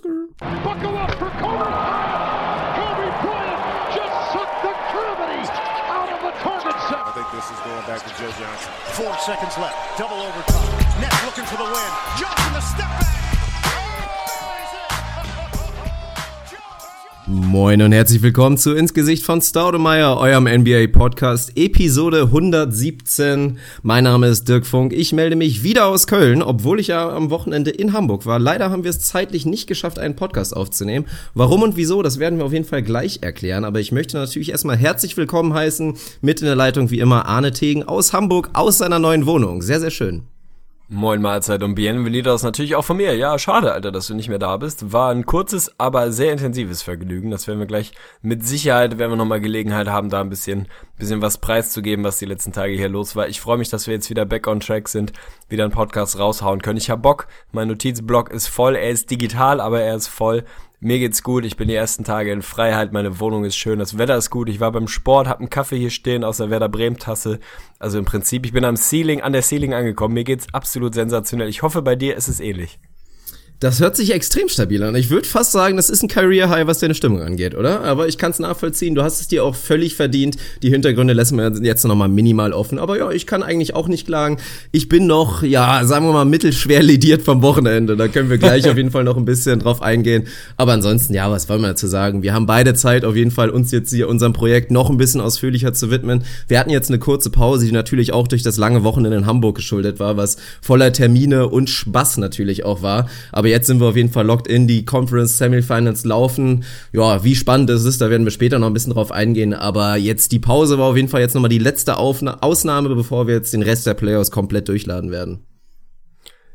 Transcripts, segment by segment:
Buckle up for Kobe Bryant. Kobe Bryant just sucked the gravity out of the target set. I think this is going back to Joe Johnson. Four seconds left. Double overtime. Nets looking for the win. Johnson the step back. Moin und herzlich willkommen zu Ins Gesicht von Staudemeyer, eurem NBA Podcast, Episode 117. Mein Name ist Dirk Funk. Ich melde mich wieder aus Köln, obwohl ich ja am Wochenende in Hamburg war. Leider haben wir es zeitlich nicht geschafft, einen Podcast aufzunehmen. Warum und wieso, das werden wir auf jeden Fall gleich erklären. Aber ich möchte natürlich erstmal herzlich willkommen heißen. Mit in der Leitung wie immer Arne Tegen aus Hamburg, aus seiner neuen Wohnung. Sehr, sehr schön. Moin Mahlzeit und bienvenidos natürlich auch von mir. Ja, schade, Alter, dass du nicht mehr da bist. War ein kurzes, aber sehr intensives Vergnügen. Das werden wir gleich mit Sicherheit, werden wir nochmal Gelegenheit haben, da ein bisschen, bisschen was preiszugeben, was die letzten Tage hier los war. Ich freue mich, dass wir jetzt wieder back on track sind, wieder einen Podcast raushauen können. Ich hab Bock. Mein Notizblock ist voll. Er ist digital, aber er ist voll. Mir geht's gut, ich bin die ersten Tage in Freiheit, meine Wohnung ist schön, das Wetter ist gut, ich war beim Sport, hab einen Kaffee hier stehen aus der Werder Bremen Tasse. Also im Prinzip, ich bin am Ceiling, an der Ceiling angekommen. Mir geht's absolut sensationell. Ich hoffe, bei dir ist es ähnlich. Das hört sich extrem stabil an. Ich würde fast sagen, das ist ein Career High, was deine Stimmung angeht, oder? Aber ich kann es nachvollziehen. Du hast es dir auch völlig verdient. Die Hintergründe lassen wir jetzt noch mal minimal offen. Aber ja, ich kann eigentlich auch nicht klagen. Ich bin noch, ja, sagen wir mal, mittelschwer lediert vom Wochenende. Da können wir gleich auf jeden Fall noch ein bisschen drauf eingehen. Aber ansonsten, ja, was wollen wir dazu sagen? Wir haben beide Zeit, auf jeden Fall uns jetzt hier unserem Projekt noch ein bisschen ausführlicher zu widmen. Wir hatten jetzt eine kurze Pause, die natürlich auch durch das lange Wochenende in Hamburg geschuldet war, was voller Termine und Spaß natürlich auch war. Aber aber jetzt sind wir auf jeden Fall locked in. Die Conference Semifinals laufen. Ja, wie spannend es ist, da werden wir später noch ein bisschen drauf eingehen. Aber jetzt die Pause war auf jeden Fall jetzt nochmal die letzte Aufna Ausnahme, bevor wir jetzt den Rest der Playoffs komplett durchladen werden.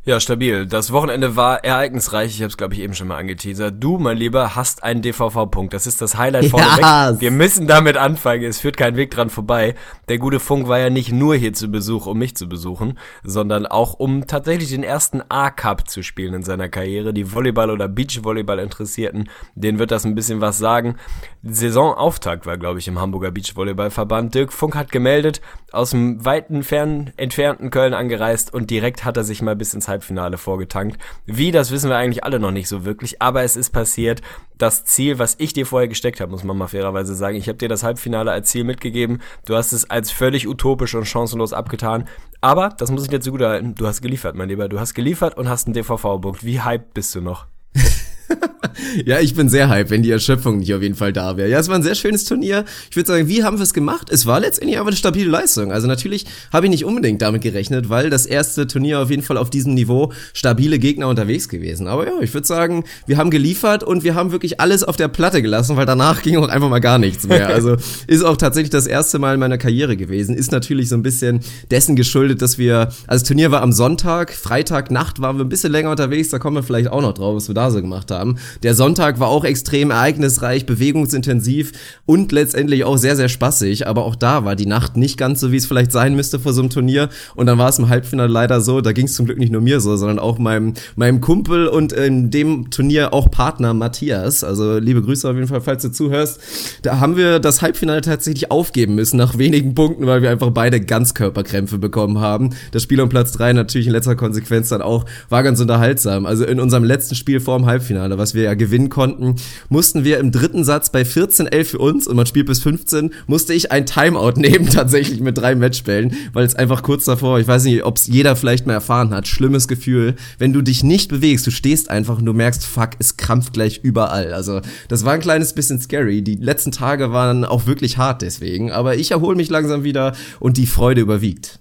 Ja, stabil. Das Wochenende war ereignisreich. Ich habe es, glaube ich, eben schon mal angeteasert. Du, mein Lieber, hast einen DVV-Punkt. Das ist das Highlight vorneweg. Yes. Wir müssen damit anfangen. Es führt kein Weg dran vorbei. Der gute Funk war ja nicht nur hier zu Besuch, um mich zu besuchen, sondern auch, um tatsächlich den ersten A-Cup zu spielen in seiner Karriere. Die Volleyball- oder Beachvolleyball-Interessierten, denen wird das ein bisschen was sagen. Saisonauftakt war, glaube ich, im Hamburger Beachvolleyballverband. Dirk Funk hat gemeldet, aus dem weiten, fern entfernten Köln angereist und direkt hat er sich mal bis ins Halbfinale vorgetankt. Wie, das wissen wir eigentlich alle noch nicht so wirklich, aber es ist passiert. Das Ziel, was ich dir vorher gesteckt habe, muss man mal fairerweise sagen. Ich habe dir das Halbfinale als Ziel mitgegeben. Du hast es als völlig utopisch und chancenlos abgetan. Aber, das muss ich dir zugute halten, du hast geliefert, mein Lieber. Du hast geliefert und hast einen DVV-Book. Wie hyped bist du noch? ja, ich bin sehr hyped, wenn die Erschöpfung nicht auf jeden Fall da wäre. Ja, es war ein sehr schönes Turnier. Ich würde sagen, wie haben wir es gemacht? Es war letztendlich aber eine stabile Leistung. Also natürlich habe ich nicht unbedingt damit gerechnet, weil das erste Turnier auf jeden Fall auf diesem Niveau stabile Gegner unterwegs gewesen. Aber ja, ich würde sagen, wir haben geliefert und wir haben wirklich alles auf der Platte gelassen, weil danach ging auch einfach mal gar nichts mehr. Also ist auch tatsächlich das erste Mal in meiner Karriere gewesen. Ist natürlich so ein bisschen dessen geschuldet, dass wir, also das Turnier war am Sonntag, Freitag Nacht waren wir ein bisschen länger unterwegs, da kommen wir vielleicht auch noch drauf, was wir da so gemacht haben. Der Sonntag war auch extrem ereignisreich, bewegungsintensiv und letztendlich auch sehr, sehr spaßig. Aber auch da war die Nacht nicht ganz so, wie es vielleicht sein müsste vor so einem Turnier. Und dann war es im Halbfinale leider so, da ging es zum Glück nicht nur mir so, sondern auch meinem, meinem Kumpel und in dem Turnier auch Partner Matthias. Also liebe Grüße auf jeden Fall, falls du zuhörst. Da haben wir das Halbfinale tatsächlich aufgeben müssen nach wenigen Punkten, weil wir einfach beide Ganzkörperkrämpfe bekommen haben. Das Spiel um Platz drei natürlich in letzter Konsequenz dann auch war ganz unterhaltsam. Also in unserem letzten Spiel vor dem Halbfinale, was wir ja gewinnen konnten, mussten wir im dritten Satz bei 14-11 für uns und man spielt bis 15, musste ich ein Timeout nehmen, tatsächlich mit drei Matchbällen, weil es einfach kurz davor, ich weiß nicht, ob es jeder vielleicht mal erfahren hat, schlimmes Gefühl, wenn du dich nicht bewegst, du stehst einfach und du merkst, fuck, es krampft gleich überall. Also das war ein kleines bisschen scary. Die letzten Tage waren auch wirklich hart deswegen, aber ich erhole mich langsam wieder und die Freude überwiegt.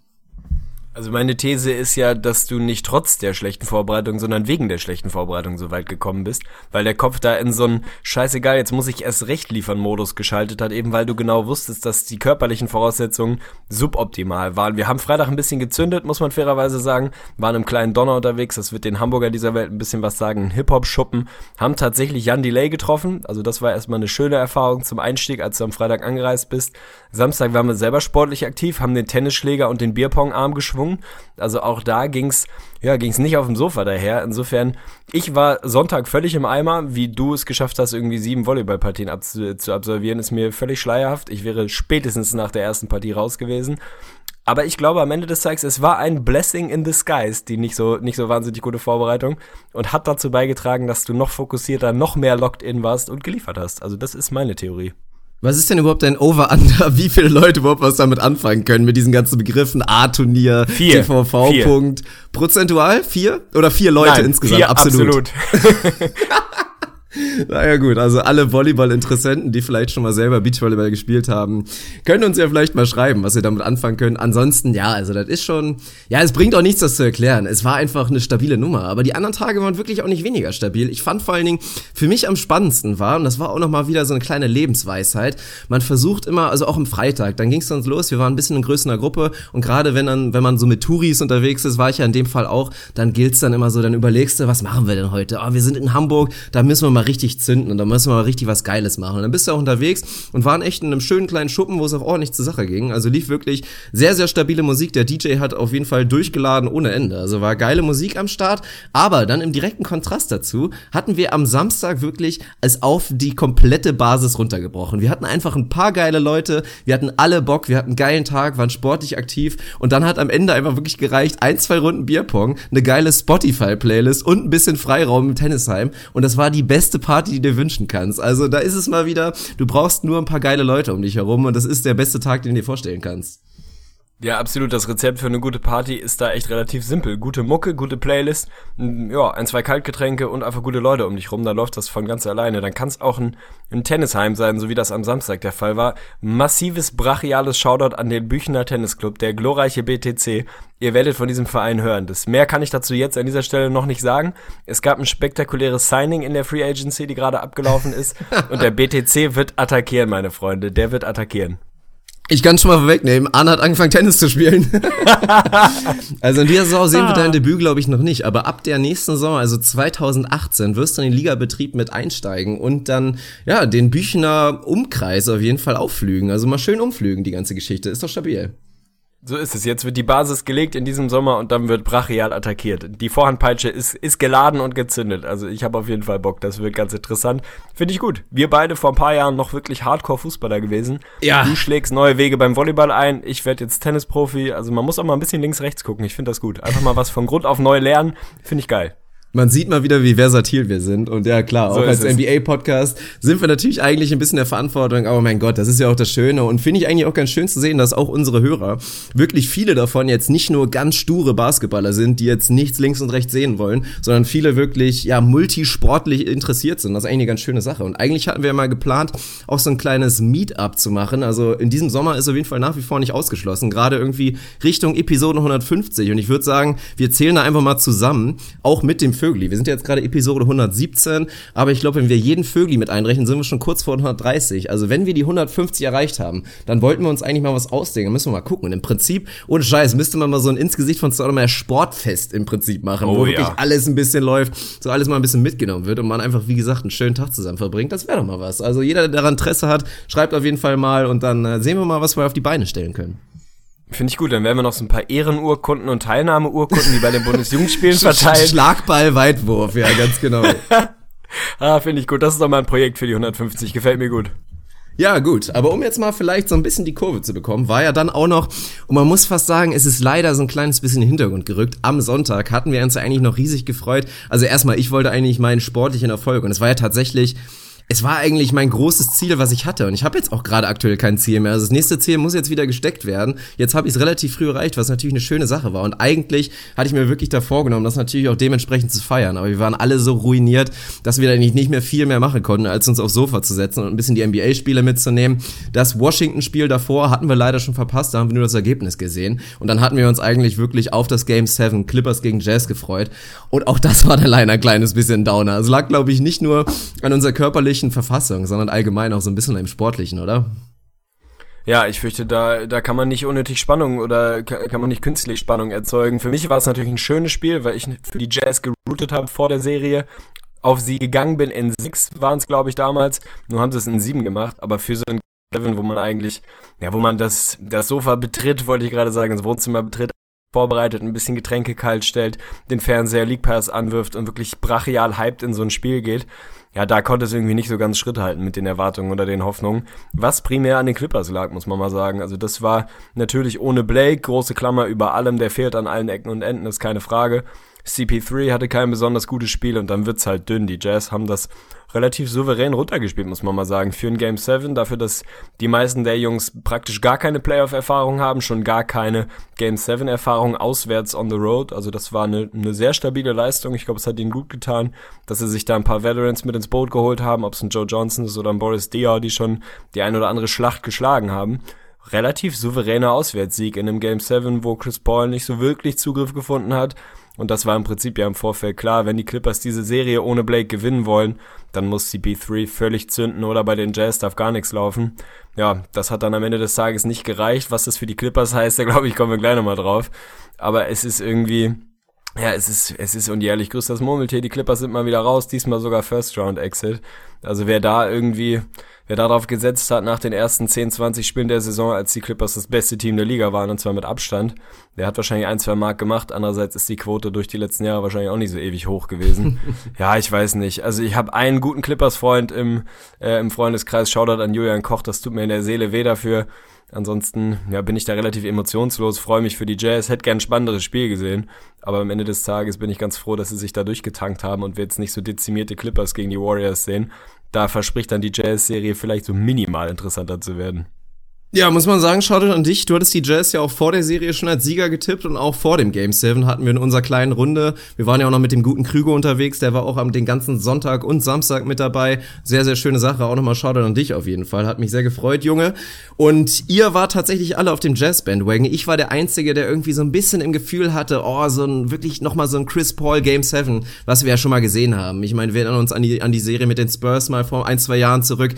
Also meine These ist ja, dass du nicht trotz der schlechten Vorbereitung, sondern wegen der schlechten Vorbereitung so weit gekommen bist, weil der Kopf da in so einen scheißegal, jetzt muss ich erst recht liefern Modus geschaltet hat, eben weil du genau wusstest, dass die körperlichen Voraussetzungen suboptimal waren. Wir haben Freitag ein bisschen gezündet, muss man fairerweise sagen, waren im kleinen Donner unterwegs, das wird den Hamburger dieser Welt ein bisschen was sagen, Hip-Hop-Schuppen, haben tatsächlich Jan Delay getroffen, also das war erstmal eine schöne Erfahrung zum Einstieg, als du am Freitag angereist bist. Samstag waren wir selber sportlich aktiv, haben den Tennisschläger und den Bierpong-Arm geschwungen. Also auch da ging's, ja, ging's nicht auf dem Sofa daher. Insofern, ich war Sonntag völlig im Eimer. Wie du es geschafft hast, irgendwie sieben Volleyballpartien ab zu absolvieren, ist mir völlig schleierhaft. Ich wäre spätestens nach der ersten Partie raus gewesen. Aber ich glaube, am Ende des Tages, es war ein Blessing in disguise, die nicht so, nicht so wahnsinnig gute Vorbereitung und hat dazu beigetragen, dass du noch fokussierter, noch mehr locked in warst und geliefert hast. Also das ist meine Theorie. Was ist denn überhaupt ein Over-Under? Wie viele Leute überhaupt was damit anfangen können mit diesen ganzen Begriffen? A-Turnier, TVV-Punkt. Prozentual? Vier? Oder vier Leute Nein, insgesamt? Vier, absolut. absolut. Naja gut, also alle Volleyball-Interessenten, die vielleicht schon mal selber Beachvolleyball gespielt haben, können uns ja vielleicht mal schreiben, was sie damit anfangen können. Ansonsten, ja, also das ist schon, ja, es bringt auch nichts, das zu erklären. Es war einfach eine stabile Nummer, aber die anderen Tage waren wirklich auch nicht weniger stabil. Ich fand vor allen Dingen, für mich am spannendsten war, und das war auch nochmal wieder so eine kleine Lebensweisheit, man versucht immer, also auch am Freitag, dann ging es uns los, wir waren ein bisschen in größerer Gruppe und gerade wenn dann, wenn man so mit Touris unterwegs ist, war ich ja in dem Fall auch, dann gilt's dann immer so, dann überlegst du, was machen wir denn heute? Oh, wir sind in Hamburg, da müssen wir mal richtig zünden und da müssen wir mal richtig was Geiles machen. Und dann bist du auch unterwegs und waren echt in einem schönen kleinen Schuppen, wo es auch ordentlich zur Sache ging. Also lief wirklich sehr, sehr stabile Musik. Der DJ hat auf jeden Fall durchgeladen ohne Ende. Also war geile Musik am Start. Aber dann im direkten Kontrast dazu hatten wir am Samstag wirklich als auf die komplette Basis runtergebrochen. Wir hatten einfach ein paar geile Leute. Wir hatten alle Bock. Wir hatten einen geilen Tag, waren sportlich aktiv. Und dann hat am Ende einfach wirklich gereicht, ein, zwei Runden Bierpong, eine geile Spotify-Playlist und ein bisschen Freiraum im Tennisheim. Und das war die beste Party, die du dir wünschen kannst. Also da ist es mal wieder, du brauchst nur ein paar geile Leute um dich herum und das ist der beste Tag, den du dir vorstellen kannst. Ja, absolut. Das Rezept für eine gute Party ist da echt relativ simpel. Gute Mucke, gute Playlist, ja, ein, zwei Kaltgetränke und einfach gute Leute um dich rum. Da läuft das von ganz alleine. Dann kann es auch ein, ein Tennisheim sein, so wie das am Samstag der Fall war. Massives brachiales Shoutout an den Büchener Tennisclub, der glorreiche BTC. Ihr werdet von diesem Verein hören. Das mehr kann ich dazu jetzt an dieser Stelle noch nicht sagen. Es gab ein spektakuläres Signing in der Free Agency, die gerade abgelaufen ist. und der BTC wird attackieren, meine Freunde. Der wird attackieren. Ich kann schon mal vorwegnehmen, Arne hat angefangen Tennis zu spielen. also in dieser Saison sehen wir dein Debüt, glaube ich, noch nicht. Aber ab der nächsten Saison, also 2018, wirst du in den Ligabetrieb mit einsteigen und dann, ja, den Büchner Umkreis auf jeden Fall aufflügen. Also mal schön umflügen, die ganze Geschichte. Ist doch stabil. So ist es. Jetzt wird die Basis gelegt in diesem Sommer und dann wird brachial attackiert. Die Vorhandpeitsche ist, ist geladen und gezündet. Also ich habe auf jeden Fall Bock. Das wird ganz interessant. Finde ich gut. Wir beide vor ein paar Jahren noch wirklich Hardcore-Fußballer gewesen. Ja. Du schlägst neue Wege beim Volleyball ein. Ich werde jetzt Tennisprofi. Also man muss auch mal ein bisschen links, rechts gucken. Ich finde das gut. Einfach mal was von Grund auf neu lernen. Finde ich geil man sieht mal wieder, wie versatil wir sind. Und ja, klar, so auch als NBA-Podcast sind wir natürlich eigentlich ein bisschen der Verantwortung, aber mein Gott, das ist ja auch das Schöne. Und finde ich eigentlich auch ganz schön zu sehen, dass auch unsere Hörer, wirklich viele davon jetzt nicht nur ganz sture Basketballer sind, die jetzt nichts links und rechts sehen wollen, sondern viele wirklich, ja, multisportlich interessiert sind. Das ist eigentlich eine ganz schöne Sache. Und eigentlich hatten wir ja mal geplant, auch so ein kleines Meetup zu machen. Also in diesem Sommer ist auf jeden Fall nach wie vor nicht ausgeschlossen. Gerade irgendwie Richtung Episode 150. Und ich würde sagen, wir zählen da einfach mal zusammen, auch mit dem Vögli. Wir sind jetzt gerade Episode 117, aber ich glaube, wenn wir jeden Vögli mit einrechnen, sind wir schon kurz vor 130. Also wenn wir die 150 erreicht haben, dann wollten wir uns eigentlich mal was ausdenken. Dann müssen wir mal gucken. Und im Prinzip, ohne Scheiß, müsste man mal so ein Insgesicht von Stoudemire Sportfest im Prinzip machen, oh, wo wirklich ja. alles ein bisschen läuft, so alles mal ein bisschen mitgenommen wird und man einfach, wie gesagt, einen schönen Tag zusammen verbringt. Das wäre doch mal was. Also jeder, der daran Interesse hat, schreibt auf jeden Fall mal und dann äh, sehen wir mal, was wir auf die Beine stellen können. Finde ich gut, dann werden wir noch so ein paar Ehrenurkunden und Teilnahmeurkunden wie bei den Bundesjugendspielen verteilen. Schlagball, Weitwurf, ja, ganz genau. ah, finde ich gut. Das ist doch mal ein Projekt für die 150. Gefällt mir gut. Ja, gut. Aber um jetzt mal vielleicht so ein bisschen die Kurve zu bekommen, war ja dann auch noch, und man muss fast sagen, es ist leider so ein kleines bisschen in den Hintergrund gerückt. Am Sonntag hatten wir uns eigentlich noch riesig gefreut. Also erstmal, ich wollte eigentlich meinen sportlichen Erfolg und es war ja tatsächlich es war eigentlich mein großes Ziel, was ich hatte. Und ich habe jetzt auch gerade aktuell kein Ziel mehr. Also das nächste Ziel muss jetzt wieder gesteckt werden. Jetzt habe ich es relativ früh erreicht, was natürlich eine schöne Sache war. Und eigentlich hatte ich mir wirklich da vorgenommen, das natürlich auch dementsprechend zu feiern. Aber wir waren alle so ruiniert, dass wir da nicht, mehr viel mehr machen konnten, als uns aufs Sofa zu setzen und ein bisschen die NBA-Spiele mitzunehmen. Das Washington-Spiel davor hatten wir leider schon verpasst. Da haben wir nur das Ergebnis gesehen. Und dann hatten wir uns eigentlich wirklich auf das Game 7 Clippers gegen Jazz gefreut. Und auch das war dann leider ein kleines bisschen Downer. Es lag, glaube ich, nicht nur an unserer körperlichen körperlichen Verfassung, sondern allgemein auch so ein bisschen im Sportlichen, oder? Ja, ich fürchte, da, da kann man nicht unnötig Spannung oder kann man nicht künstlich Spannung erzeugen. Für mich war es natürlich ein schönes Spiel, weil ich für die Jazz geroutet habe vor der Serie, auf sie gegangen bin. In sechs waren es, glaube ich, damals. Nur haben sie es in sieben gemacht. Aber für so ein Level, wo man eigentlich, ja, wo man das, das Sofa betritt, wollte ich gerade sagen, das Wohnzimmer betritt, vorbereitet, ein bisschen Getränke kalt stellt, den Fernseher League Pass anwirft und wirklich brachial hyped in so ein Spiel geht. Ja, da konnte es irgendwie nicht so ganz Schritt halten mit den Erwartungen oder den Hoffnungen. Was primär an den Clippers lag, muss man mal sagen. Also das war natürlich ohne Blake, große Klammer über allem, der fehlt an allen Ecken und Enden, ist keine Frage. CP3 hatte kein besonders gutes Spiel und dann wird's halt dünn. Die Jazz haben das relativ souverän runtergespielt, muss man mal sagen. Für ein Game 7, dafür, dass die meisten der Jungs praktisch gar keine Playoff-Erfahrung haben, schon gar keine Game 7-Erfahrung auswärts on the road. Also das war eine, eine sehr stabile Leistung. Ich glaube, es hat ihnen gut getan, dass sie sich da ein paar Veterans mit ins Boot geholt haben, ob es ein Joe Johnson ist oder ein Boris Diaw, die schon die ein oder andere Schlacht geschlagen haben relativ souveräner Auswärtssieg in einem Game 7, wo Chris Paul nicht so wirklich Zugriff gefunden hat und das war im Prinzip ja im Vorfeld klar, wenn die Clippers diese Serie ohne Blake gewinnen wollen, dann muss CP3 völlig zünden oder bei den Jazz darf gar nichts laufen. Ja, das hat dann am Ende des Tages nicht gereicht. Was das für die Clippers heißt, da glaube ich, kommen wir gleich nochmal drauf. Aber es ist irgendwie, ja, es ist, es ist und jährlich grüßt das Murmeltier. Die Clippers sind mal wieder raus, diesmal sogar First Round Exit. Also wer da irgendwie wer darauf gesetzt hat, nach den ersten 10, 20 Spielen der Saison, als die Clippers das beste Team der Liga waren, und zwar mit Abstand, der hat wahrscheinlich ein, zwei Mark gemacht. Andererseits ist die Quote durch die letzten Jahre wahrscheinlich auch nicht so ewig hoch gewesen. ja, ich weiß nicht. Also ich habe einen guten Clippers-Freund im, äh, im Freundeskreis. Shoutout an Julian Koch, das tut mir in der Seele weh dafür. Ansonsten ja, bin ich da relativ emotionslos, freue mich für die Jazz, hätte gern ein spannenderes Spiel gesehen. Aber am Ende des Tages bin ich ganz froh, dass sie sich da durchgetankt haben und wir jetzt nicht so dezimierte Clippers gegen die Warriors sehen da verspricht dann die Jazz-Serie vielleicht so minimal interessanter zu werden. Ja, muss man sagen, Shoutout an dich. Du hattest die Jazz ja auch vor der Serie schon als Sieger getippt und auch vor dem Game 7 hatten wir in unserer kleinen Runde. Wir waren ja auch noch mit dem guten Krüger unterwegs, der war auch am den ganzen Sonntag und Samstag mit dabei. Sehr, sehr schöne Sache. Auch nochmal Shoutout an dich auf jeden Fall. Hat mich sehr gefreut, Junge. Und ihr wart tatsächlich alle auf dem Jazz-Bandwagon. Ich war der Einzige, der irgendwie so ein bisschen im Gefühl hatte, oh, so ein, wirklich nochmal so ein Chris Paul Game 7, was wir ja schon mal gesehen haben. Ich meine, wir erinnern uns an die, an die Serie mit den Spurs mal vor ein, zwei Jahren zurück.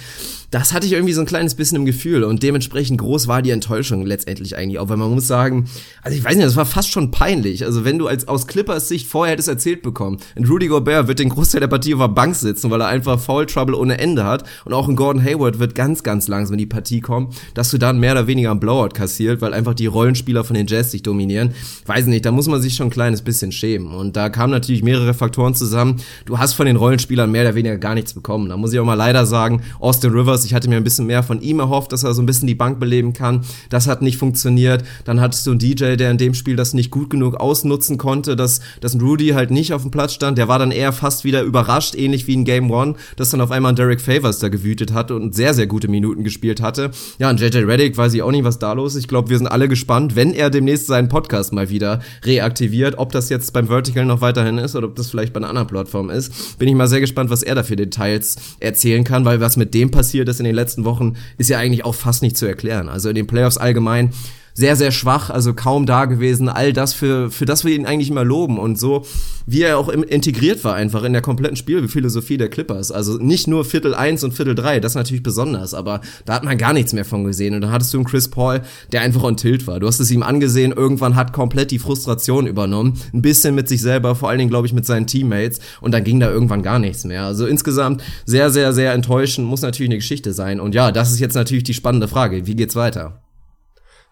Das hatte ich irgendwie so ein kleines bisschen im Gefühl und dementsprechend dementsprechend groß war die Enttäuschung letztendlich eigentlich auch, weil man muss sagen, also ich weiß nicht, das war fast schon peinlich. Also wenn du als aus Clippers Sicht vorher hättest erzählt bekommen, ein Rudy Gobert wird den Großteil der Partie auf der Bank sitzen, weil er einfach Foul Trouble ohne Ende hat und auch ein Gordon Hayward wird ganz, ganz langsam in die Partie kommen, dass du dann mehr oder weniger einen Blowout kassiert, weil einfach die Rollenspieler von den Jazz sich dominieren. Weiß nicht, da muss man sich schon ein kleines bisschen schämen. Und da kamen natürlich mehrere Faktoren zusammen. Du hast von den Rollenspielern mehr oder weniger gar nichts bekommen. Da muss ich auch mal leider sagen, Austin Rivers, ich hatte mir ein bisschen mehr von ihm erhofft, dass er so ein bisschen die Bank Bank beleben kann. Das hat nicht funktioniert. Dann hattest du einen DJ, der in dem Spiel das nicht gut genug ausnutzen konnte, dass, dass ein Rudy halt nicht auf dem Platz stand. Der war dann eher fast wieder überrascht, ähnlich wie in Game One, dass dann auf einmal Derek Favors da gewütet hatte und sehr, sehr gute Minuten gespielt hatte. Ja, und JJ Reddick weiß ich auch nicht, was da los ist. Ich glaube, wir sind alle gespannt, wenn er demnächst seinen Podcast mal wieder reaktiviert, ob das jetzt beim Vertical noch weiterhin ist oder ob das vielleicht bei einer anderen Plattform ist. Bin ich mal sehr gespannt, was er da für Details erzählen kann, weil was mit dem passiert ist in den letzten Wochen, ist ja eigentlich auch fast nicht zu erklären erklären. Also in den Playoffs allgemein sehr, sehr schwach, also kaum da gewesen. All das, für, für das wir ihn eigentlich immer loben. Und so, wie er auch integriert war einfach in der kompletten Spielphilosophie der Clippers. Also nicht nur Viertel eins und Viertel drei, das natürlich besonders, aber da hat man gar nichts mehr von gesehen. Und dann hattest du einen Chris Paul, der einfach on tilt war. Du hast es ihm angesehen, irgendwann hat komplett die Frustration übernommen. Ein bisschen mit sich selber, vor allen Dingen, glaube ich, mit seinen Teammates. Und dann ging da irgendwann gar nichts mehr. Also insgesamt sehr, sehr, sehr enttäuschend. Muss natürlich eine Geschichte sein. Und ja, das ist jetzt natürlich die spannende Frage. Wie geht's weiter?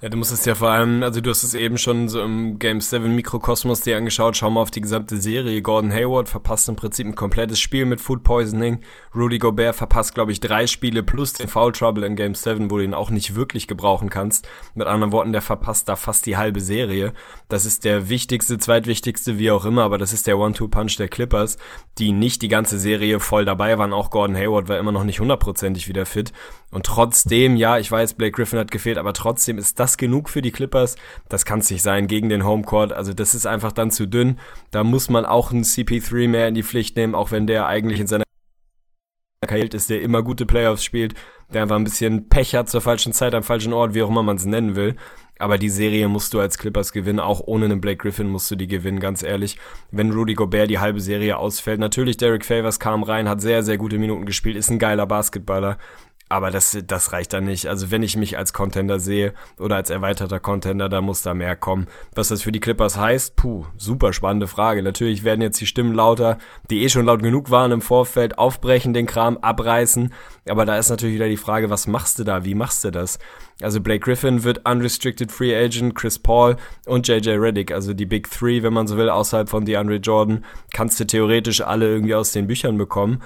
Ja, du musst es ja vor allem, also du hast es eben schon so im Game 7 Mikrokosmos dir angeschaut, schau mal auf die gesamte Serie. Gordon Hayward verpasst im Prinzip ein komplettes Spiel mit Food Poisoning. Rudy Gobert verpasst, glaube ich, drei Spiele plus den Foul Trouble in Game 7, wo du ihn auch nicht wirklich gebrauchen kannst. Mit anderen Worten, der verpasst da fast die halbe Serie. Das ist der wichtigste, zweitwichtigste, wie auch immer, aber das ist der One-Two-Punch der Clippers, die nicht die ganze Serie voll dabei waren. Auch Gordon Hayward war immer noch nicht hundertprozentig wieder fit. Und trotzdem, ja, ich weiß, Blake Griffin hat gefehlt, aber trotzdem ist das genug für die Clippers. Das kann es nicht sein gegen den Homecourt. Also das ist einfach dann zu dünn. Da muss man auch einen CP3 mehr in die Pflicht nehmen, auch wenn der eigentlich in seiner Karriere ist, der immer gute Playoffs spielt, der einfach ein bisschen Pech hat zur falschen Zeit am falschen Ort, wie auch immer man es nennen will. Aber die Serie musst du als Clippers gewinnen, auch ohne einen Blake Griffin musst du die gewinnen, ganz ehrlich. Wenn Rudy Gobert die halbe Serie ausfällt, natürlich Derek Favors kam rein, hat sehr, sehr gute Minuten gespielt, ist ein geiler Basketballer, Aber das, das reicht dann nicht. Also wenn ich mich als Contender sehe oder als erweiterter Contender, da muss da mehr kommen. Was das für die Clippers heißt, puh, super spannende Frage. Natürlich werden jetzt die Stimmen lauter, die eh schon laut genug waren im Vorfeld, aufbrechen, den Kram abreißen. Aber da ist natürlich wieder die Frage, was machst du da? Wie machst du das? Also Blake Griffin wird unrestricted free agent, Chris Paul und JJ Reddick, also die Big Three, wenn man so will, außerhalb von DeAndre Jordan, kannst du theoretisch alle irgendwie aus den Büchern bekommen.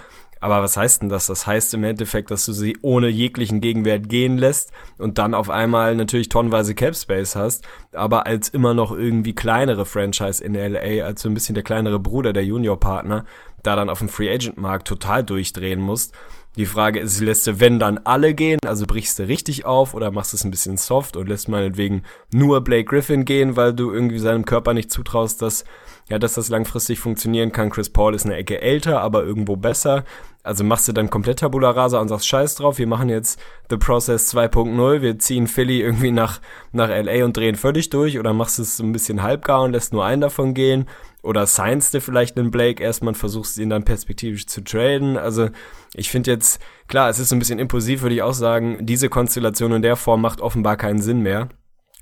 Aber was heißt denn das? Das heißt im Endeffekt, dass du sie ohne jeglichen Gegenwert gehen lässt und dann auf einmal natürlich tonnenweise Cap Space hast, aber als immer noch irgendwie kleinere Franchise in LA, als so ein bisschen der kleinere Bruder der Junior-Partner, da dann auf dem Free Agent Markt total durchdrehen musst. Die Frage ist, lässt du, wenn dann alle gehen, also brichst du richtig auf oder machst es ein bisschen soft und lässt meinetwegen nur Blake Griffin gehen, weil du irgendwie seinem Körper nicht zutraust, dass ja, dass das langfristig funktionieren kann. Chris Paul ist eine Ecke älter, aber irgendwo besser. Also machst du dann komplett Tabula Rasa und sagst Scheiß drauf, wir machen jetzt The Process 2.0, wir ziehen Philly irgendwie nach, nach LA und drehen völlig durch oder machst es so ein bisschen halbgar und lässt nur einen davon gehen oder signst du vielleicht einen Blake erstmal und versuchst ihn dann perspektivisch zu traden. Also ich finde jetzt, klar, es ist ein bisschen impulsiv, würde ich auch sagen, diese Konstellation in der Form macht offenbar keinen Sinn mehr.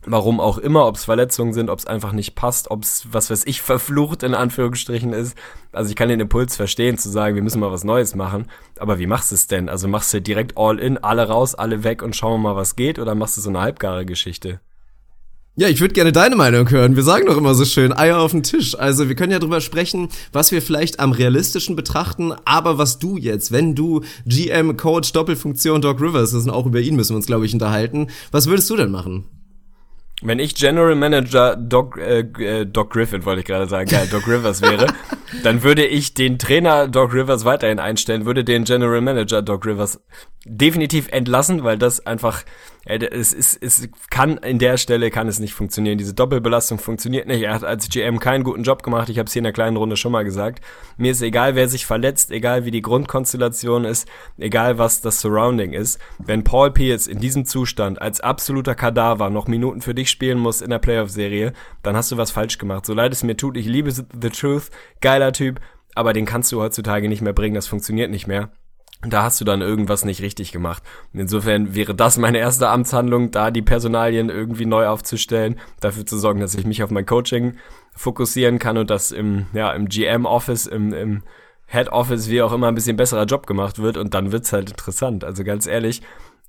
Warum auch immer, ob es Verletzungen sind, ob es einfach nicht passt, ob es, was weiß ich, verflucht in Anführungsstrichen ist. Also ich kann den Impuls verstehen, zu sagen, wir müssen mal was Neues machen. Aber wie machst du es denn? Also machst du direkt all in, alle raus, alle weg und schauen wir mal, was geht? Oder machst du so eine halbgare Geschichte? Ja, ich würde gerne deine Meinung hören. Wir sagen doch immer so schön, Eier auf den Tisch. Also wir können ja drüber sprechen, was wir vielleicht am realistischen betrachten, aber was du jetzt, wenn du GM, Coach, Doppelfunktion, Doc Rivers, das sind auch über ihn müssen wir uns, glaube ich, unterhalten. Was würdest du denn machen? Wenn ich General Manager Doc, äh, äh, Doc Griffin, wollte ich gerade sagen, geil, Doc Rivers wäre, dann würde ich den Trainer Doc Rivers weiterhin einstellen, würde den General Manager Doc Rivers definitiv entlassen, weil das einfach, es, ist, es kann in der Stelle kann es nicht funktionieren. Diese Doppelbelastung funktioniert nicht. Er hat als GM keinen guten Job gemacht. Ich habe es hier in der kleinen Runde schon mal gesagt. Mir ist egal, wer sich verletzt, egal wie die Grundkonstellation ist, egal was das Surrounding ist. Wenn Paul Pierce in diesem Zustand als absoluter Kadaver noch Minuten für dich spielen muss in der Playoff-Serie, dann hast du was falsch gemacht. So leid es mir tut, ich liebe The Truth, geiler Typ, aber den kannst du heutzutage nicht mehr bringen. Das funktioniert nicht mehr da hast du dann irgendwas nicht richtig gemacht. Insofern wäre das meine erste Amtshandlung, da die Personalien irgendwie neu aufzustellen, dafür zu sorgen, dass ich mich auf mein Coaching fokussieren kann und dass im, ja, im GM-Office, im, im Head-Office, wie auch immer, ein bisschen besserer Job gemacht wird und dann wird's halt interessant. Also ganz ehrlich,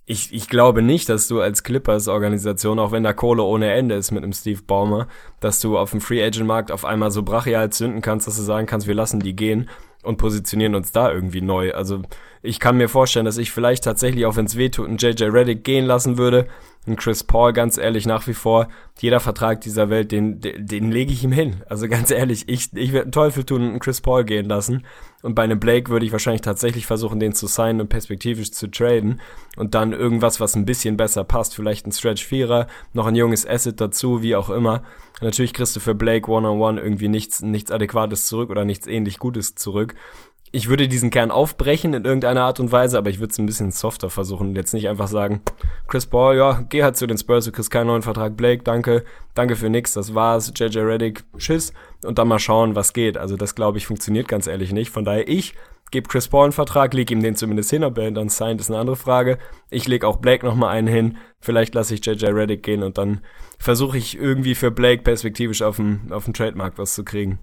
ich, ich glaube nicht, dass du als Clippers-Organisation, auch wenn da Kohle ohne Ende ist mit einem Steve Ballmer, dass du auf dem Free-Agent-Markt auf einmal so brachial zünden kannst, dass du sagen kannst, wir lassen die gehen und positionieren uns da irgendwie neu. Also ich kann mir vorstellen, dass ich vielleicht tatsächlich, auch wenn es weh tut, einen JJ Reddick gehen lassen würde. Und Chris Paul, ganz ehrlich, nach wie vor, jeder Vertrag dieser Welt, den, den, den lege ich ihm hin. Also ganz ehrlich, ich, ich werde einen Teufel tun und einen Chris Paul gehen lassen. Und bei einem Blake würde ich wahrscheinlich tatsächlich versuchen, den zu signen und perspektivisch zu traden. Und dann irgendwas, was ein bisschen besser passt. Vielleicht ein Stretch Vierer, noch ein junges Asset dazu, wie auch immer. Natürlich kriegst du für Blake One-on-One -on -one irgendwie nichts, nichts Adäquates zurück oder nichts ähnlich Gutes zurück ich würde diesen Kern aufbrechen in irgendeiner Art und Weise, aber ich würde es ein bisschen softer versuchen jetzt nicht einfach sagen, Chris Paul, ja, geh halt zu den Spurs, du kriegst keinen neuen Vertrag, Blake, danke, danke für nix, das war's, JJ Reddick, tschüss und dann mal schauen, was geht. Also das glaube ich funktioniert ganz ehrlich nicht. Von daher ich gebe Chris Paul einen Vertrag, leg ihm den zumindest hin, ob er dann signed, ist eine andere Frage. Ich leg auch Blake nochmal einen hin, vielleicht lasse ich JJ Reddick gehen und dann versuche ich irgendwie für Blake perspektivisch auf dem, auf dem Trademark was zu kriegen.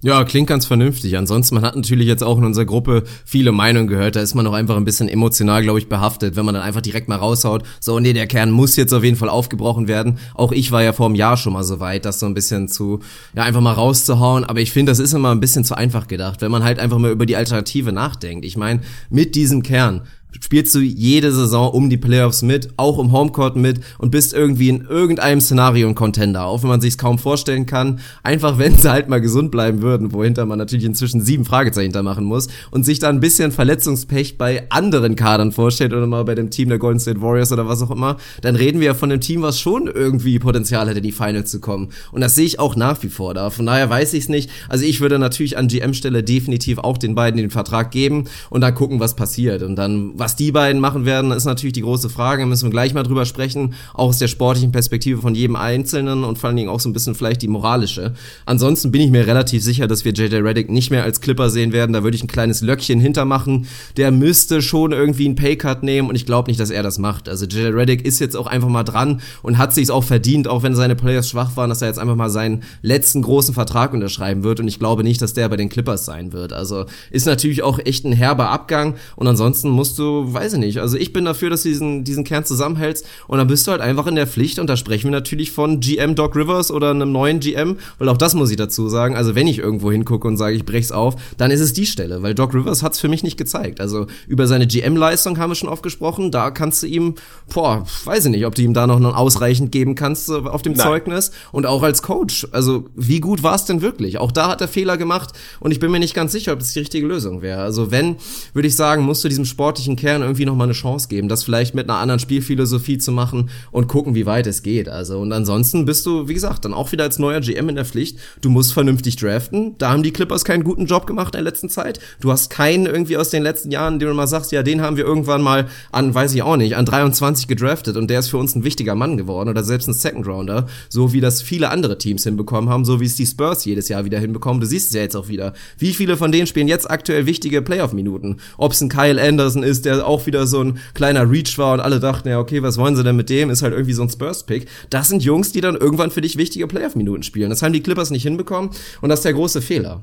Ja, klingt ganz vernünftig. Ansonsten, man hat natürlich jetzt auch in unserer Gruppe viele Meinungen gehört. Da ist man auch einfach ein bisschen emotional, glaube ich, behaftet, wenn man dann einfach direkt mal raushaut. So, nee, der Kern muss jetzt auf jeden Fall aufgebrochen werden. Auch ich war ja vor einem Jahr schon mal so weit, das so ein bisschen zu, ja, einfach mal rauszuhauen. Aber ich finde, das ist immer ein bisschen zu einfach gedacht, wenn man halt einfach mal über die Alternative nachdenkt. Ich meine, mit diesem Kern spielst du jede Saison um die Playoffs mit, auch im Homecourt mit und bist irgendwie in irgendeinem Szenario ein Contender, auch wenn man sich's kaum vorstellen kann. Einfach, wenn sie halt mal gesund bleiben würden, wohinter man natürlich inzwischen sieben Fragezeichen da machen muss und sich da ein bisschen Verletzungspech bei anderen Kadern vorstellt oder mal bei dem Team der Golden State Warriors oder was auch immer, dann reden wir ja von einem Team, was schon irgendwie Potenzial hätte, in die Finals zu kommen. Und das sehe ich auch nach wie vor da. Von daher weiß ich's nicht. Also ich würde natürlich an GM-Stelle definitiv auch den beiden den Vertrag geben und dann gucken, was passiert. Und dann, was was die beiden machen werden, ist natürlich die große Frage. Da müssen wir gleich mal drüber sprechen, auch aus der sportlichen Perspektive von jedem Einzelnen und vor allen Dingen auch so ein bisschen vielleicht die moralische. Ansonsten bin ich mir relativ sicher, dass wir JJ Reddick nicht mehr als Clipper sehen werden. Da würde ich ein kleines Löckchen hintermachen. Der müsste schon irgendwie einen Paycut nehmen und ich glaube nicht, dass er das macht. Also JJ Reddick ist jetzt auch einfach mal dran und hat sich auch verdient, auch wenn seine Players schwach waren, dass er jetzt einfach mal seinen letzten großen Vertrag unterschreiben wird und ich glaube nicht, dass der bei den Clippers sein wird. Also ist natürlich auch echt ein herber Abgang und ansonsten musst du, weiß ich nicht, also ich bin dafür, dass du diesen, diesen Kern zusammenhältst und dann bist du halt einfach in der Pflicht und da sprechen wir natürlich von GM Doc Rivers oder einem neuen GM, weil auch das muss ich dazu sagen, also wenn ich irgendwo hingucke und sage, ich brech's auf, dann ist es die Stelle, weil Doc Rivers hat's für mich nicht gezeigt. Also über seine GM-Leistung haben wir schon oft gesprochen, da kannst du ihm, boah, weiß ich nicht, ob du ihm da noch ausreichend geben kannst auf dem Nein. Zeugnis und auch als Coach. Also wie gut war es denn wirklich? Auch da hat er Fehler gemacht und ich bin mir nicht ganz sicher, ob das die richtige Lösung wäre. Also wenn, würde ich sagen, musst du diesem sportlichen Kern irgendwie noch mal eine Chance geben, das vielleicht mit einer anderen Spielphilosophie zu machen und gucken, wie weit es geht. Also und ansonsten bist du, wie gesagt, dann auch wieder als neuer GM in der Pflicht. Du musst vernünftig draften. Da haben die Clippers keinen guten Job gemacht in der letzten Zeit. Du hast keinen irgendwie aus den letzten Jahren, den du mal sagst, ja, den haben wir irgendwann mal an, weiß ich auch nicht, an 23 gedraftet und der ist für uns ein wichtiger Mann geworden oder selbst ein Second Rounder, so wie das viele andere Teams hinbekommen haben, so wie es die Spurs jedes Jahr wieder hinbekommen. Du siehst es ja jetzt auch wieder. Wie viele von denen spielen jetzt aktuell wichtige Playoff-Minuten? Ob es ein Kyle Anderson ist, der auch wieder so ein kleiner Reach war und alle dachten, ja, okay, was wollen sie denn mit dem? Ist halt irgendwie so ein Spurs-Pick. Das sind Jungs, die dann irgendwann für dich wichtige Playoff-Minuten spielen. Das haben die Clippers nicht hinbekommen und das ist der große Fehler.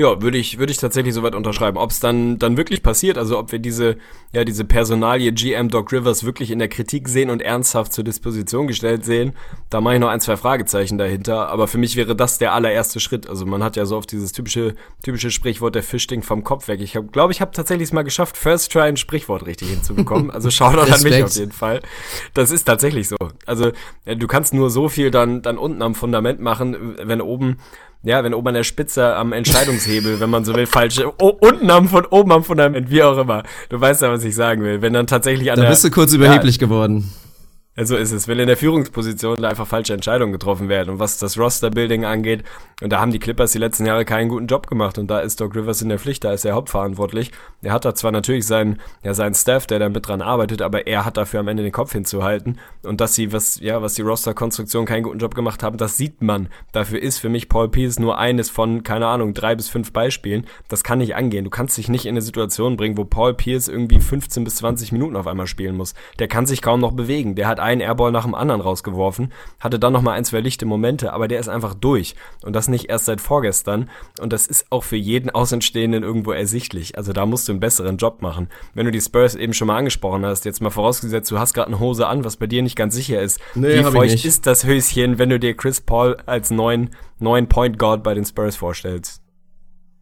Ja, würde ich, würde ich tatsächlich soweit unterschreiben. Ob es dann, dann wirklich passiert, also ob wir diese, ja, diese Personalie GM Doc Rivers wirklich in der Kritik sehen und ernsthaft zur Disposition gestellt sehen, da mache ich noch ein, zwei Fragezeichen dahinter. Aber für mich wäre das der allererste Schritt. Also man hat ja so oft dieses typische, typische Sprichwort, der Fisch stinkt vom Kopf weg. Ich glaube, glaub, ich habe tatsächlich es mal geschafft, First Try ein Sprichwort richtig hinzubekommen. Also schau doch an mich auf jeden Fall. Das ist tatsächlich so. Also du kannst nur so viel dann, dann unten am Fundament machen, wenn oben ja, wenn oben an der Spitze am Entscheidungshebel, wenn man so will, falsche, oh, unten am von oben am Fundament, wie auch immer. Du weißt ja, was ich sagen will. Wenn dann tatsächlich an da der. Da bist du kurz überheblich ja, geworden. So ist es. Wenn in der Führungsposition einfach falsche Entscheidungen getroffen werden und was das Roster-Building angeht, und da haben die Clippers die letzten Jahre keinen guten Job gemacht und da ist Doc Rivers in der Pflicht, da ist er hauptverantwortlich. Er hat da zwar natürlich seinen, ja, seinen Staff, der da mit dran arbeitet, aber er hat dafür am Ende den Kopf hinzuhalten und dass sie, was, ja, was die Roster-Konstruktion keinen guten Job gemacht haben, das sieht man. Dafür ist für mich Paul Pierce nur eines von, keine Ahnung, drei bis fünf Beispielen. Das kann nicht angehen. Du kannst dich nicht in eine Situation bringen, wo Paul Pierce irgendwie 15 bis 20 Minuten auf einmal spielen muss. Der kann sich kaum noch bewegen. Der hat einen Airball nach dem anderen rausgeworfen, hatte dann nochmal ein, zwei lichte Momente, aber der ist einfach durch. Und das nicht erst seit vorgestern. Und das ist auch für jeden Außenstehenden irgendwo ersichtlich. Also da musst du einen besseren Job machen. Wenn du die Spurs eben schon mal angesprochen hast, jetzt mal vorausgesetzt, du hast gerade eine Hose an, was bei dir nicht ganz sicher ist. Nee, Wie feucht ist das Höschen, wenn du dir Chris Paul als neuen, neuen Point Guard bei den Spurs vorstellst?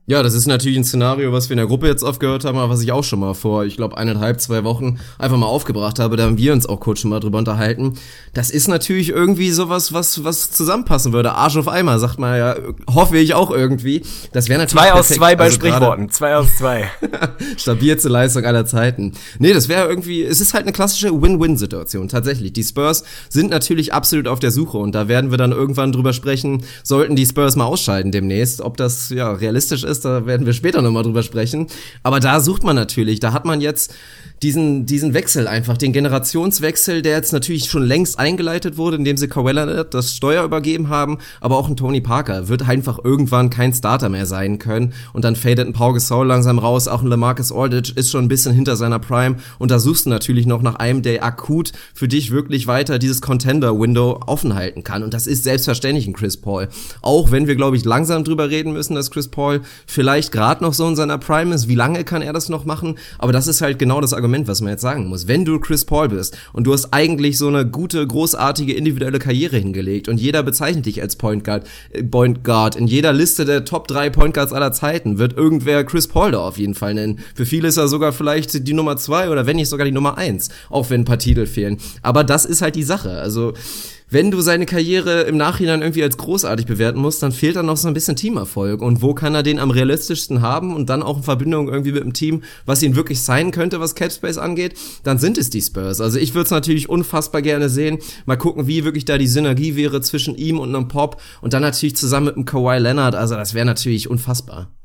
Ja, das ist natürlich ein Szenario, was wir in der Gruppe jetzt aufgehört haben, aber was ich auch schon mal vor, ich glaube, eineinhalb, zwei Wochen einfach mal aufgebracht habe. Da haben wir uns auch kurz schon mal drüber unterhalten. Das ist natürlich irgendwie sowas, was, was zusammenpassen würde. Arsch auf Eimer, sagt man ja, hoffe ich auch irgendwie. Das wäre natürlich. Zwei aus zwei bei also Sprichworten. Zwei aus zwei. Stabilste Leistung aller Zeiten. Nee, das wäre irgendwie, es ist halt eine klassische Win-Win-Situation, tatsächlich. Die Spurs sind natürlich absolut auf der Suche und da werden wir dann irgendwann drüber sprechen, sollten die Spurs mal ausscheiden demnächst, ob das ja realistisch ist ist, da werden wir später nochmal drüber sprechen. Aber da sucht man natürlich, da hat man jetzt diesen, diesen Wechsel einfach, den Generationswechsel, der jetzt natürlich schon längst eingeleitet wurde, indem sie Leonard das Steuer übergeben haben, aber auch ein Tony Parker wird einfach irgendwann kein Starter mehr sein können und dann fadet ein Paul Gasol langsam raus, auch ein LaMarcus Aldridge ist schon ein bisschen hinter seiner Prime und da suchst du natürlich noch nach einem, der akut für dich wirklich weiter dieses Contender-Window offen halten kann und das ist selbstverständlich ein Chris Paul. Auch wenn wir, glaube ich, langsam drüber reden müssen, dass Chris Paul vielleicht gerade noch so in seiner Prime ist. Wie lange kann er das noch machen? Aber das ist halt genau das Argument, was man jetzt sagen muss. Wenn du Chris Paul bist und du hast eigentlich so eine gute, großartige individuelle Karriere hingelegt und jeder bezeichnet dich als Point Guard, äh, Point Guard. In jeder Liste der Top 3 Point Guards aller Zeiten wird irgendwer Chris Paul da auf jeden Fall nennen. Für viele ist er sogar vielleicht die Nummer 2 oder wenn nicht sogar die Nummer 1, auch wenn ein paar Titel fehlen. Aber das ist halt die Sache. Also wenn du seine Karriere im Nachhinein irgendwie als großartig bewerten musst, dann fehlt da noch so ein bisschen Teamerfolg. Und wo kann er den am realistischsten haben und dann auch in Verbindung irgendwie mit dem Team, was ihn wirklich sein könnte, was Capspace angeht, dann sind es die Spurs. Also ich würde es natürlich unfassbar gerne sehen. Mal gucken, wie wirklich da die Synergie wäre zwischen ihm und einem Pop und dann natürlich zusammen mit einem Kawhi Leonard. Also das wäre natürlich unfassbar.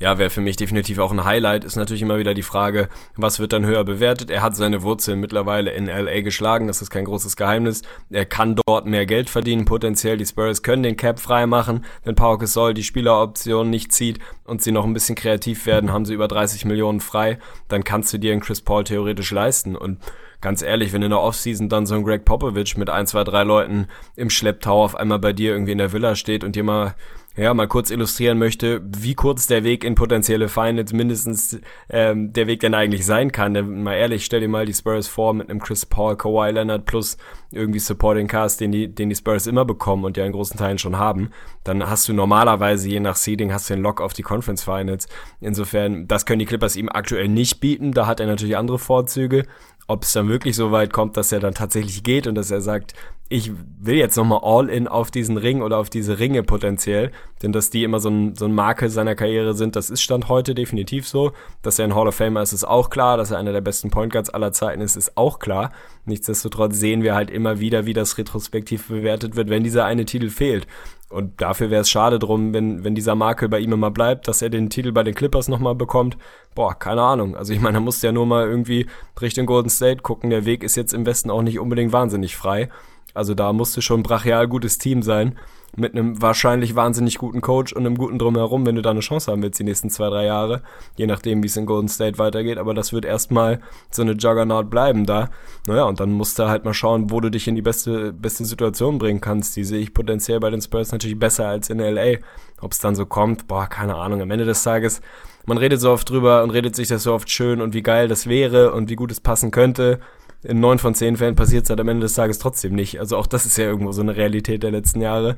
Ja, wäre für mich definitiv auch ein Highlight. Ist natürlich immer wieder die Frage, was wird dann höher bewertet? Er hat seine Wurzeln mittlerweile in LA geschlagen, das ist kein großes Geheimnis. Er kann dort mehr Geld verdienen, potenziell. Die Spurs können den Cap frei machen. Wenn Pau Gasol die Spieleroption nicht zieht und sie noch ein bisschen kreativ werden, haben sie über 30 Millionen frei. Dann kannst du dir einen Chris Paul theoretisch leisten. Und ganz ehrlich, wenn in der Offseason dann so ein Greg Popovich mit ein, zwei, drei Leuten im Schlepptau auf einmal bei dir irgendwie in der Villa steht und dir mal ja, mal kurz illustrieren möchte, wie kurz der Weg in potenzielle Finals mindestens ähm, der Weg denn eigentlich sein kann. Denn mal ehrlich, stell dir mal die Spurs vor mit einem Chris Paul, Kawhi Leonard plus irgendwie Supporting Cast, den die, den die Spurs immer bekommen und ja in großen Teilen schon haben. Dann hast du normalerweise, je nach Seeding, hast du den Lock auf die Conference Finals. Insofern, das können die Clippers ihm aktuell nicht bieten. Da hat er natürlich andere Vorzüge ob es dann wirklich so weit kommt, dass er dann tatsächlich geht und dass er sagt, ich will jetzt nochmal all in auf diesen Ring oder auf diese Ringe potenziell, denn dass die immer so ein, so ein Makel seiner Karriere sind, das ist Stand heute definitiv so. Dass er ein Hall of Famer ist, ist auch klar. Dass er einer der besten Point Guards aller Zeiten ist, ist auch klar. Nichtsdestotrotz sehen wir halt immer wieder, wie das retrospektiv bewertet wird, wenn dieser eine Titel fehlt. Und dafür wäre es schade drum, wenn, wenn dieser Makel bei ihm immer bleibt, dass er den Titel bei den Clippers nochmal bekommt. Boah, keine Ahnung. Also ich meine, er musste ja nur mal irgendwie Richtung Golden State gucken. Der Weg ist jetzt im Westen auch nicht unbedingt wahnsinnig frei. Also da musste schon brachial gutes Team sein mit einem wahrscheinlich wahnsinnig guten Coach und einem guten Drumherum, wenn du da eine Chance haben willst die nächsten zwei, drei Jahre, je nachdem, wie es in Golden State weitergeht. Aber das wird erstmal so eine Juggernaut bleiben da. Naja, und dann musst du halt mal schauen, wo du dich in die beste, beste Situation bringen kannst. Die sehe ich potenziell bei den Spurs natürlich besser als in LA. Ob es dann so kommt, boah, keine Ahnung. Am Ende des Tages, man redet so oft drüber und redet sich das so oft schön und wie geil das wäre und wie gut es passen könnte in neun von zehn Fällen passiert es halt am Ende des Tages trotzdem nicht. Also auch das ist ja irgendwo so eine Realität der letzten Jahre.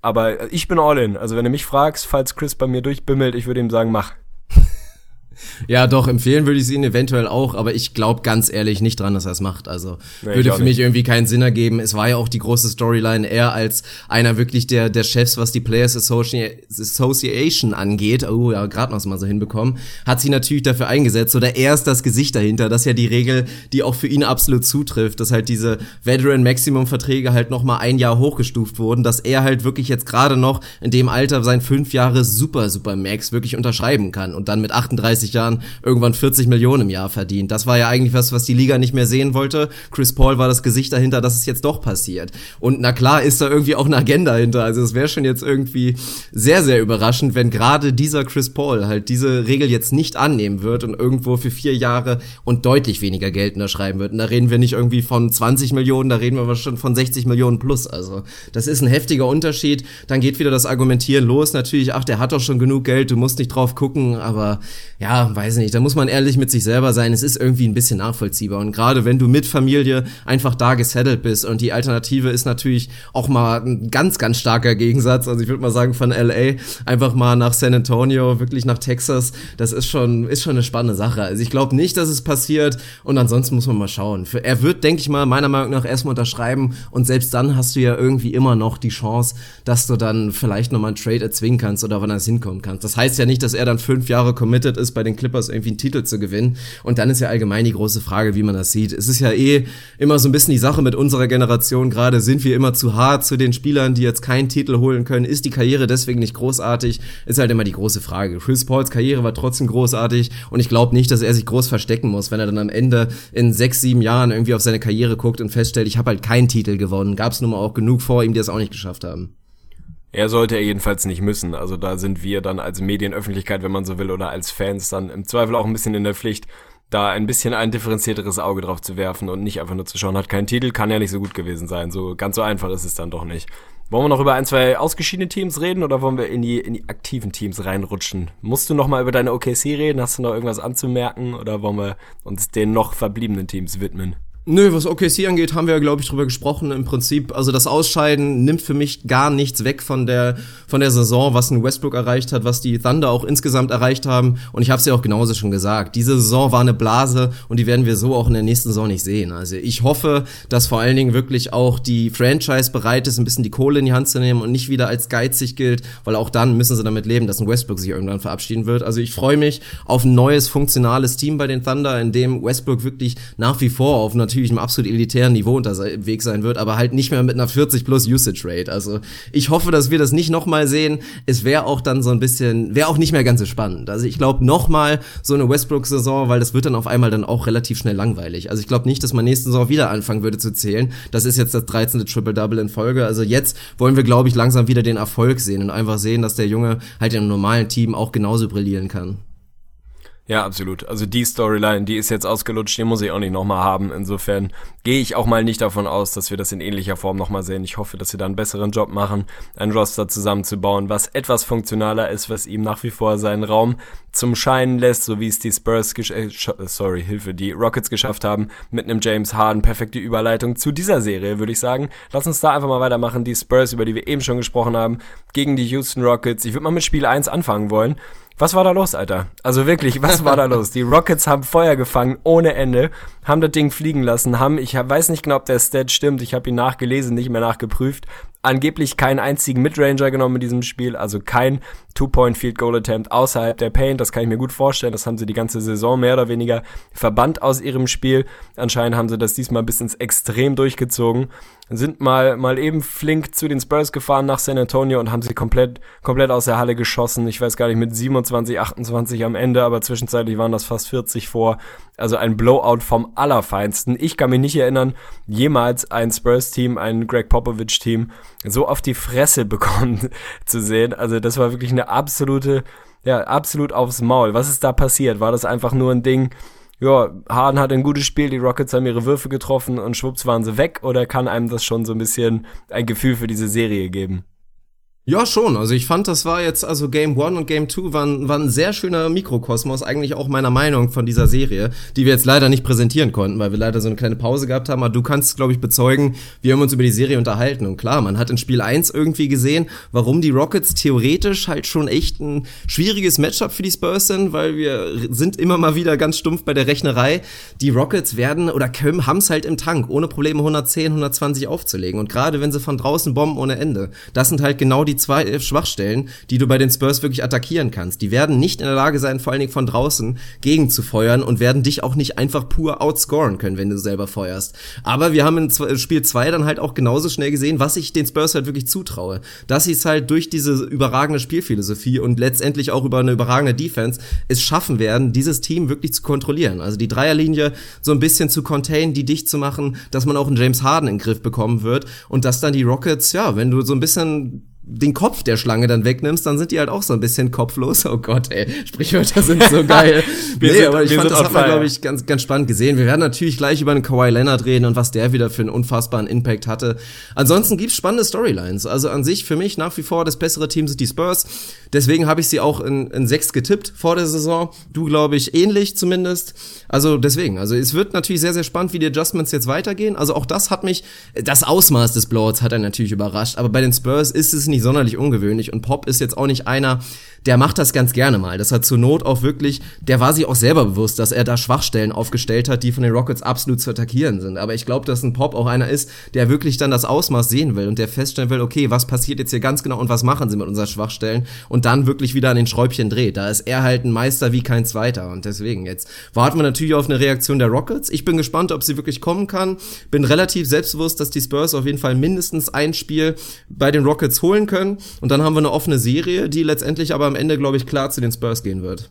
Aber ich bin all in. Also wenn du mich fragst, falls Chris bei mir durchbimmelt, ich würde ihm sagen, mach. Ja, doch, empfehlen würde ich es ihnen eventuell auch, aber ich glaube ganz ehrlich nicht dran, dass er es macht. Also nee, würde für mich irgendwie keinen Sinn ergeben. Es war ja auch die große Storyline, er als einer wirklich der, der Chefs, was die Players Association angeht, oh ja, gerade noch mal so hinbekommen, hat sie natürlich dafür eingesetzt oder er ist das Gesicht dahinter. Das ist ja die Regel, die auch für ihn absolut zutrifft, dass halt diese Veteran Maximum Verträge halt noch mal ein Jahr hochgestuft wurden, dass er halt wirklich jetzt gerade noch in dem Alter sein fünf Jahre Super Super Max wirklich unterschreiben kann und dann mit 38 Jahren Jahren irgendwann 40 Millionen im Jahr verdient. Das war ja eigentlich was, was die Liga nicht mehr sehen wollte. Chris Paul war das Gesicht dahinter, dass es jetzt doch passiert. Und na klar ist da irgendwie auch eine Agenda hinter. Also es wäre schon jetzt irgendwie sehr, sehr überraschend, wenn gerade dieser Chris Paul halt diese Regel jetzt nicht annehmen wird und irgendwo für vier Jahre und deutlich weniger Geld unterschreiben wird. Und da reden wir nicht irgendwie von 20 Millionen, da reden wir schon von 60 Millionen plus. Also das ist ein heftiger Unterschied. Dann geht wieder das Argumentieren los. Natürlich, ach, der hat doch schon genug Geld, du musst nicht drauf gucken. Aber ja, weiß nicht, da muss man ehrlich mit sich selber sein. Es ist irgendwie ein bisschen nachvollziehbar. Und gerade wenn du mit Familie einfach da gesettelt bist und die Alternative ist natürlich auch mal ein ganz, ganz starker Gegensatz. Also ich würde mal sagen von LA einfach mal nach San Antonio, wirklich nach Texas. Das ist schon, ist schon eine spannende Sache. Also ich glaube nicht, dass es passiert. Und ansonsten muss man mal schauen. Für, er wird, denke ich mal, meiner Meinung nach erstmal unterschreiben. Und selbst dann hast du ja irgendwie immer noch die Chance, dass du dann vielleicht nochmal einen Trade erzwingen kannst oder wann er hinkommen kannst. Das heißt ja nicht, dass er dann fünf Jahre committed ist bei den Clippers irgendwie einen Titel zu gewinnen. Und dann ist ja allgemein die große Frage, wie man das sieht. Es ist ja eh immer so ein bisschen die Sache mit unserer Generation gerade. Sind wir immer zu hart zu den Spielern, die jetzt keinen Titel holen können? Ist die Karriere deswegen nicht großartig? Ist halt immer die große Frage. Chris Pauls Karriere war trotzdem großartig und ich glaube nicht, dass er sich groß verstecken muss, wenn er dann am Ende in sechs, sieben Jahren irgendwie auf seine Karriere guckt und feststellt, ich habe halt keinen Titel gewonnen. Gab es nun mal auch genug vor ihm, die es auch nicht geschafft haben. Er sollte er jedenfalls nicht müssen. Also da sind wir dann als Medienöffentlichkeit, wenn man so will, oder als Fans dann im Zweifel auch ein bisschen in der Pflicht, da ein bisschen ein differenzierteres Auge drauf zu werfen und nicht einfach nur zu schauen, hat keinen Titel, kann ja nicht so gut gewesen sein. So ganz so einfach ist es dann doch nicht. Wollen wir noch über ein, zwei ausgeschiedene Teams reden oder wollen wir in die, in die aktiven Teams reinrutschen? Musst du noch mal über deine OKC reden? Hast du noch irgendwas anzumerken oder wollen wir uns den noch verbliebenen Teams widmen? Nö, was OKC angeht, haben wir ja, glaube ich, drüber gesprochen. Im Prinzip, also das Ausscheiden nimmt für mich gar nichts weg von der, von der Saison, was ein Westbrook erreicht hat, was die Thunder auch insgesamt erreicht haben. Und ich habe es ja auch genauso schon gesagt. Diese Saison war eine Blase und die werden wir so auch in der nächsten Saison nicht sehen. Also ich hoffe, dass vor allen Dingen wirklich auch die Franchise bereit ist, ein bisschen die Kohle in die Hand zu nehmen und nicht wieder als geizig gilt, weil auch dann müssen sie damit leben, dass ein Westbrook sich irgendwann verabschieden wird. Also ich freue mich auf ein neues, funktionales Team bei den Thunder, in dem Westbrook wirklich nach wie vor auf natürlich natürlich einem absolut elitären Niveau unterwegs sein wird, aber halt nicht mehr mit einer 40 plus Usage Rate. Also ich hoffe, dass wir das nicht nochmal sehen. Es wäre auch dann so ein bisschen, wäre auch nicht mehr ganz so spannend. Also ich glaube nochmal so eine Westbrook-Saison, weil das wird dann auf einmal dann auch relativ schnell langweilig. Also ich glaube nicht, dass man nächste Saison wieder anfangen würde zu zählen. Das ist jetzt das 13. Triple-Double in Folge. Also jetzt wollen wir, glaube ich, langsam wieder den Erfolg sehen und einfach sehen, dass der Junge halt im normalen Team auch genauso brillieren kann. Ja, absolut. Also die Storyline, die ist jetzt ausgelutscht, die muss ich auch nicht nochmal haben. Insofern gehe ich auch mal nicht davon aus, dass wir das in ähnlicher Form nochmal sehen. Ich hoffe, dass sie da einen besseren Job machen, ein Roster zusammenzubauen, was etwas funktionaler ist, was ihm nach wie vor seinen Raum zum Scheinen lässt, so wie es die Spurs, äh, sorry, Hilfe, die Rockets geschafft haben, mit einem James Harden. Perfekte Überleitung zu dieser Serie, würde ich sagen. Lass uns da einfach mal weitermachen. Die Spurs, über die wir eben schon gesprochen haben, gegen die Houston Rockets. Ich würde mal mit Spiel 1 anfangen wollen. Was war da los, Alter? Also wirklich, was war da los? Die Rockets haben Feuer gefangen ohne Ende, haben das Ding fliegen lassen, haben, ich weiß nicht genau, ob der Stat stimmt, ich habe ihn nachgelesen, nicht mehr nachgeprüft, angeblich keinen einzigen Midranger genommen in diesem Spiel, also kein Two-Point-Field-Goal-Attempt außerhalb der Paint. Das kann ich mir gut vorstellen. Das haben sie die ganze Saison mehr oder weniger verbannt aus ihrem Spiel. Anscheinend haben sie das diesmal bis ins Extrem durchgezogen. Sind mal, mal eben flink zu den Spurs gefahren nach San Antonio und haben sie komplett, komplett aus der Halle geschossen. Ich weiß gar nicht, mit 27, 28 am Ende, aber zwischenzeitlich waren das fast 40 vor. Also ein Blowout vom Allerfeinsten. Ich kann mich nicht erinnern, jemals ein Spurs-Team, ein Greg Popovich-Team so auf die Fresse bekommen zu sehen. Also das war wirklich eine absolute, ja, absolut aufs Maul. Was ist da passiert? War das einfach nur ein Ding, ja, Harden hat ein gutes Spiel, die Rockets haben ihre Würfe getroffen und schwupps waren sie weg? Oder kann einem das schon so ein bisschen ein Gefühl für diese Serie geben? Ja, schon. Also ich fand, das war jetzt, also Game 1 und Game 2 waren, waren ein sehr schöner Mikrokosmos, eigentlich auch meiner Meinung von dieser Serie, die wir jetzt leider nicht präsentieren konnten, weil wir leider so eine kleine Pause gehabt haben. Aber du kannst, glaube ich, bezeugen, wir haben uns über die Serie unterhalten. Und klar, man hat in Spiel 1 irgendwie gesehen, warum die Rockets theoretisch halt schon echt ein schwieriges Matchup für die Spurs sind, weil wir sind immer mal wieder ganz stumpf bei der Rechnerei. Die Rockets werden oder haben es halt im Tank, ohne Probleme 110, 120 aufzulegen. Und gerade wenn sie von draußen bomben ohne Ende, das sind halt genau die zwei äh, Schwachstellen, die du bei den Spurs wirklich attackieren kannst. Die werden nicht in der Lage sein, vor allen Dingen von draußen gegenzufeuern und werden dich auch nicht einfach pur outscoren können, wenn du selber feuerst. Aber wir haben in Spiel 2 dann halt auch genauso schnell gesehen, was ich den Spurs halt wirklich zutraue. Dass sie es halt durch diese überragende Spielphilosophie und letztendlich auch über eine überragende Defense es schaffen werden, dieses Team wirklich zu kontrollieren. Also die Dreierlinie so ein bisschen zu containen, die dicht zu machen, dass man auch einen James Harden in den Griff bekommen wird und dass dann die Rockets, ja, wenn du so ein bisschen den Kopf der Schlange dann wegnimmst, dann sind die halt auch so ein bisschen kopflos. Oh Gott, ey, Sprichwörter sind so geil. nee, sind, aber ich fand, das hat man, glaube ich, ganz, ganz spannend gesehen. Wir werden natürlich gleich über den Kawhi Leonard reden und was der wieder für einen unfassbaren Impact hatte. Ansonsten gibt's spannende Storylines. Also an sich für mich nach wie vor das bessere Team sind die Spurs. Deswegen habe ich sie auch in, in sechs getippt vor der Saison. Du, glaube ich, ähnlich zumindest. Also deswegen, also es wird natürlich sehr, sehr spannend, wie die Adjustments jetzt weitergehen. Also auch das hat mich, das Ausmaß des Blowouts hat er natürlich überrascht. Aber bei den Spurs ist es nicht sonderlich ungewöhnlich und Pop ist jetzt auch nicht einer, der macht das ganz gerne mal. Das hat zur Not auch wirklich, der war sich auch selber bewusst, dass er da Schwachstellen aufgestellt hat, die von den Rockets absolut zu attackieren sind. Aber ich glaube, dass ein Pop auch einer ist, der wirklich dann das Ausmaß sehen will und der feststellen will, okay, was passiert jetzt hier ganz genau und was machen sie mit unseren Schwachstellen und dann wirklich wieder an den Schräubchen dreht. Da ist er halt ein Meister wie kein zweiter und deswegen jetzt warten wir natürlich auf eine Reaktion der Rockets. Ich bin gespannt, ob sie wirklich kommen kann. Bin relativ selbstbewusst, dass die Spurs auf jeden Fall mindestens ein Spiel bei den Rockets holen können und dann haben wir eine offene Serie, die letztendlich aber am Ende, glaube ich, klar zu den Spurs gehen wird.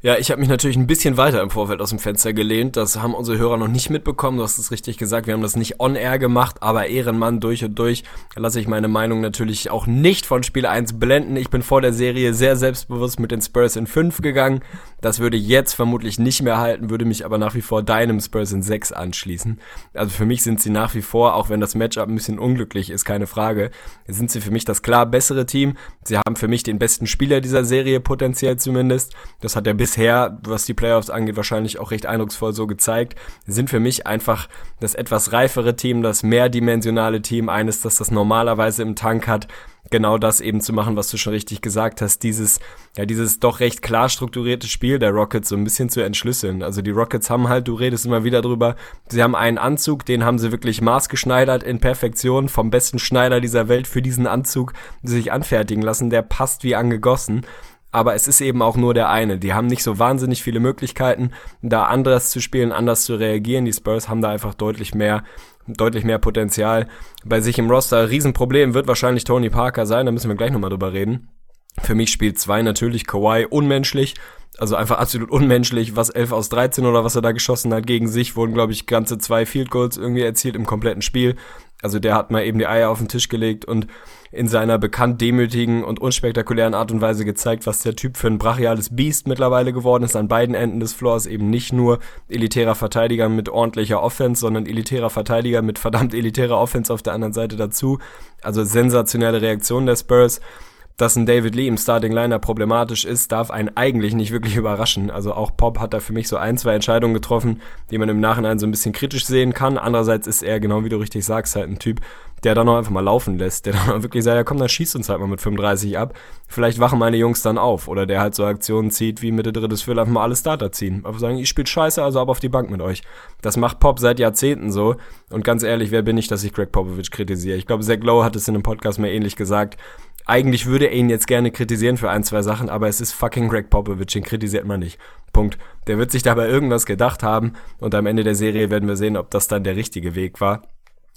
Ja, ich habe mich natürlich ein bisschen weiter im Vorfeld aus dem Fenster gelehnt. Das haben unsere Hörer noch nicht mitbekommen. Du hast es richtig gesagt. Wir haben das nicht on-air gemacht, aber Ehrenmann durch und durch. Da lasse ich meine Meinung natürlich auch nicht von Spiel 1 blenden. Ich bin vor der Serie sehr selbstbewusst mit den Spurs in 5 gegangen. Das würde jetzt vermutlich nicht mehr halten, würde mich aber nach wie vor deinem Spurs in 6 anschließen. Also für mich sind sie nach wie vor, auch wenn das Matchup ein bisschen unglücklich ist, keine Frage, sind sie für mich das klar bessere Team. Sie haben für mich den besten Spieler dieser Serie potenziell zumindest. Das hat er bisher, was die Playoffs angeht, wahrscheinlich auch recht eindrucksvoll so gezeigt. Sind für mich einfach das etwas reifere Team, das mehrdimensionale Team, eines, das das normalerweise im Tank hat genau das eben zu machen, was du schon richtig gesagt hast, dieses, ja, dieses doch recht klar strukturierte Spiel der Rockets so ein bisschen zu entschlüsseln. Also die Rockets haben halt, du redest immer wieder drüber, sie haben einen Anzug, den haben sie wirklich maßgeschneidert in Perfektion vom besten Schneider dieser Welt für diesen Anzug sich anfertigen lassen, der passt wie angegossen. aber es ist eben auch nur der eine. Die haben nicht so wahnsinnig viele Möglichkeiten, da anders zu spielen, anders zu reagieren. Die Spurs haben da einfach deutlich mehr deutlich mehr Potenzial bei sich im Roster. Riesenproblem wird wahrscheinlich Tony Parker sein, da müssen wir gleich nochmal drüber reden. Für mich spielt zwei natürlich Kawhi unmenschlich, also einfach absolut unmenschlich, was 11 aus 13 oder was er da geschossen hat gegen sich, wurden glaube ich ganze zwei Field Goals irgendwie erzielt im kompletten Spiel. Also der hat mal eben die Eier auf den Tisch gelegt und in seiner bekannt demütigen und unspektakulären Art und Weise gezeigt, was der Typ für ein brachiales Biest mittlerweile geworden ist an beiden Enden des Floors. Eben nicht nur elitärer Verteidiger mit ordentlicher Offense, sondern elitärer Verteidiger mit verdammt elitärer Offense auf der anderen Seite dazu. Also sensationelle Reaktion der Spurs dass ein David Lee im Starting Liner problematisch ist, darf einen eigentlich nicht wirklich überraschen. Also auch Pop hat da für mich so ein, zwei Entscheidungen getroffen, die man im Nachhinein so ein bisschen kritisch sehen kann. Andererseits ist er, genau wie du richtig sagst, halt ein Typ, der dann noch einfach mal laufen lässt, der dann wirklich sagt, ja komm, dann schießt uns halt mal mit 35 ab. Vielleicht wachen meine Jungs dann auf. Oder der halt so Aktionen zieht, wie Mitte drittes Viertel einfach mal alle Starter ziehen. Einfach sagen, ich spiele scheiße, also ab auf die Bank mit euch. Das macht Pop seit Jahrzehnten so. Und ganz ehrlich, wer bin ich, dass ich Greg Popovich kritisiere? Ich glaube, Zach Lowe hat es in einem Podcast mal ähnlich gesagt eigentlich würde er ihn jetzt gerne kritisieren für ein, zwei Sachen, aber es ist fucking Greg Popovich, den kritisiert man nicht. Punkt. Der wird sich dabei irgendwas gedacht haben und am Ende der Serie werden wir sehen, ob das dann der richtige Weg war.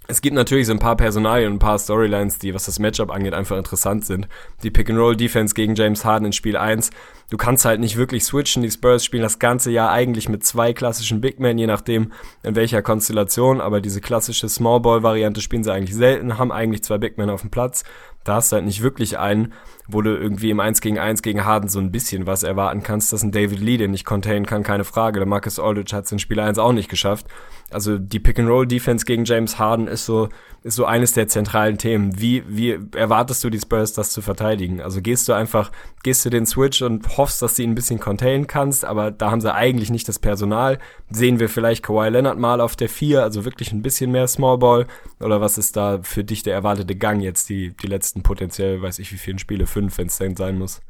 Es gibt natürlich so ein paar Personalien und ein paar Storylines, die, was das Matchup angeht, einfach interessant sind. Die Pick-and-Roll-Defense gegen James Harden in Spiel 1. Du kannst halt nicht wirklich switchen. Die Spurs spielen das ganze Jahr eigentlich mit zwei klassischen Big Men, je nachdem in welcher Konstellation. Aber diese klassische Small-Ball-Variante spielen sie eigentlich selten, haben eigentlich zwei Big Men auf dem Platz. Da hast du halt nicht wirklich einen, wo du irgendwie im 1 gegen 1 gegen Harden so ein bisschen was erwarten kannst, dass ein David Lee den nicht containen kann, keine Frage. Der Marcus Aldridge hat es in Spiel 1 auch nicht geschafft. Also die Pick-and-Roll-Defense gegen James Harden ist so, ist so eines der zentralen Themen. Wie, wie erwartest du die Spurs, das zu verteidigen? Also gehst du einfach, gehst du den Switch und hoffst, dass du ihn ein bisschen containen kannst, aber da haben sie eigentlich nicht das Personal. Sehen wir vielleicht Kawhi Leonard mal auf der 4, also wirklich ein bisschen mehr Small Ball? Oder was ist da für dich der erwartete Gang jetzt, die, die letzten potenziell, weiß ich wie vielen Spiele, fünf, wenn es denn sein muss?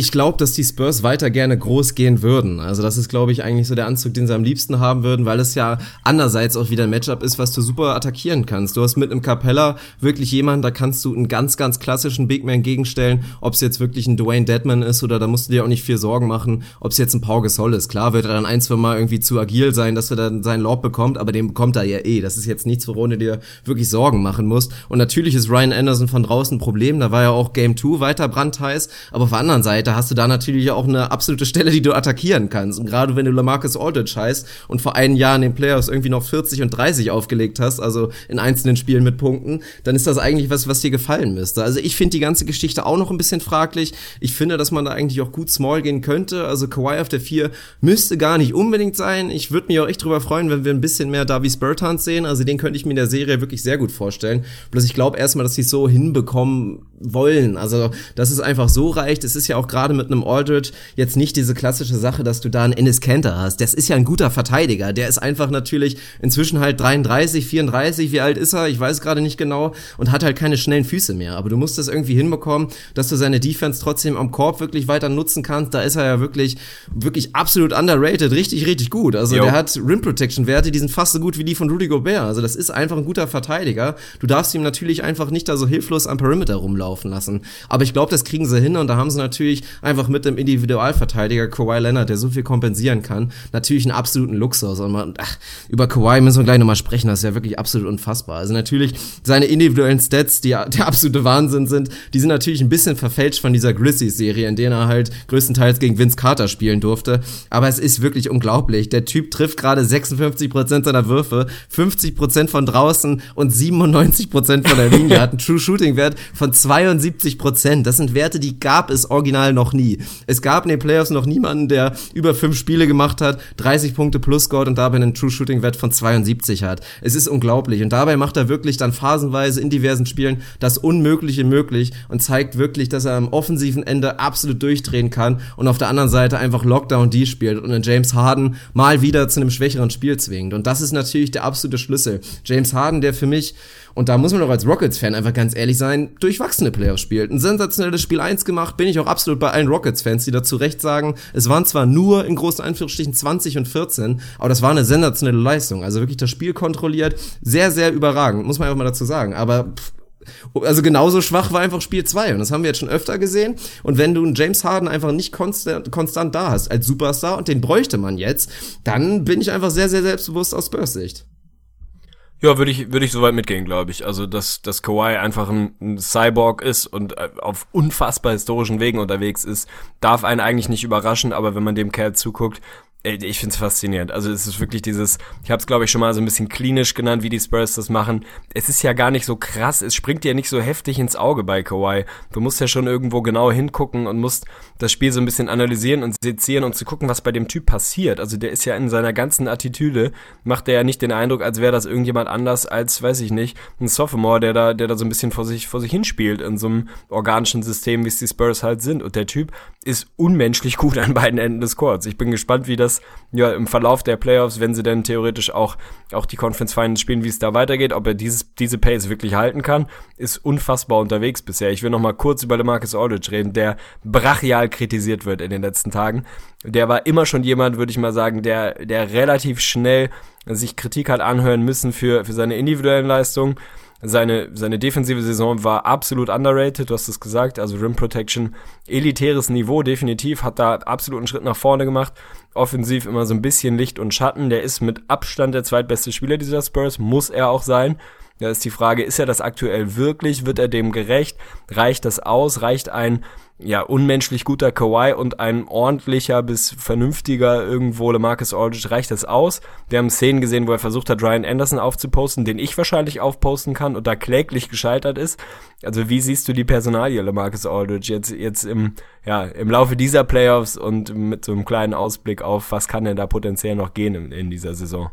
Ich glaube, dass die Spurs weiter gerne groß gehen würden. Also das ist, glaube ich, eigentlich so der Anzug, den sie am liebsten haben würden, weil es ja andererseits auch wieder ein Matchup ist, was du super attackieren kannst. Du hast mit einem Capella wirklich jemanden, da kannst du einen ganz, ganz klassischen Big Man gegenstellen, ob es jetzt wirklich ein Dwayne Deadman ist oder da musst du dir auch nicht viel Sorgen machen, ob es jetzt ein Pau Gasol ist. Klar wird er dann ein, zwei Mal irgendwie zu agil sein, dass er dann seinen Lob bekommt, aber den bekommt er ja eh. Das ist jetzt nichts, woran du dir wirklich Sorgen machen musst. Und natürlich ist Ryan Anderson von draußen ein Problem, da war ja auch Game 2 weiter brandheiß, aber auf der anderen Seite Seite hast du da natürlich auch eine absolute Stelle, die du attackieren kannst. Und gerade wenn du Lamarcus Aldridge heißt und vor einem Jahr in den Playoffs irgendwie noch 40 und 30 aufgelegt hast, also in einzelnen Spielen mit Punkten, dann ist das eigentlich was, was dir gefallen müsste. Also ich finde die ganze Geschichte auch noch ein bisschen fraglich. Ich finde, dass man da eigentlich auch gut small gehen könnte. Also Kawhi auf der 4 müsste gar nicht unbedingt sein. Ich würde mich auch echt drüber freuen, wenn wir ein bisschen mehr Davies Bertans sehen. Also den könnte ich mir in der Serie wirklich sehr gut vorstellen. Bloß ich glaube erstmal, dass sie es so hinbekommen wollen. Also, dass es einfach so reicht. Es ist ja auch gerade mit einem Aldridge jetzt nicht diese klassische Sache, dass du da einen Ennis Kanter hast. Das ist ja ein guter Verteidiger. Der ist einfach natürlich inzwischen halt 33, 34. Wie alt ist er? Ich weiß gerade nicht genau. Und hat halt keine schnellen Füße mehr. Aber du musst das irgendwie hinbekommen, dass du seine Defense trotzdem am Korb wirklich weiter nutzen kannst. Da ist er ja wirklich, wirklich absolut underrated. Richtig, richtig gut. Also, jo. der hat Rim Protection Werte, die sind fast so gut wie die von Rudy Gobert. Also, das ist einfach ein guter Verteidiger. Du darfst ihm natürlich einfach nicht da so hilflos am Perimeter rumlaufen laufen lassen. Aber ich glaube, das kriegen sie hin und da haben sie natürlich einfach mit dem Individualverteidiger Kawhi Leonard, der so viel kompensieren kann, natürlich einen absoluten Luxus. Und man, ach, über Kawhi müssen wir gleich nochmal sprechen, das ist ja wirklich absolut unfassbar. Also natürlich, seine individuellen Stats, die der absolute Wahnsinn sind, die sind natürlich ein bisschen verfälscht von dieser Grizzlies-Serie, in der er halt größtenteils gegen Vince Carter spielen durfte. Aber es ist wirklich unglaublich. Der Typ trifft gerade 56% seiner Würfe, 50% von draußen und 97% von der Linie. Hat einen True-Shooting-Wert von zwei 72 Prozent. Das sind Werte, die gab es original noch nie. Es gab in den Playoffs noch niemanden, der über fünf Spiele gemacht hat, 30 Punkte plus scored und dabei einen True Shooting Wert von 72 hat. Es ist unglaublich. Und dabei macht er wirklich dann phasenweise in diversen Spielen das Unmögliche möglich und zeigt wirklich, dass er am offensiven Ende absolut durchdrehen kann und auf der anderen Seite einfach Lockdown D spielt und einen James Harden mal wieder zu einem schwächeren Spiel zwingt. Und das ist natürlich der absolute Schlüssel. James Harden, der für mich und da muss man doch als Rockets-Fan einfach ganz ehrlich sein, durchwachsene Playoffs spielt. Ein sensationelles Spiel 1 gemacht, bin ich auch absolut bei allen Rockets-Fans, die dazu recht sagen, es waren zwar nur in großen Anführungsstrichen 20 und 14, aber das war eine sensationelle Leistung. Also wirklich das Spiel kontrolliert, sehr, sehr überragend, muss man einfach mal dazu sagen. Aber pff, also genauso schwach war einfach Spiel 2 und das haben wir jetzt schon öfter gesehen und wenn du einen James Harden einfach nicht konstant, konstant da hast als Superstar und den bräuchte man jetzt, dann bin ich einfach sehr, sehr selbstbewusst aus Spurs Sicht. Ja, würde ich, würde ich soweit mitgehen, glaube ich. Also, dass, dass Kawhi einfach ein, ein Cyborg ist und äh, auf unfassbar historischen Wegen unterwegs ist, darf einen eigentlich nicht überraschen, aber wenn man dem Kerl zuguckt, ich finde es faszinierend. Also es ist wirklich dieses, ich habe es glaube ich schon mal so ein bisschen klinisch genannt, wie die Spurs das machen. Es ist ja gar nicht so krass, es springt dir nicht so heftig ins Auge bei Kawhi. Du musst ja schon irgendwo genau hingucken und musst das Spiel so ein bisschen analysieren und sezieren und zu gucken, was bei dem Typ passiert. Also der ist ja in seiner ganzen Attitüde, macht der ja nicht den Eindruck, als wäre das irgendjemand anders als, weiß ich nicht, ein Sophomore, der da, der da so ein bisschen vor sich, vor sich hinspielt in so einem organischen System, wie es die Spurs halt sind. Und der Typ ist unmenschlich gut an beiden Enden des Courts. Ich bin gespannt, wie das das ja im Verlauf der Playoffs, wenn sie dann theoretisch auch, auch die Conference Finals spielen, wie es da weitergeht, ob er dieses, diese Pace wirklich halten kann, ist unfassbar unterwegs bisher. Ich will noch mal kurz über Marcus Aldridge reden, der brachial kritisiert wird in den letzten Tagen. Der war immer schon jemand, würde ich mal sagen, der, der relativ schnell sich Kritik hat anhören müssen für, für seine individuellen Leistungen seine, seine defensive Saison war absolut underrated, du hast es gesagt, also Rim Protection, elitäres Niveau, definitiv, hat da absolut einen Schritt nach vorne gemacht. Offensiv immer so ein bisschen Licht und Schatten, der ist mit Abstand der zweitbeste Spieler dieser Spurs, muss er auch sein. Da ist die Frage, ist er das aktuell wirklich? Wird er dem gerecht? Reicht das aus? Reicht ein ja, unmenschlich guter Kawhi und ein ordentlicher bis vernünftiger irgendwo LeMarcus Aldridge, reicht das aus? Wir haben Szenen gesehen, wo er versucht hat, Ryan Anderson aufzuposten, den ich wahrscheinlich aufposten kann und da kläglich gescheitert ist. Also wie siehst du die Personalie LeMarcus Aldridge jetzt, jetzt im, ja, im Laufe dieser Playoffs und mit so einem kleinen Ausblick auf, was kann denn da potenziell noch gehen in, in dieser Saison?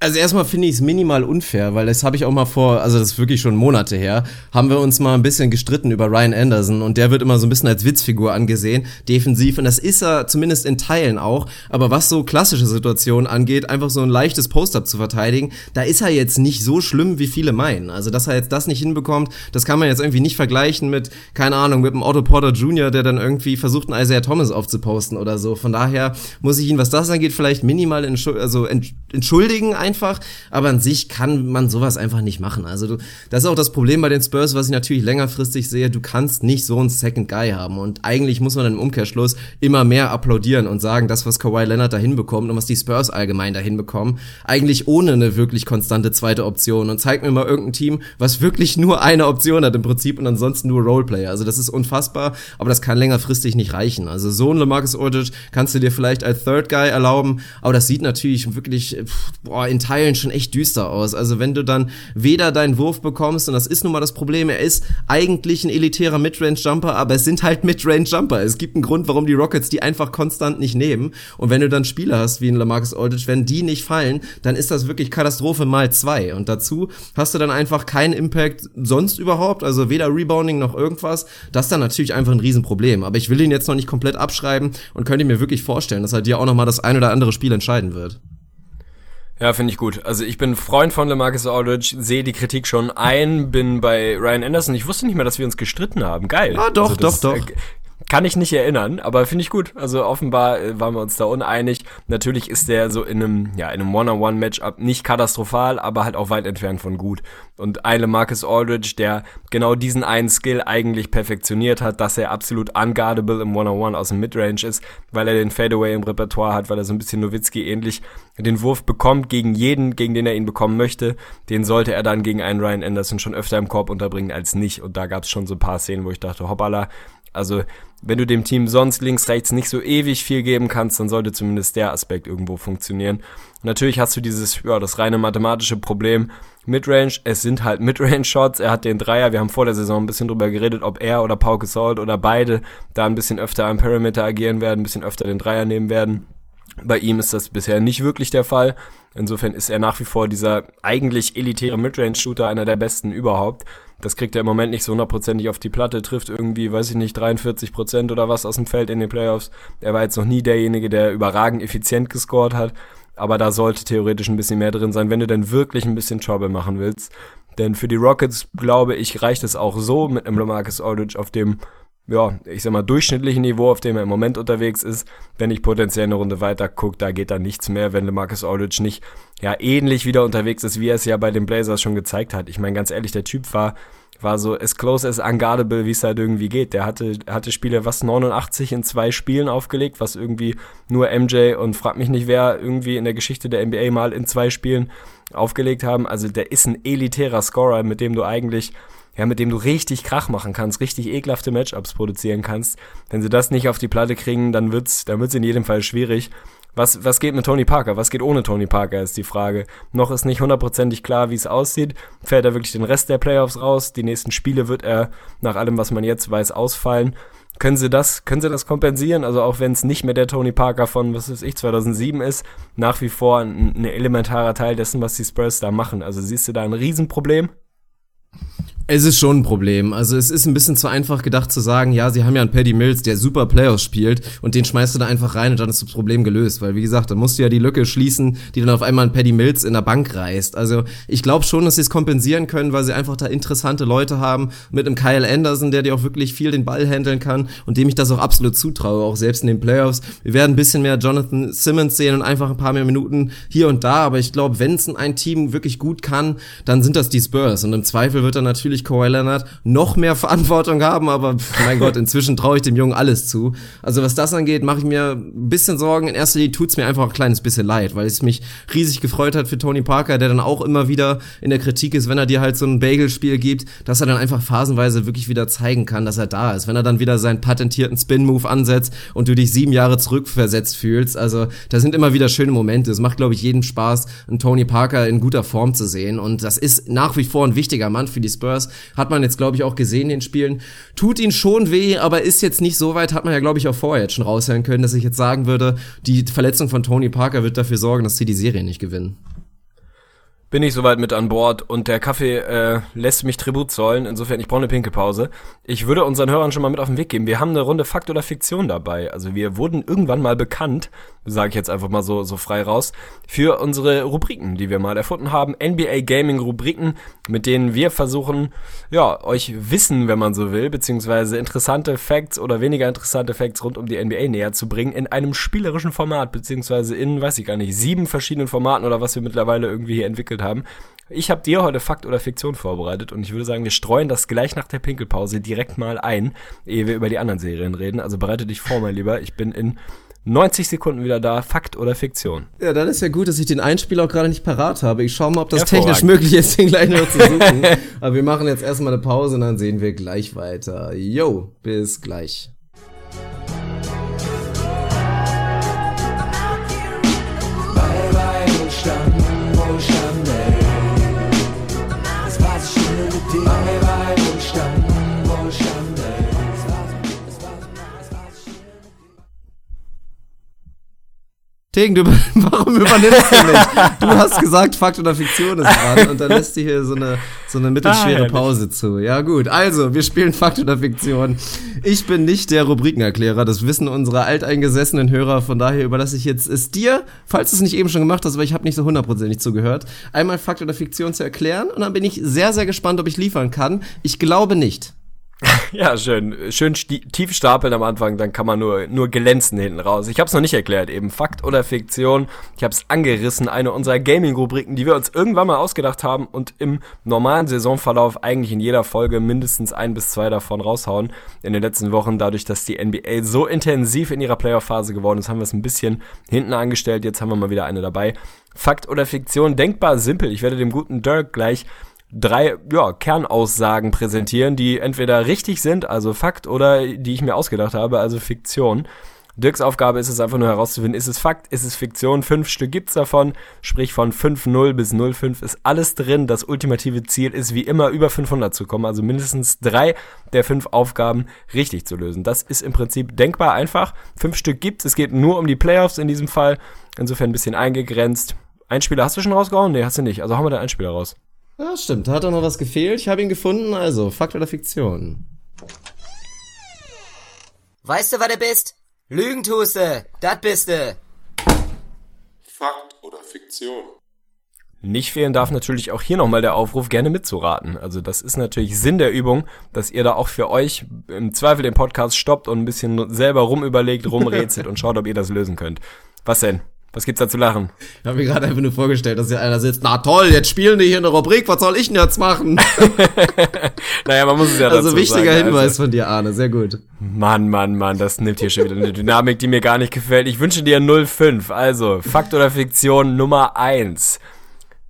Also erstmal finde ich es minimal unfair, weil das habe ich auch mal vor, also das ist wirklich schon Monate her, haben wir uns mal ein bisschen gestritten über Ryan Anderson und der wird immer so ein bisschen als Witzfigur angesehen, defensiv und das ist er zumindest in Teilen auch, aber was so klassische Situationen angeht, einfach so ein leichtes Post-up zu verteidigen, da ist er jetzt nicht so schlimm, wie viele meinen. Also dass er jetzt das nicht hinbekommt, das kann man jetzt irgendwie nicht vergleichen mit, keine Ahnung, mit einem Otto Porter Jr., der dann irgendwie versucht, einen Isaiah Thomas aufzuposten oder so. Von daher muss ich ihn, was das angeht, vielleicht minimal also entschuldigen, einfach, aber an sich kann man sowas einfach nicht machen. Also du, das ist auch das Problem bei den Spurs, was ich natürlich längerfristig sehe. Du kannst nicht so einen Second Guy haben und eigentlich muss man dann im Umkehrschluss immer mehr applaudieren und sagen, das, was Kawhi Leonard da hinbekommt und was die Spurs allgemein da hinbekommen, eigentlich ohne eine wirklich konstante zweite Option und zeig mir mal irgendein Team, was wirklich nur eine Option hat im Prinzip und ansonsten nur Roleplayer. Also das ist unfassbar, aber das kann längerfristig nicht reichen. Also so ein LaMarcus Aldridge kannst du dir vielleicht als Third Guy erlauben, aber das sieht natürlich wirklich, boah, in in Teilen schon echt düster aus. Also wenn du dann weder deinen Wurf bekommst, und das ist nun mal das Problem, er ist eigentlich ein elitärer Midrange-Jumper, aber es sind halt Midrange-Jumper. Es gibt einen Grund, warum die Rockets die einfach konstant nicht nehmen. Und wenn du dann Spieler hast wie ein Lamarcus Aldridge, wenn die nicht fallen, dann ist das wirklich Katastrophe mal zwei. Und dazu hast du dann einfach keinen Impact sonst überhaupt, also weder Rebounding noch irgendwas. Das ist dann natürlich einfach ein Riesenproblem. Aber ich will ihn jetzt noch nicht komplett abschreiben und könnte mir wirklich vorstellen, dass er dir auch noch mal das ein oder andere Spiel entscheiden wird. Ja, finde ich gut. Also ich bin Freund von LeMarcus Aldridge, sehe die Kritik schon ein, bin bei Ryan Anderson. Ich wusste nicht mehr, dass wir uns gestritten haben. Geil. Ah, doch, also das, doch, doch. Äh, kann ich nicht erinnern, aber finde ich gut. Also offenbar äh, waren wir uns da uneinig. Natürlich ist der so in einem, ja, in einem One-on-One-Matchup nicht katastrophal, aber halt auch weit entfernt von gut. Und Eile Marcus Aldridge, der genau diesen einen Skill eigentlich perfektioniert hat, dass er absolut unguardable im One-on-One aus dem Midrange ist, weil er den Fadeaway im Repertoire hat, weil er so ein bisschen Nowitzki ähnlich den Wurf bekommt gegen jeden, gegen den er ihn bekommen möchte. Den sollte er dann gegen einen Ryan Anderson schon öfter im Korb unterbringen als nicht. Und da gab es schon so ein paar Szenen, wo ich dachte, hoppala, also wenn du dem Team sonst links, rechts nicht so ewig viel geben kannst, dann sollte zumindest der Aspekt irgendwo funktionieren. natürlich hast du dieses, ja, das reine mathematische Problem. Midrange, es sind halt Midrange-Shots. Er hat den Dreier. Wir haben vor der Saison ein bisschen drüber geredet, ob er oder Pau Gasol oder beide da ein bisschen öfter am Perimeter agieren werden, ein bisschen öfter den Dreier nehmen werden. Bei ihm ist das bisher nicht wirklich der Fall. Insofern ist er nach wie vor dieser eigentlich elitäre Midrange-Shooter, einer der besten überhaupt. Das kriegt er im Moment nicht so hundertprozentig auf die Platte, trifft irgendwie, weiß ich nicht, 43 Prozent oder was aus dem Feld in den Playoffs. Er war jetzt noch nie derjenige, der überragend effizient gescored hat. Aber da sollte theoretisch ein bisschen mehr drin sein, wenn du denn wirklich ein bisschen Trouble machen willst. Denn für die Rockets, glaube ich, reicht es auch so mit einem Lamarcus Aldridge auf dem ja, ich sag mal, durchschnittlichen Niveau, auf dem er im Moment unterwegs ist. Wenn ich potenziell eine Runde weiter gucke, da geht da nichts mehr, wenn Marcus Aldridge nicht ja ähnlich wieder unterwegs ist, wie er es ja bei den Blazers schon gezeigt hat. Ich meine, ganz ehrlich, der Typ war war so as close as unguardable, wie es halt irgendwie geht. Der hatte, hatte Spiele, was 89 in zwei Spielen aufgelegt, was irgendwie nur MJ und frag mich nicht wer irgendwie in der Geschichte der NBA mal in zwei Spielen aufgelegt haben. Also der ist ein elitärer Scorer, mit dem du eigentlich, ja, mit dem du richtig Krach machen kannst, richtig ekelhafte Matchups produzieren kannst. Wenn sie das nicht auf die Platte kriegen, dann wird's, dann wird's in jedem Fall schwierig. Was, was geht mit Tony Parker? Was geht ohne Tony Parker, ist die Frage. Noch ist nicht hundertprozentig klar, wie es aussieht. Fährt er wirklich den Rest der Playoffs raus? Die nächsten Spiele wird er, nach allem, was man jetzt weiß, ausfallen. Können sie das, können sie das kompensieren? Also auch wenn es nicht mehr der Tony Parker von, was weiß ich, 2007 ist, nach wie vor ein, ein elementarer Teil dessen, was die Spurs da machen. Also siehst du da ein Riesenproblem? Es ist schon ein Problem. Also es ist ein bisschen zu einfach gedacht zu sagen, ja, sie haben ja einen Paddy Mills, der super Playoffs spielt und den schmeißt du da einfach rein und dann ist das Problem gelöst. Weil wie gesagt, dann musst du ja die Lücke schließen, die dann auf einmal ein Paddy Mills in der Bank reißt. Also ich glaube schon, dass sie es kompensieren können, weil sie einfach da interessante Leute haben mit einem Kyle Anderson, der dir auch wirklich viel den Ball handeln kann und dem ich das auch absolut zutraue, auch selbst in den Playoffs. Wir werden ein bisschen mehr Jonathan Simmons sehen und einfach ein paar mehr Minuten hier und da, aber ich glaube, wenn es ein Team wirklich gut kann, dann sind das die Spurs und im Zweifel wird dann natürlich Kawhi Leonard noch mehr Verantwortung haben, aber mein Gott, inzwischen traue ich dem Jungen alles zu. Also was das angeht, mache ich mir ein bisschen Sorgen. In erster Linie tut's mir einfach ein kleines bisschen leid, weil es mich riesig gefreut hat für Tony Parker, der dann auch immer wieder in der Kritik ist, wenn er dir halt so ein Bagel-Spiel gibt, dass er dann einfach phasenweise wirklich wieder zeigen kann, dass er da ist. Wenn er dann wieder seinen patentierten Spin-Move ansetzt und du dich sieben Jahre zurückversetzt fühlst. Also da sind immer wieder schöne Momente. Es macht, glaube ich, jedem Spaß, einen Tony Parker in guter Form zu sehen. Und das ist nach wie vor ein wichtiger Mann für die Spurs. Hat man jetzt, glaube ich, auch gesehen in den Spielen. Tut ihn schon weh, aber ist jetzt nicht so weit, hat man ja, glaube ich, auch vorher jetzt schon raushören können, dass ich jetzt sagen würde, die Verletzung von Tony Parker wird dafür sorgen, dass sie die Serie nicht gewinnen bin ich soweit mit an Bord und der Kaffee äh, lässt mich Tribut zollen. Insofern, ich brauche eine Pinkelpause. Ich würde unseren Hörern schon mal mit auf den Weg geben. Wir haben eine Runde Fakt oder Fiktion dabei. Also wir wurden irgendwann mal bekannt, sage ich jetzt einfach mal so, so frei raus, für unsere Rubriken, die wir mal erfunden haben. NBA Gaming Rubriken, mit denen wir versuchen, ja, euch Wissen, wenn man so will, beziehungsweise interessante Facts oder weniger interessante Facts rund um die NBA näher zu bringen in einem spielerischen Format, beziehungsweise in, weiß ich gar nicht, sieben verschiedenen Formaten oder was wir mittlerweile irgendwie hier entwickelt haben. Ich habe dir heute Fakt oder Fiktion vorbereitet und ich würde sagen, wir streuen das gleich nach der Pinkelpause direkt mal ein, ehe wir über die anderen Serien reden. Also bereite dich vor, mein Lieber. Ich bin in 90 Sekunden wieder da. Fakt oder Fiktion? Ja, dann ist ja gut, dass ich den Einspieler auch gerade nicht parat habe. Ich schaue mal, ob das technisch möglich ist, den gleich noch zu suchen. Aber wir machen jetzt erstmal eine Pause und dann sehen wir gleich weiter. Yo, bis gleich. Tegen, du, warum übernimmst du nicht? Du hast gesagt, Fakt oder Fiktion ist dran und dann lässt du hier so eine, so eine mittelschwere ah, Pause zu. Ja gut, also, wir spielen Fakt oder Fiktion. Ich bin nicht der Rubrikenerklärer, das wissen unsere alteingesessenen Hörer, von daher überlasse ich jetzt es dir, falls du es nicht eben schon gemacht hast, aber ich habe nicht so hundertprozentig zugehört, einmal Fakt oder Fiktion zu erklären und dann bin ich sehr, sehr gespannt, ob ich liefern kann. Ich glaube nicht. Ja, schön. Schön tief stapeln am Anfang, dann kann man nur, nur glänzen hinten raus. Ich habe es noch nicht erklärt, eben Fakt oder Fiktion. Ich habe es angerissen, eine unserer Gaming-Rubriken, die wir uns irgendwann mal ausgedacht haben und im normalen Saisonverlauf eigentlich in jeder Folge mindestens ein bis zwei davon raushauen. In den letzten Wochen, dadurch, dass die NBA so intensiv in ihrer Playoff-Phase geworden ist, haben wir es ein bisschen hinten angestellt. Jetzt haben wir mal wieder eine dabei. Fakt oder Fiktion, denkbar simpel. Ich werde dem guten Dirk gleich drei ja, Kernaussagen präsentieren, die entweder richtig sind, also Fakt, oder die ich mir ausgedacht habe, also Fiktion. Dirks Aufgabe ist es einfach nur herauszufinden, ist es Fakt, ist es Fiktion, fünf Stück gibt's davon, sprich von 5.0 bis 0.5 ist alles drin. Das ultimative Ziel ist wie immer über 500 zu kommen, also mindestens drei der fünf Aufgaben richtig zu lösen. Das ist im Prinzip denkbar einfach. Fünf Stück gibt's, es geht nur um die Playoffs in diesem Fall, insofern ein bisschen eingegrenzt. Einspieler hast du schon rausgehauen? Nee, hast du nicht. Also haben wir den Einspieler raus. Ja, stimmt. Da hat doch noch was gefehlt. Ich habe ihn gefunden. Also, Fakt oder Fiktion? Weißt du, was du bist? Lügen tust du. Das bist du. Fakt oder Fiktion? Nicht fehlen darf natürlich auch hier nochmal der Aufruf, gerne mitzuraten. Also das ist natürlich Sinn der Übung, dass ihr da auch für euch im Zweifel den Podcast stoppt und ein bisschen selber rumüberlegt, rumrätselt und schaut, ob ihr das lösen könnt. Was denn? Was gibt's da zu lachen? Ich habe mir gerade einfach nur vorgestellt, dass hier einer sitzt, na toll, jetzt spielen die hier eine Rubrik, was soll ich denn jetzt machen? naja, man muss es ja also dazu Also wichtiger sagen, Hinweis also. von dir, Arne, sehr gut. Mann, Mann, Mann, das nimmt hier schon wieder eine Dynamik, die mir gar nicht gefällt. Ich wünsche dir 05. Also, Fakt oder Fiktion Nummer 1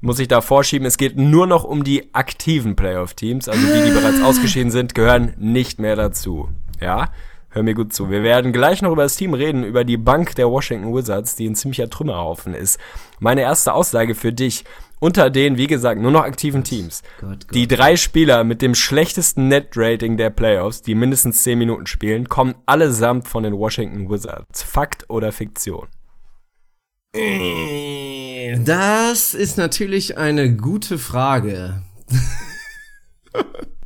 muss ich da vorschieben. Es geht nur noch um die aktiven Playoff-Teams, also die, die bereits ausgeschieden sind, gehören nicht mehr dazu. Ja, hör mir gut zu. Wir werden gleich noch über das Team reden, über die Bank der Washington Wizards, die ein ziemlicher Trümmerhaufen ist. Meine erste Aussage für dich. Unter den, wie gesagt, nur noch aktiven Teams. Gott, Gott. Die drei Spieler mit dem schlechtesten Net-Rating der Playoffs, die mindestens 10 Minuten spielen, kommen allesamt von den Washington Wizards. Fakt oder Fiktion? Das ist natürlich eine gute Frage.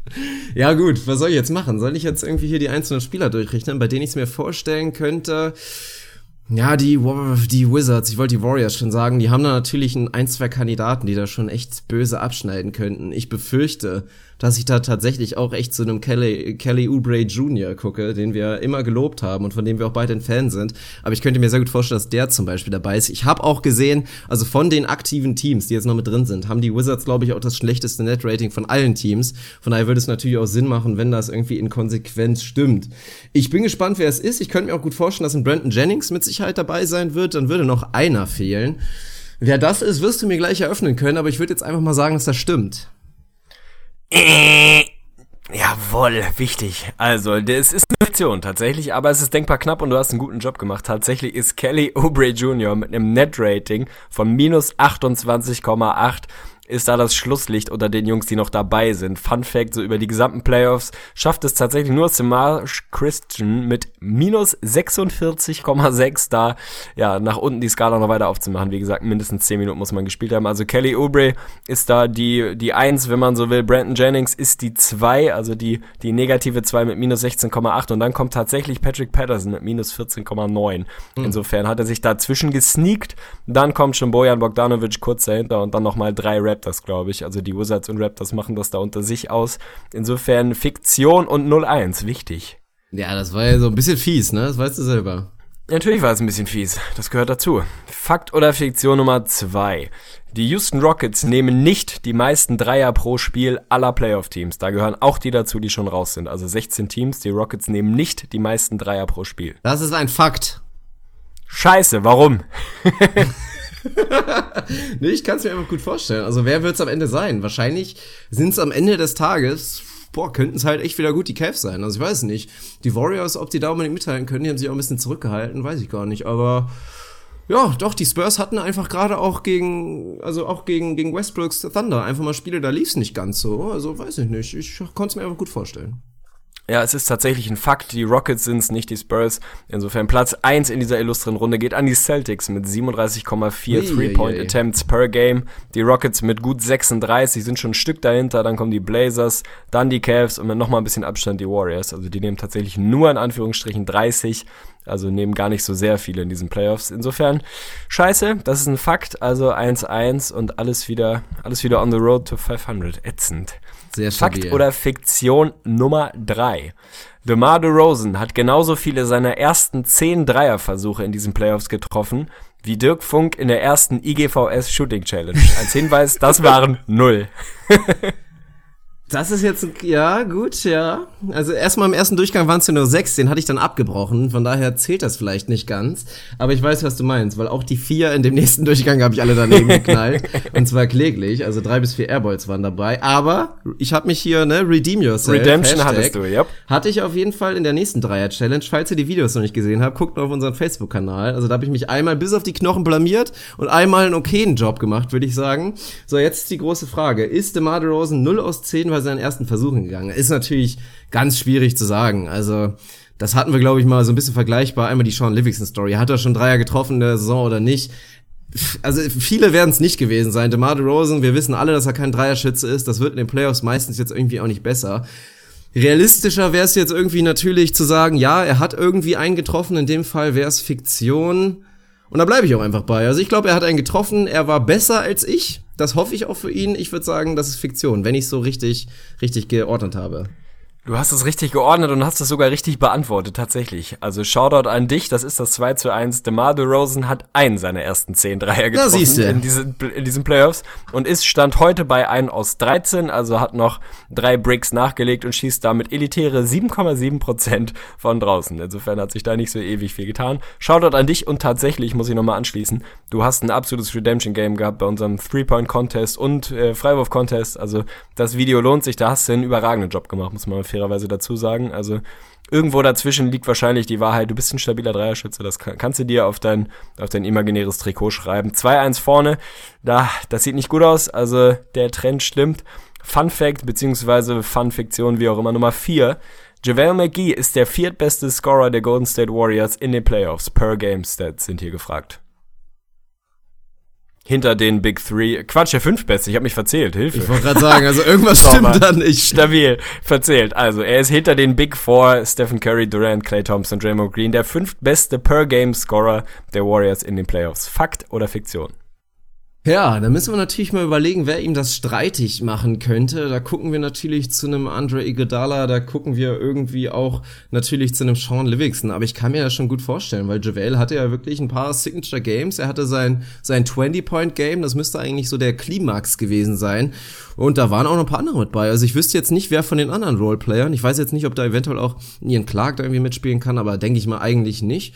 ja gut, was soll ich jetzt machen? Soll ich jetzt irgendwie hier die einzelnen Spieler durchrechnen, bei denen ich es mir vorstellen könnte? Ja, die, die Wizards, ich wollte die Warriors schon sagen, die haben da natürlich ein, zwei Kandidaten, die da schon echt böse abschneiden könnten. Ich befürchte, dass ich da tatsächlich auch echt zu einem Kelly, Kelly Oubre Jr. gucke, den wir immer gelobt haben und von dem wir auch beide ein Fan sind. Aber ich könnte mir sehr gut vorstellen, dass der zum Beispiel dabei ist. Ich habe auch gesehen, also von den aktiven Teams, die jetzt noch mit drin sind, haben die Wizards, glaube ich, auch das schlechteste Net-Rating von allen Teams. Von daher würde es natürlich auch Sinn machen, wenn das irgendwie in Konsequenz stimmt. Ich bin gespannt, wer es ist. Ich könnte mir auch gut vorstellen, dass ein Brandon Jennings mit Sicherheit dabei sein wird. Dann würde noch einer fehlen. Wer das ist, wirst du mir gleich eröffnen können, aber ich würde jetzt einfach mal sagen, dass das stimmt. Äh, jawohl, wichtig. Also, es ist eine Fiktion tatsächlich, aber es ist denkbar knapp und du hast einen guten Job gemacht. Tatsächlich ist Kelly Oubre Jr. mit einem Net-Rating von minus 28,8 ist da das Schlusslicht unter den Jungs, die noch dabei sind. Fun Fact, so über die gesamten Playoffs schafft es tatsächlich nur Samaj Christian mit minus 46,6 da, ja, nach unten die Skala noch weiter aufzumachen. Wie gesagt, mindestens 10 Minuten muss man gespielt haben. Also Kelly Oubre ist da die, die 1, wenn man so will. Brandon Jennings ist die 2, also die, die negative 2 mit minus 16,8 und dann kommt tatsächlich Patrick Patterson mit minus 14,9. Mhm. Insofern hat er sich dazwischen gesneakt. Dann kommt schon Bojan Bogdanovic kurz dahinter und dann nochmal drei Raps Raptors, glaube ich. Also die Wizards und Raptors machen das da unter sich aus. Insofern Fiktion und 0-1, wichtig. Ja, das war ja so ein bisschen fies, ne? Das weißt du selber. Natürlich war es ein bisschen fies. Das gehört dazu. Fakt oder Fiktion Nummer 2. Die Houston Rockets nehmen nicht die meisten Dreier pro Spiel aller Playoff-Teams. Da gehören auch die dazu, die schon raus sind. Also 16 Teams. Die Rockets nehmen nicht die meisten Dreier pro Spiel. Das ist ein Fakt. Scheiße, warum? nee, ich kann es mir einfach gut vorstellen. Also wer wird es am Ende sein? Wahrscheinlich sind es am Ende des Tages, boah, könnten es halt echt wieder gut die Cavs sein. Also ich weiß nicht. Die Warriors, ob die da unbedingt mithalten können, die haben sich auch ein bisschen zurückgehalten, weiß ich gar nicht. Aber ja, doch, die Spurs hatten einfach gerade auch gegen, also auch gegen, gegen Westbrooks Thunder einfach mal Spiele, da lief es nicht ganz so. Also weiß ich nicht. Ich konnte es mir einfach gut vorstellen. Ja, es ist tatsächlich ein Fakt. Die Rockets sind es, nicht die Spurs. Insofern Platz 1 in dieser illustren Runde geht an die Celtics mit 37,4 Three-Point-Attempts per Game. Die Rockets mit gut 36 sind schon ein Stück dahinter. Dann kommen die Blazers, dann die Cavs und mit nochmal ein bisschen Abstand die Warriors. Also die nehmen tatsächlich nur in Anführungsstrichen 30. Also nehmen gar nicht so sehr viele in diesen Playoffs. Insofern, scheiße, das ist ein Fakt. Also 1-1 und alles wieder, alles wieder on the road to 500. Ätzend. Sehr stabil. Fakt oder Fiktion Nummer 3. DeMar DeRozan hat genauso viele seiner ersten 10 Dreierversuche in diesen Playoffs getroffen, wie Dirk Funk in der ersten IGVS Shooting Challenge. Als Hinweis, das waren null. Das ist jetzt, ja, gut, ja. Also erstmal im ersten Durchgang waren es ja nur sechs, den hatte ich dann abgebrochen, von daher zählt das vielleicht nicht ganz. Aber ich weiß, was du meinst, weil auch die vier in dem nächsten Durchgang habe ich alle daneben geknallt. und zwar kläglich, also drei bis vier Airballs waren dabei. Aber ich habe mich hier, ne, redeem yourself. Redemption Hashtag, hattest du, yep. Hatte ich auf jeden Fall in der nächsten Dreier-Challenge. Falls ihr die Videos noch nicht gesehen habt, guckt mal auf unseren Facebook-Kanal. Also da habe ich mich einmal bis auf die Knochen blamiert und einmal einen okayen Job gemacht, würde ich sagen. So, jetzt die große Frage. Ist DeMar DeRozan 0 aus 10, weil seinen ersten Versuchen gegangen. Ist natürlich ganz schwierig zu sagen. Also, das hatten wir, glaube ich, mal so ein bisschen vergleichbar. Einmal die Sean Livingston Story. Hat er schon Dreier getroffen in der Saison oder nicht? Also viele werden es nicht gewesen sein. DeMar DeRozan, wir wissen alle, dass er kein Dreierschütze ist. Das wird in den Playoffs meistens jetzt irgendwie auch nicht besser. Realistischer wäre es jetzt irgendwie natürlich zu sagen, ja, er hat irgendwie einen getroffen. In dem Fall wäre es Fiktion. Und da bleibe ich auch einfach bei. Also ich glaube, er hat einen getroffen. Er war besser als ich Das hoffe ich auch für ihn. Ich würde sagen, das ist Fiktion, wenn ich es so richtig, richtig geordnet habe. Du hast es richtig geordnet und hast es sogar richtig beantwortet, tatsächlich. Also Shoutout an dich, das ist das 2 zu 1. DeMar DeRozan hat einen seiner ersten 10 Dreier getroffen in diesen, in diesen Playoffs und ist Stand heute bei 1 aus 13, also hat noch drei Bricks nachgelegt und schießt damit elitäre 7,7 Prozent von draußen. Insofern hat sich da nicht so ewig viel getan. Shoutout an dich und tatsächlich, muss ich nochmal anschließen, du hast ein absolutes Redemption-Game gehabt bei unserem Three-Point-Contest und äh, Freiwurf-Contest. Also das Video lohnt sich, da hast du einen überragenden Job gemacht, muss man fairerweise dazu sagen. Also irgendwo dazwischen liegt wahrscheinlich die Wahrheit. Du bist ein stabiler Dreierschütze, das kann, kannst du dir auf dein, auf dein imaginäres Trikot schreiben. 2-1 vorne, da, das sieht nicht gut aus, also der Trend stimmt. Fun Fact, beziehungsweise Fun Fiktion, wie auch immer, Nummer 4. JaVale McGee ist der viertbeste Scorer der Golden State Warriors in den Playoffs. Per Game Stats sind hier gefragt hinter den Big Three. Quatsch, der fünftbeste, ich habe mich verzählt, Hilfe. Ich wollte gerade sagen, also irgendwas stimmt da nicht. Stabil, verzählt. Also, er ist hinter den Big Four, Stephen Curry, Durant, Clay Thompson, Draymond Green, der fünftbeste Per-Game-Scorer der Warriors in den Playoffs. Fakt oder Fiktion? Ja, da müssen wir natürlich mal überlegen, wer ihm das streitig machen könnte. Da gucken wir natürlich zu einem Andre Iguodala, da gucken wir irgendwie auch natürlich zu einem Sean Livingston. Aber ich kann mir das schon gut vorstellen, weil JaVale hatte ja wirklich ein paar Signature Games. Er hatte sein, sein 20-Point-Game, das müsste eigentlich so der Klimax gewesen sein. Und da waren auch noch ein paar andere mit bei. Also ich wüsste jetzt nicht, wer von den anderen Roleplayern. Ich weiß jetzt nicht, ob da eventuell auch Ian Clark da irgendwie mitspielen kann, aber denke ich mal eigentlich nicht.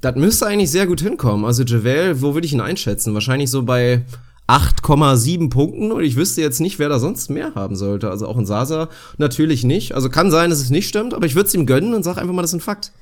Das müsste eigentlich sehr gut hinkommen. Also Javel, wo würde ich ihn einschätzen? Wahrscheinlich so bei 8,7 Punkten und ich wüsste jetzt nicht, wer da sonst mehr haben sollte. Also auch in Sasa natürlich nicht. Also kann sein, dass es nicht stimmt, aber ich würde es ihm gönnen und sag einfach mal, das ist ein Fakt.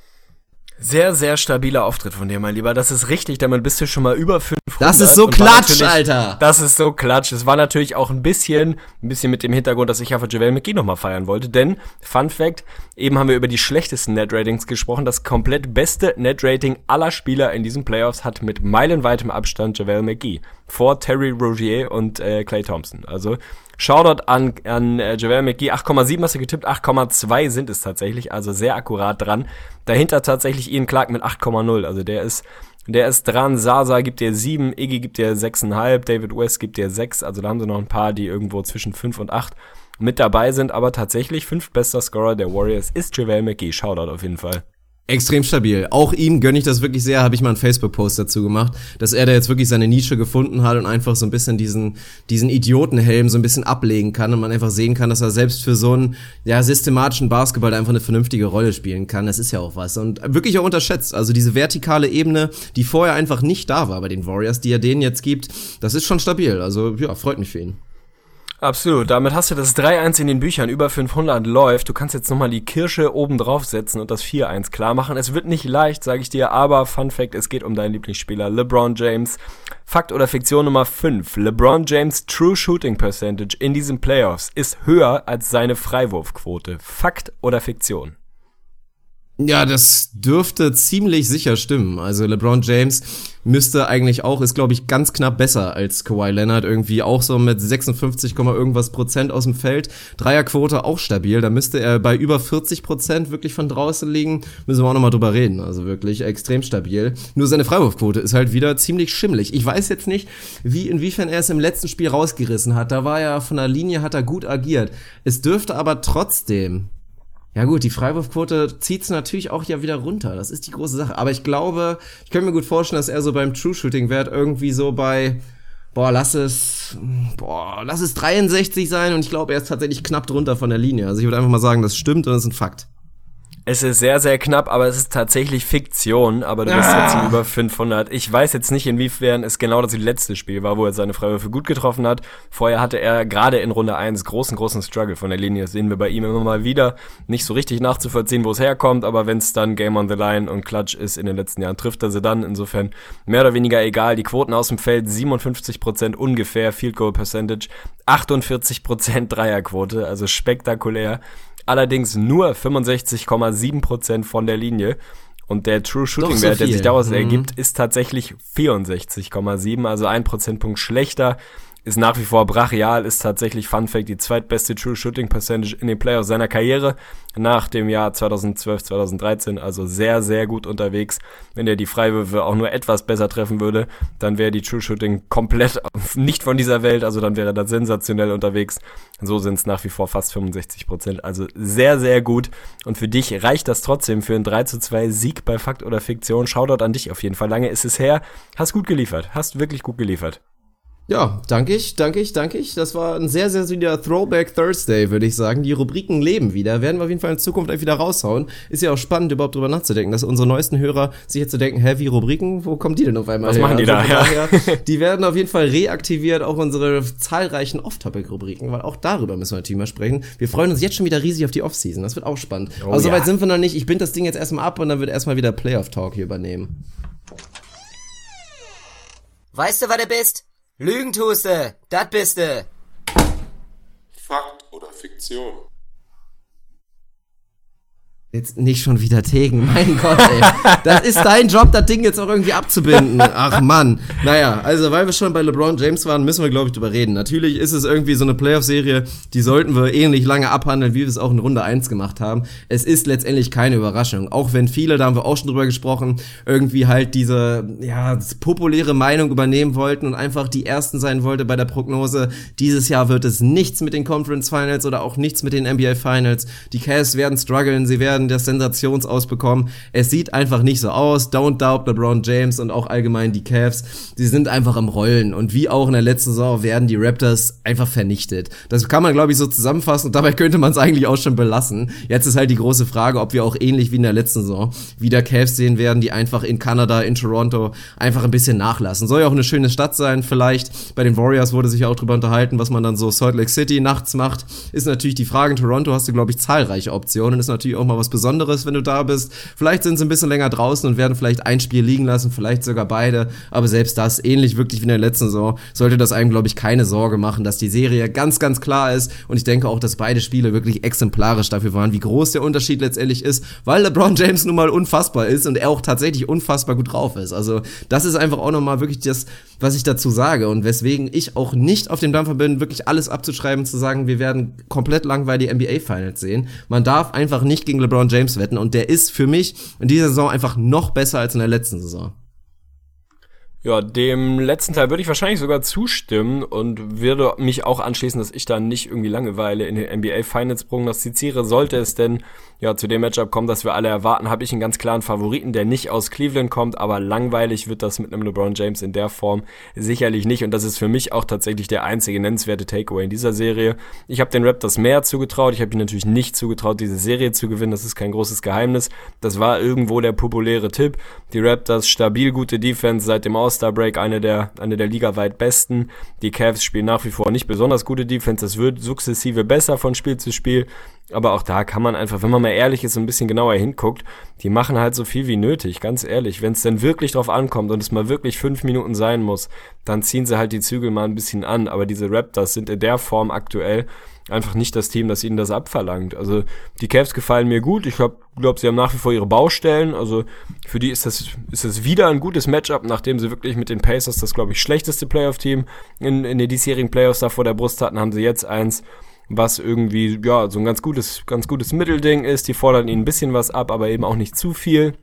Sehr, sehr stabiler Auftritt von dir, mein Lieber. Das ist richtig, damit bist du schon mal über 500. Das ist so klatsch, Alter. Das ist so klatsch. Es war natürlich auch ein bisschen, ein bisschen mit dem Hintergrund, dass ich ja für Javel McGee nochmal feiern wollte. Denn, Fun Fact, eben haben wir über die schlechtesten Net-Ratings gesprochen. Das komplett beste Net-Rating aller Spieler in diesen Playoffs hat mit meilenweitem Abstand Javel McGee. Vor Terry Rogier und äh, Clay Thompson. Also, Shoutout an, an äh, Javel McGee. 8,7 hast du getippt, 8,2 sind es tatsächlich, also sehr akkurat dran. Dahinter tatsächlich Ian Clark mit 8,0. Also der ist, der ist dran. Sasa gibt dir 7, Iggy gibt dir 6,5, David West gibt dir 6. Also da haben sie noch ein paar, die irgendwo zwischen 5 und 8 mit dabei sind. Aber tatsächlich fünf bester Scorer der Warriors ist Javel McGee. Shoutout auf jeden Fall. Extrem stabil. Auch ihm gönne ich das wirklich sehr, habe ich mal einen Facebook-Post dazu gemacht, dass er da jetzt wirklich seine Nische gefunden hat und einfach so ein bisschen diesen, diesen Idiotenhelm so ein bisschen ablegen kann und man einfach sehen kann, dass er selbst für so einen, ja, systematischen Basketball einfach eine vernünftige Rolle spielen kann. Das ist ja auch was. Und wirklich auch unterschätzt. Also diese vertikale Ebene, die vorher einfach nicht da war bei den Warriors, die er denen jetzt gibt, das ist schon stabil. Also, ja, freut mich für ihn. Absolut. Damit hast du das 3-1 in den Büchern. Über 500 läuft. Du kannst jetzt nochmal die Kirsche oben draufsetzen und das 4-1 klar machen. Es wird nicht leicht, sage ich dir, aber Fun Fact, es geht um deinen Lieblingsspieler LeBron James. Fakt oder Fiktion Nummer 5. LeBron James True Shooting Percentage in diesen Playoffs ist höher als seine Freiwurfquote. Fakt oder Fiktion? Ja, das dürfte ziemlich sicher stimmen. Also LeBron James müsste eigentlich auch, ist glaube ich ganz knapp besser als Kawhi Leonard, irgendwie auch so mit 56, irgendwas Prozent aus dem Feld. Dreierquote auch stabil, da müsste er bei über 40 Prozent wirklich von draußen liegen. Müssen wir auch nochmal drüber reden, also wirklich extrem stabil. Nur seine Freiwurfquote ist halt wieder ziemlich schimmlig. Ich weiß jetzt nicht, wie, inwiefern er es im letzten Spiel rausgerissen hat. Da war er von der Linie, hat er gut agiert. Es dürfte aber trotzdem ja gut, die Freiwurfquote zieht's natürlich auch ja wieder runter. Das ist die große Sache. Aber ich glaube, ich könnte mir gut vorstellen, dass er so beim True Shooting Wert irgendwie so bei boah, lass es boah, lass es 63 sein und ich glaube, er ist tatsächlich knapp drunter von der Linie. Also ich würde einfach mal sagen, das stimmt und das ist ein Fakt. Es ist sehr, sehr knapp, aber es ist tatsächlich Fiktion, aber du bist ah. trotzdem über 500. Ich weiß jetzt nicht, inwiefern es genau das letzte Spiel war, wo er seine Freiwürfe gut getroffen hat. Vorher hatte er gerade in Runde 1 großen, großen Struggle von der Linie. Das sehen wir bei ihm immer mal wieder. Nicht so richtig nachzuvollziehen, wo es herkommt, aber wenn es dann Game on the Line und Clutch ist in den letzten Jahren, trifft er sie dann. Insofern mehr oder weniger egal. Die Quoten aus dem Feld 57% ungefähr, Field Goal Percentage, 48% Dreierquote, also spektakulär allerdings nur 65,7% von der Linie. Und der True Shooting Wert, so der sich daraus mhm. ergibt, ist tatsächlich 64,7, also ein Prozentpunkt schlechter. Ist nach wie vor brachial, ist tatsächlich Fun Fact die zweitbeste True Shooting Percentage in den Playoffs seiner Karriere nach dem Jahr 2012, 2013, also sehr, sehr gut unterwegs. Wenn er die Freiwürfe auch nur etwas besser treffen würde, dann wäre die True Shooting komplett nicht von dieser Welt, also dann wäre er da sensationell unterwegs. So sind es nach wie vor fast 65 Prozent, also sehr, sehr gut. Und für dich reicht das trotzdem für einen 3 zu 2 Sieg bei Fakt oder Fiktion. Shoutout an dich auf jeden Fall. Lange ist es her. Hast gut geliefert, hast wirklich gut geliefert. Ja, danke ich, danke ich, danke ich. Das war ein sehr, sehr solider Throwback Thursday, würde ich sagen. Die Rubriken leben wieder. Werden wir auf jeden Fall in Zukunft wieder raushauen. Ist ja auch spannend, überhaupt drüber nachzudenken, dass unsere neuesten Hörer sich jetzt zu so denken, hä, wie Rubriken? Wo kommen die denn auf einmal Was her? machen die da? Also, ja. daher, die werden auf jeden Fall reaktiviert, auch unsere zahlreichen Off-Topic-Rubriken, weil auch darüber müssen wir natürlich mal sprechen. Wir freuen uns jetzt schon wieder riesig auf die Off-Season. Das wird auch spannend. Oh, Aber soweit ja. sind wir noch nicht. Ich bind das Ding jetzt erstmal ab und dann wird erstmal wieder Playoff-Talk hier übernehmen. Weißt du, wer du bist? Lügen tust du, das bist du. Fakt oder Fiktion? Jetzt nicht schon wieder Tegen, mein Gott, ey. Das ist dein Job, das Ding jetzt auch irgendwie abzubinden. Ach Mann. Naja, also weil wir schon bei LeBron James waren, müssen wir, glaube ich, drüber reden. Natürlich ist es irgendwie so eine Playoff-Serie, die sollten wir ähnlich lange abhandeln, wie wir es auch in Runde 1 gemacht haben. Es ist letztendlich keine Überraschung. Auch wenn viele, da haben wir auch schon drüber gesprochen, irgendwie halt diese, ja, populäre Meinung übernehmen wollten und einfach die Ersten sein wollte bei der Prognose. Dieses Jahr wird es nichts mit den Conference Finals oder auch nichts mit den NBA Finals. Die Cavs werden strugglen, sie werden das Sensationsausbekommen. Es sieht einfach nicht so aus. Don't doubt LeBron James und auch allgemein die Cavs. Sie sind einfach am Rollen. Und wie auch in der letzten Saison werden die Raptors einfach vernichtet. Das kann man, glaube ich, so zusammenfassen und dabei könnte man es eigentlich auch schon belassen. Jetzt ist halt die große Frage, ob wir auch ähnlich wie in der letzten Saison wieder Cavs sehen werden, die einfach in Kanada, in Toronto einfach ein bisschen nachlassen. Soll ja auch eine schöne Stadt sein, vielleicht. Bei den Warriors wurde sich auch drüber unterhalten, was man dann so Salt Lake City nachts macht. Ist natürlich die Frage. In Toronto hast du, glaube ich, zahlreiche Optionen. Ist natürlich auch mal was Besonderes, wenn du da bist. Vielleicht sind sie ein bisschen länger draußen und werden vielleicht ein Spiel liegen lassen, vielleicht sogar beide. Aber selbst das, ähnlich wirklich wie in der letzten Saison, sollte das einem, glaube ich, keine Sorge machen, dass die Serie ganz, ganz klar ist. Und ich denke auch, dass beide Spiele wirklich exemplarisch dafür waren, wie groß der Unterschied letztendlich ist, weil LeBron James nun mal unfassbar ist und er auch tatsächlich unfassbar gut drauf ist. Also das ist einfach auch nochmal wirklich das, was ich dazu sage und weswegen ich auch nicht auf dem Dampfer bin, wirklich alles abzuschreiben, zu sagen, wir werden komplett langweilig NBA Finals sehen. Man darf einfach nicht gegen LeBron James wetten und der ist für mich in dieser Saison einfach noch besser als in der letzten Saison. Ja, dem letzten Teil würde ich wahrscheinlich sogar zustimmen und würde mich auch anschließen, dass ich da nicht irgendwie Langeweile in den NBA Finals prognostiziere. Sollte es denn ja zu dem Matchup kommen, das wir alle erwarten, habe ich einen ganz klaren Favoriten, der nicht aus Cleveland kommt, aber langweilig wird das mit einem LeBron James in der Form sicherlich nicht und das ist für mich auch tatsächlich der einzige nennenswerte Takeaway in dieser Serie. Ich habe den Raptors mehr zugetraut, ich habe ihnen natürlich nicht zugetraut, diese Serie zu gewinnen, das ist kein großes Geheimnis. Das war irgendwo der populäre Tipp. Die Raptors stabil gute Defense seit dem All-Star Break, eine der eine der ligaweit besten. Die Cavs spielen nach wie vor nicht besonders gute Defense, das wird sukzessive besser von Spiel zu Spiel. Aber auch da kann man einfach, wenn man mal ehrlich ist und ein bisschen genauer hinguckt, die machen halt so viel wie nötig, ganz ehrlich. Wenn es denn wirklich drauf ankommt und es mal wirklich fünf Minuten sein muss, dann ziehen sie halt die Zügel mal ein bisschen an. Aber diese Raptors sind in der Form aktuell einfach nicht das Team, das ihnen das abverlangt. Also die Cavs gefallen mir gut. Ich glaube, glaub, sie haben nach wie vor ihre Baustellen. Also für die ist das, ist das wieder ein gutes Matchup, nachdem sie wirklich mit den Pacers das, glaube ich, schlechteste Playoff-Team in, in den diesjährigen Playoffs da vor der Brust hatten, haben sie jetzt eins, was irgendwie, ja, so ein ganz gutes, ganz gutes Mittelding ist. Die fordern ihnen ein bisschen was ab, aber eben auch nicht zu viel.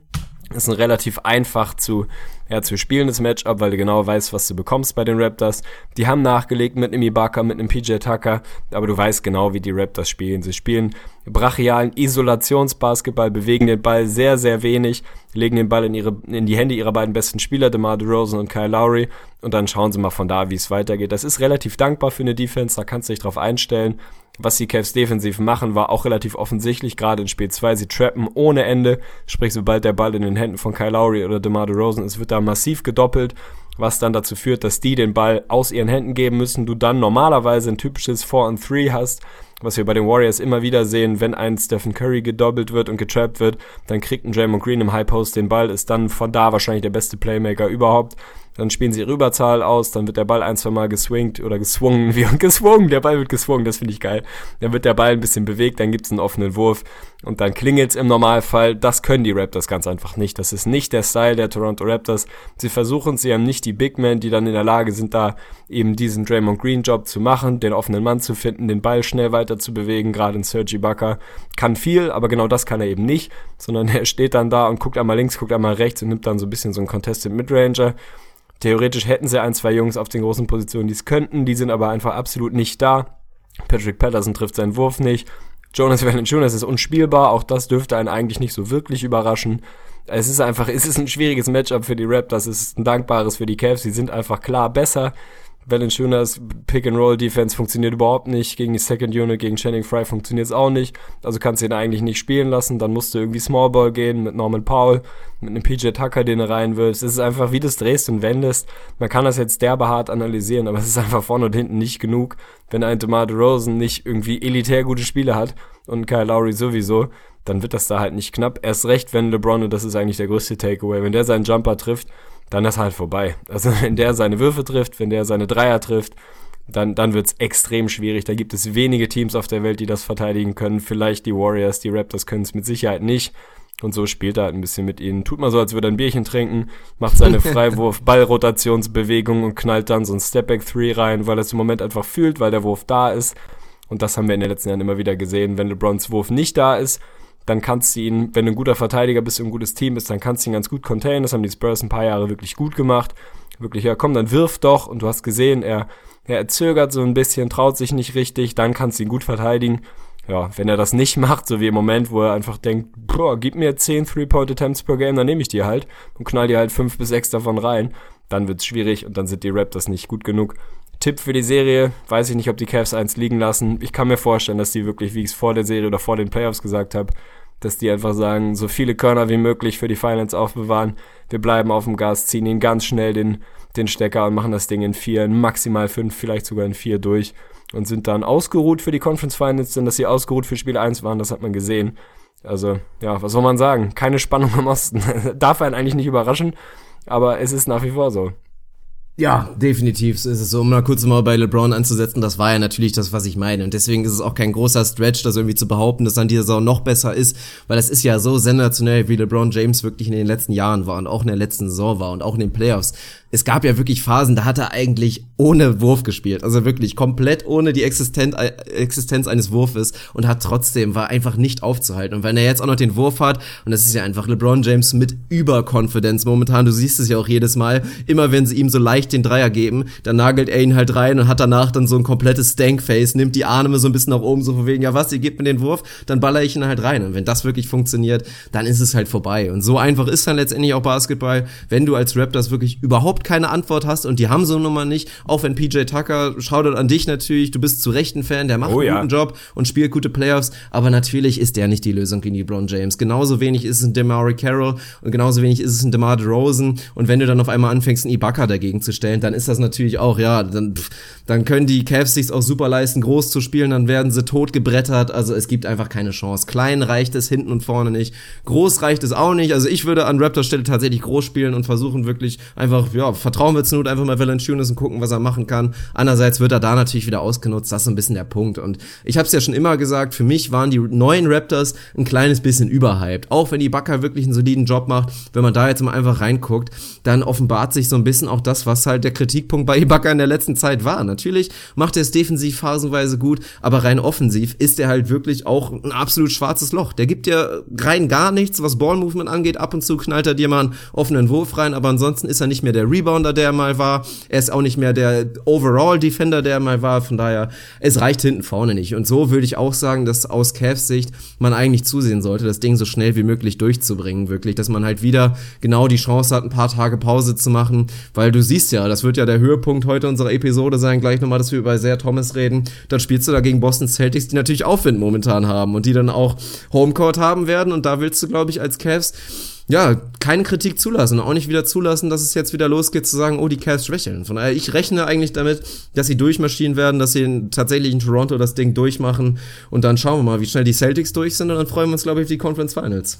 Ist ein relativ einfach zu, ja, zu spielendes Matchup, weil du genau weißt, was du bekommst bei den Raptors. Die haben nachgelegt mit einem Ibaka, mit einem PJ Tucker, aber du weißt genau, wie die Raptors spielen. Sie spielen brachialen Isolationsbasketball, bewegen den Ball sehr, sehr wenig, legen den Ball in, ihre, in die Hände ihrer beiden besten Spieler, DeMar DeRozan und Kyle Lowry, und dann schauen sie mal von da, wie es weitergeht. Das ist relativ dankbar für eine Defense, da kannst du dich drauf einstellen. Was die Cavs defensiv machen, war auch relativ offensichtlich, gerade in Spiel 2. Sie trappen ohne Ende, sprich, sobald der Ball in den Händen von Kyle Lowry oder DeMar DeRozan ist, wird da massiv gedoppelt, was dann dazu führt, dass die den Ball aus ihren Händen geben müssen. Du dann normalerweise ein typisches 4 and 3 hast, was wir bei den Warriors immer wieder sehen, wenn ein Stephen Curry gedoppelt wird und getrappt wird, dann kriegt ein Draymond Green im High Post den Ball, ist dann von da wahrscheinlich der beste Playmaker überhaupt. Dann spielen sie ihre Überzahl aus, dann wird der Ball ein, zwei Mal geswingt oder geswungen, wie geswungen, der Ball wird geswungen, das finde ich geil. Dann wird der Ball ein bisschen bewegt, dann gibt's einen offenen Wurf und dann klingelt's im Normalfall. Das können die Raptors ganz einfach nicht. Das ist nicht der Style der Toronto Raptors. Sie versuchen, sie haben nicht die Big Men, die dann in der Lage sind, da eben diesen Draymond Green Job zu machen, den offenen Mann zu finden, den Ball schnell weiter zu bewegen. Gerade in Sergi Ibaka kann viel, aber genau das kann er eben nicht, sondern er steht dann da und guckt einmal links, guckt einmal rechts und nimmt dann so ein bisschen so einen Contested Midranger. Theoretisch hätten sie ein, zwei Jungs auf den großen Positionen, die es könnten, die sind aber einfach absolut nicht da. Patrick Patterson trifft seinen Wurf nicht. Jonas Valanciunas ist unspielbar, auch das dürfte einen eigentlich nicht so wirklich überraschen. Es ist einfach, es ist ein schwieriges Matchup für die Raptors, es ist ein dankbares für die Cavs, sie sind einfach klar besser. Valanciunas Pick-and-Roll-Defense funktioniert überhaupt nicht. Gegen die Second Unit, gegen Channing Fry funktioniert es auch nicht. Also kannst du ihn eigentlich nicht spielen lassen. Dann musst du irgendwie Smallball gehen mit Norman Powell, mit einem PJ Tucker, den du reinwirfst. Es ist einfach, wie du es drehst und wendest. Man kann das jetzt derbe hart analysieren, aber es ist einfach vorne und hinten nicht genug, wenn ein DeMar Rosen nicht irgendwie elitär gute Spiele hat und Kyle Lowry sowieso, dann wird das da halt nicht knapp. Erst recht, wenn LeBron, und das ist eigentlich der größte Takeaway, wenn der seinen Jumper trifft, dann ist halt vorbei. Also wenn der seine Würfe trifft, wenn der seine Dreier trifft, dann, dann wird's extrem schwierig. Da gibt es wenige Teams auf der Welt, die das verteidigen können. Vielleicht die Warriors, die Raptors können es mit Sicherheit nicht. Und so spielt er halt ein bisschen mit ihnen. Tut mal so, als würde er ein Bierchen trinken, macht seine Freiwurf-Ballrotationsbewegung und knallt dann so ein Stepback-Three rein, weil er es im Moment einfach fühlt, weil der Wurf da ist. Und das haben wir in den letzten Jahren immer wieder gesehen. Wenn LeBrons Wurf nicht da ist, dann kannst du ihn, wenn du ein guter Verteidiger bist und ein gutes Team bist, dann kannst du ihn ganz gut containen. Das haben die Spurs ein paar Jahre wirklich gut gemacht. Wirklich, ja komm, dann wirf doch. Und du hast gesehen, er, er zögert so ein bisschen, traut sich nicht richtig, dann kannst du ihn gut verteidigen. Ja, wenn er das nicht macht, so wie im Moment, wo er einfach denkt, boah, gib mir 10 Three-Point-Attempts per Game, dann nehme ich die halt und knall dir halt 5 bis 6 davon rein, dann wird's schwierig und dann sind die Raptors nicht gut genug. Tipp für die Serie, weiß ich nicht, ob die Cavs eins liegen lassen. Ich kann mir vorstellen, dass die wirklich, wie ich es vor der Serie oder vor den Playoffs gesagt habe, dass die einfach sagen, so viele Körner wie möglich für die Finals aufbewahren. Wir bleiben auf dem Gas, ziehen ihn ganz schnell den, den Stecker und machen das Ding in vier, maximal fünf, vielleicht sogar in vier durch und sind dann ausgeruht für die Conference Finals, denn dass sie ausgeruht für Spiel 1 waren, das hat man gesehen. Also, ja, was soll man sagen? Keine Spannung im Osten. Darf einen eigentlich nicht überraschen, aber es ist nach wie vor so. Ja, definitiv ist es so. Um mal kurz mal bei LeBron anzusetzen, das war ja natürlich das, was ich meine. Und deswegen ist es auch kein großer Stretch, das irgendwie zu behaupten, dass dann diese Saison noch besser ist, weil das ist ja so sensationell, wie LeBron James wirklich in den letzten Jahren war und auch in der letzten Saison war und auch in den Playoffs es gab ja wirklich Phasen, da hat er eigentlich ohne Wurf gespielt. Also wirklich komplett ohne die Existenz, Existenz eines Wurfes und hat trotzdem, war einfach nicht aufzuhalten. Und wenn er jetzt auch noch den Wurf hat, und das ist ja einfach LeBron James mit Überkonfidenz momentan, du siehst es ja auch jedes Mal, immer wenn sie ihm so leicht den Dreier geben, dann nagelt er ihn halt rein und hat danach dann so ein komplettes Stankface, nimmt die Arme so ein bisschen nach oben, so von wegen, ja was, ihr gebt mir den Wurf, dann baller ich ihn halt rein. Und wenn das wirklich funktioniert, dann ist es halt vorbei. Und so einfach ist dann letztendlich auch Basketball, wenn du als Raptors wirklich überhaupt keine Antwort hast und die haben so Nummer nicht, auch wenn PJ Tucker, schaut an dich natürlich, du bist zu Recht ein Fan, der macht oh, einen ja. guten Job und spielt gute Playoffs, aber natürlich ist der nicht die Lösung gegen LeBron James. Genauso wenig ist es ein DeMauri Carroll und genauso wenig ist es ein DeMar DeRozan und wenn du dann auf einmal anfängst, einen Ibaka dagegen zu stellen, dann ist das natürlich auch, ja, dann, dann können die Cavs sich auch super leisten, groß zu spielen, dann werden sie tot gebrettert, also es gibt einfach keine Chance. Klein reicht es hinten und vorne nicht, groß reicht es auch nicht, also ich würde an Raptors Stelle tatsächlich groß spielen und versuchen wirklich einfach, ja, vertrauen wir zur Not einfach mal Valanciunas und gucken, was er machen kann. Andererseits wird er da natürlich wieder ausgenutzt. Das ist ein bisschen der Punkt. Und ich habe es ja schon immer gesagt, für mich waren die neuen Raptors ein kleines bisschen überhyped. Auch wenn die Bakker wirklich einen soliden Job macht, wenn man da jetzt mal einfach reinguckt, dann offenbart sich so ein bisschen auch das, was halt der Kritikpunkt bei Ibaka in der letzten Zeit war. Natürlich macht er es defensiv phasenweise gut, aber rein offensiv ist er halt wirklich auch ein absolut schwarzes Loch. Der gibt ja rein gar nichts, was Ballmovement angeht. Ab und zu knallt er dir mal einen offenen Wurf rein, aber ansonsten ist er nicht mehr der Rebounder, der er mal war. Er ist auch nicht mehr der Overall-Defender, der er mal war. Von daher, es reicht hinten vorne nicht. Und so würde ich auch sagen, dass aus Cavs Sicht man eigentlich zusehen sollte, das Ding so schnell wie möglich durchzubringen. Wirklich, dass man halt wieder genau die Chance hat, ein paar Tage Pause zu machen. Weil du siehst ja, das wird ja der Höhepunkt heute unserer Episode sein. Gleich nochmal, dass wir über Isaiah Thomas reden. Dann spielst du da gegen Boston Celtics, die natürlich Aufwind momentan haben und die dann auch Homecourt haben werden. Und da willst du, glaube ich, als Cavs ja, keine Kritik zulassen, auch nicht wieder zulassen, dass es jetzt wieder losgeht zu sagen, oh, die Cavs schwächeln. Von daher, ich rechne eigentlich damit, dass sie durchmarschieren werden, dass sie in, tatsächlich in Toronto das Ding durchmachen und dann schauen wir mal, wie schnell die Celtics durch sind und dann freuen wir uns, glaube ich, auf die Conference Finals.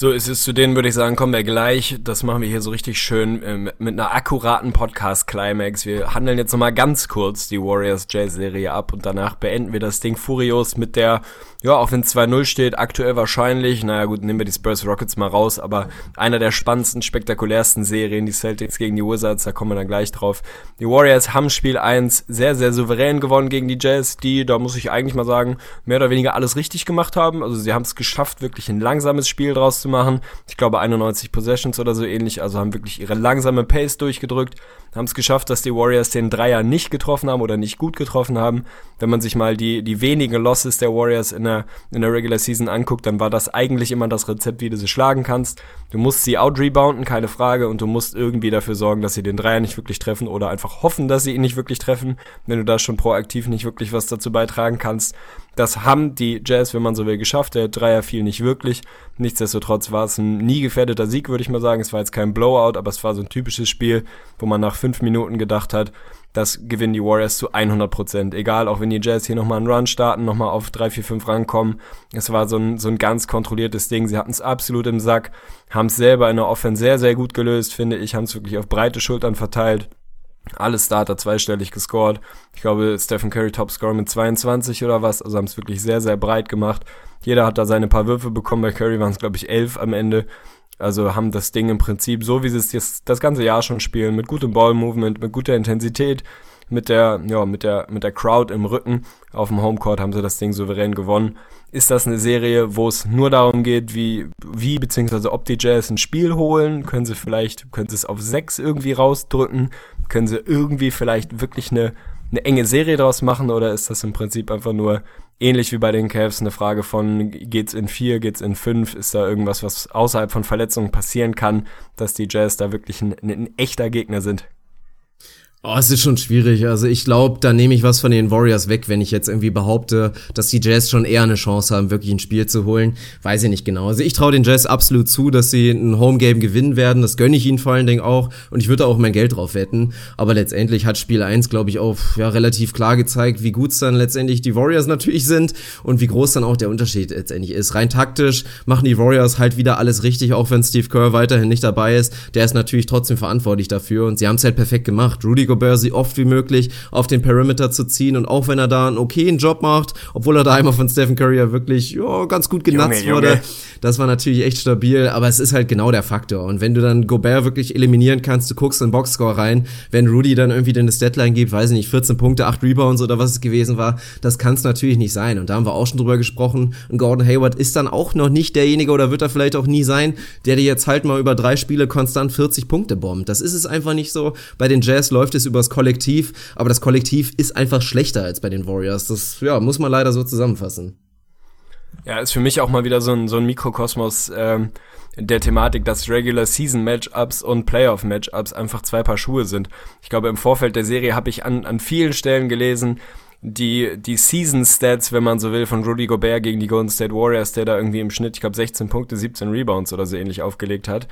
So ist es. Zu denen würde ich sagen, kommen wir gleich. Das machen wir hier so richtig schön äh, mit einer akkuraten Podcast-Climax. Wir handeln jetzt nochmal ganz kurz die Warriors J-Serie ab und danach beenden wir das Ding furios mit der ja, auch wenn 2-0 steht, aktuell wahrscheinlich, naja gut, nehmen wir die Spurs Rockets mal raus, aber einer der spannendsten, spektakulärsten Serien, die Celtics gegen die Wizards, da kommen wir dann gleich drauf. Die Warriors haben Spiel 1 sehr, sehr souverän gewonnen gegen die Jazz, die, da muss ich eigentlich mal sagen, mehr oder weniger alles richtig gemacht haben. Also sie haben es geschafft, wirklich ein langsames Spiel draus zu machen. Ich glaube 91 Possessions oder so ähnlich, also haben wirklich ihre langsame Pace durchgedrückt, haben es geschafft, dass die Warriors den Dreier nicht getroffen haben oder nicht gut getroffen haben. Wenn man sich mal die, die wenigen Losses der Warriors in der, in der Regular Season anguckt, dann war das eigentlich immer das Rezept, wie du sie schlagen kannst. Du musst sie out-rebounden, keine Frage, und du musst irgendwie dafür sorgen, dass sie den Dreier nicht wirklich treffen oder einfach hoffen, dass sie ihn nicht wirklich treffen, wenn du da schon proaktiv nicht wirklich was dazu beitragen kannst. Das haben die Jazz, wenn man so will, geschafft. Der Dreier fiel nicht wirklich. Nichtsdestotrotz war es ein nie gefährdeter Sieg, würde ich mal sagen. Es war jetzt kein Blowout, aber es war so ein typisches Spiel, wo man nach fünf Minuten gedacht hat, das gewinnen die Warriors zu 100 Prozent. Egal, auch wenn die Jazz hier nochmal einen Run starten, nochmal auf 3, 4, 5 rankommen. Es war so ein, so ein ganz kontrolliertes Ding. Sie hatten es absolut im Sack, haben es selber in der Offense sehr, sehr gut gelöst, finde ich, haben es wirklich auf breite Schultern verteilt. Alle Starter zweistellig gescored. Ich glaube, Stephen Curry Topscorer mit 22 oder was. Also haben es wirklich sehr, sehr breit gemacht. Jeder hat da seine paar Würfe bekommen. Bei Curry waren es, glaube ich, elf am Ende. Also haben das Ding im Prinzip so, wie sie es jetzt das ganze Jahr schon spielen, mit gutem Ball-Movement, mit guter Intensität, mit der, ja, mit der, mit der Crowd im Rücken auf dem Homecourt haben sie das Ding souverän gewonnen. Ist das eine Serie, wo es nur darum geht, wie, wie, beziehungsweise ob die Jazz ein Spiel holen? Können sie vielleicht, können sie es auf sechs irgendwie rausdrücken? Können sie irgendwie vielleicht wirklich eine, eine enge Serie draus machen oder ist das im Prinzip einfach nur ähnlich wie bei den Cavs eine Frage von geht's in vier, geht's in fünf, ist da irgendwas, was außerhalb von Verletzungen passieren kann, dass die Jazz da wirklich ein, ein echter Gegner sind? Oh, es ist schon schwierig. Also ich glaube, da nehme ich was von den Warriors weg, wenn ich jetzt irgendwie behaupte, dass die Jazz schon eher eine Chance haben, wirklich ein Spiel zu holen. Weiß ich nicht genau. Also ich traue den Jazz absolut zu, dass sie ein Homegame gewinnen werden. Das gönne ich ihnen vor allen Dingen auch. Und ich würde auch mein Geld drauf wetten. Aber letztendlich hat Spiel 1, glaube ich, auch ja, relativ klar gezeigt, wie gut es dann letztendlich die Warriors natürlich sind und wie groß dann auch der Unterschied letztendlich ist. Rein taktisch machen die Warriors halt wieder alles richtig, auch wenn Steve Kerr weiterhin nicht dabei ist. Der ist natürlich trotzdem verantwortlich dafür und sie haben es halt perfekt gemacht. Rudy Gobert sie oft wie möglich auf den Perimeter zu ziehen und auch wenn er da einen okayen Job macht, obwohl er da einmal von Stephen Curry ja wirklich ja, ganz gut genutzt Junge, wurde, Junge. das war natürlich echt stabil, aber es ist halt genau der Faktor und wenn du dann Gobert wirklich eliminieren kannst, du guckst in den Boxscore rein, wenn Rudy dann irgendwie dann das Deadline gibt, weiß ich nicht, 14 Punkte, 8 Rebounds oder was es gewesen war, das kann es natürlich nicht sein und da haben wir auch schon drüber gesprochen und Gordon Hayward ist dann auch noch nicht derjenige oder wird er vielleicht auch nie sein, der dir jetzt halt mal über drei Spiele konstant 40 Punkte bombt. Das ist es einfach nicht so. Bei den Jazz läuft es übers Kollektiv, aber das Kollektiv ist einfach schlechter als bei den Warriors. Das ja, muss man leider so zusammenfassen. Ja, ist für mich auch mal wieder so ein, so ein Mikrokosmos ähm, der Thematik, dass Regular Season Matchups und Playoff Matchups einfach zwei Paar Schuhe sind. Ich glaube, im Vorfeld der Serie habe ich an, an vielen Stellen gelesen, die, die Season Stats, wenn man so will, von Rudy Gobert gegen die Golden State Warriors, der da irgendwie im Schnitt, ich glaube, 16 Punkte, 17 Rebounds oder so ähnlich aufgelegt hat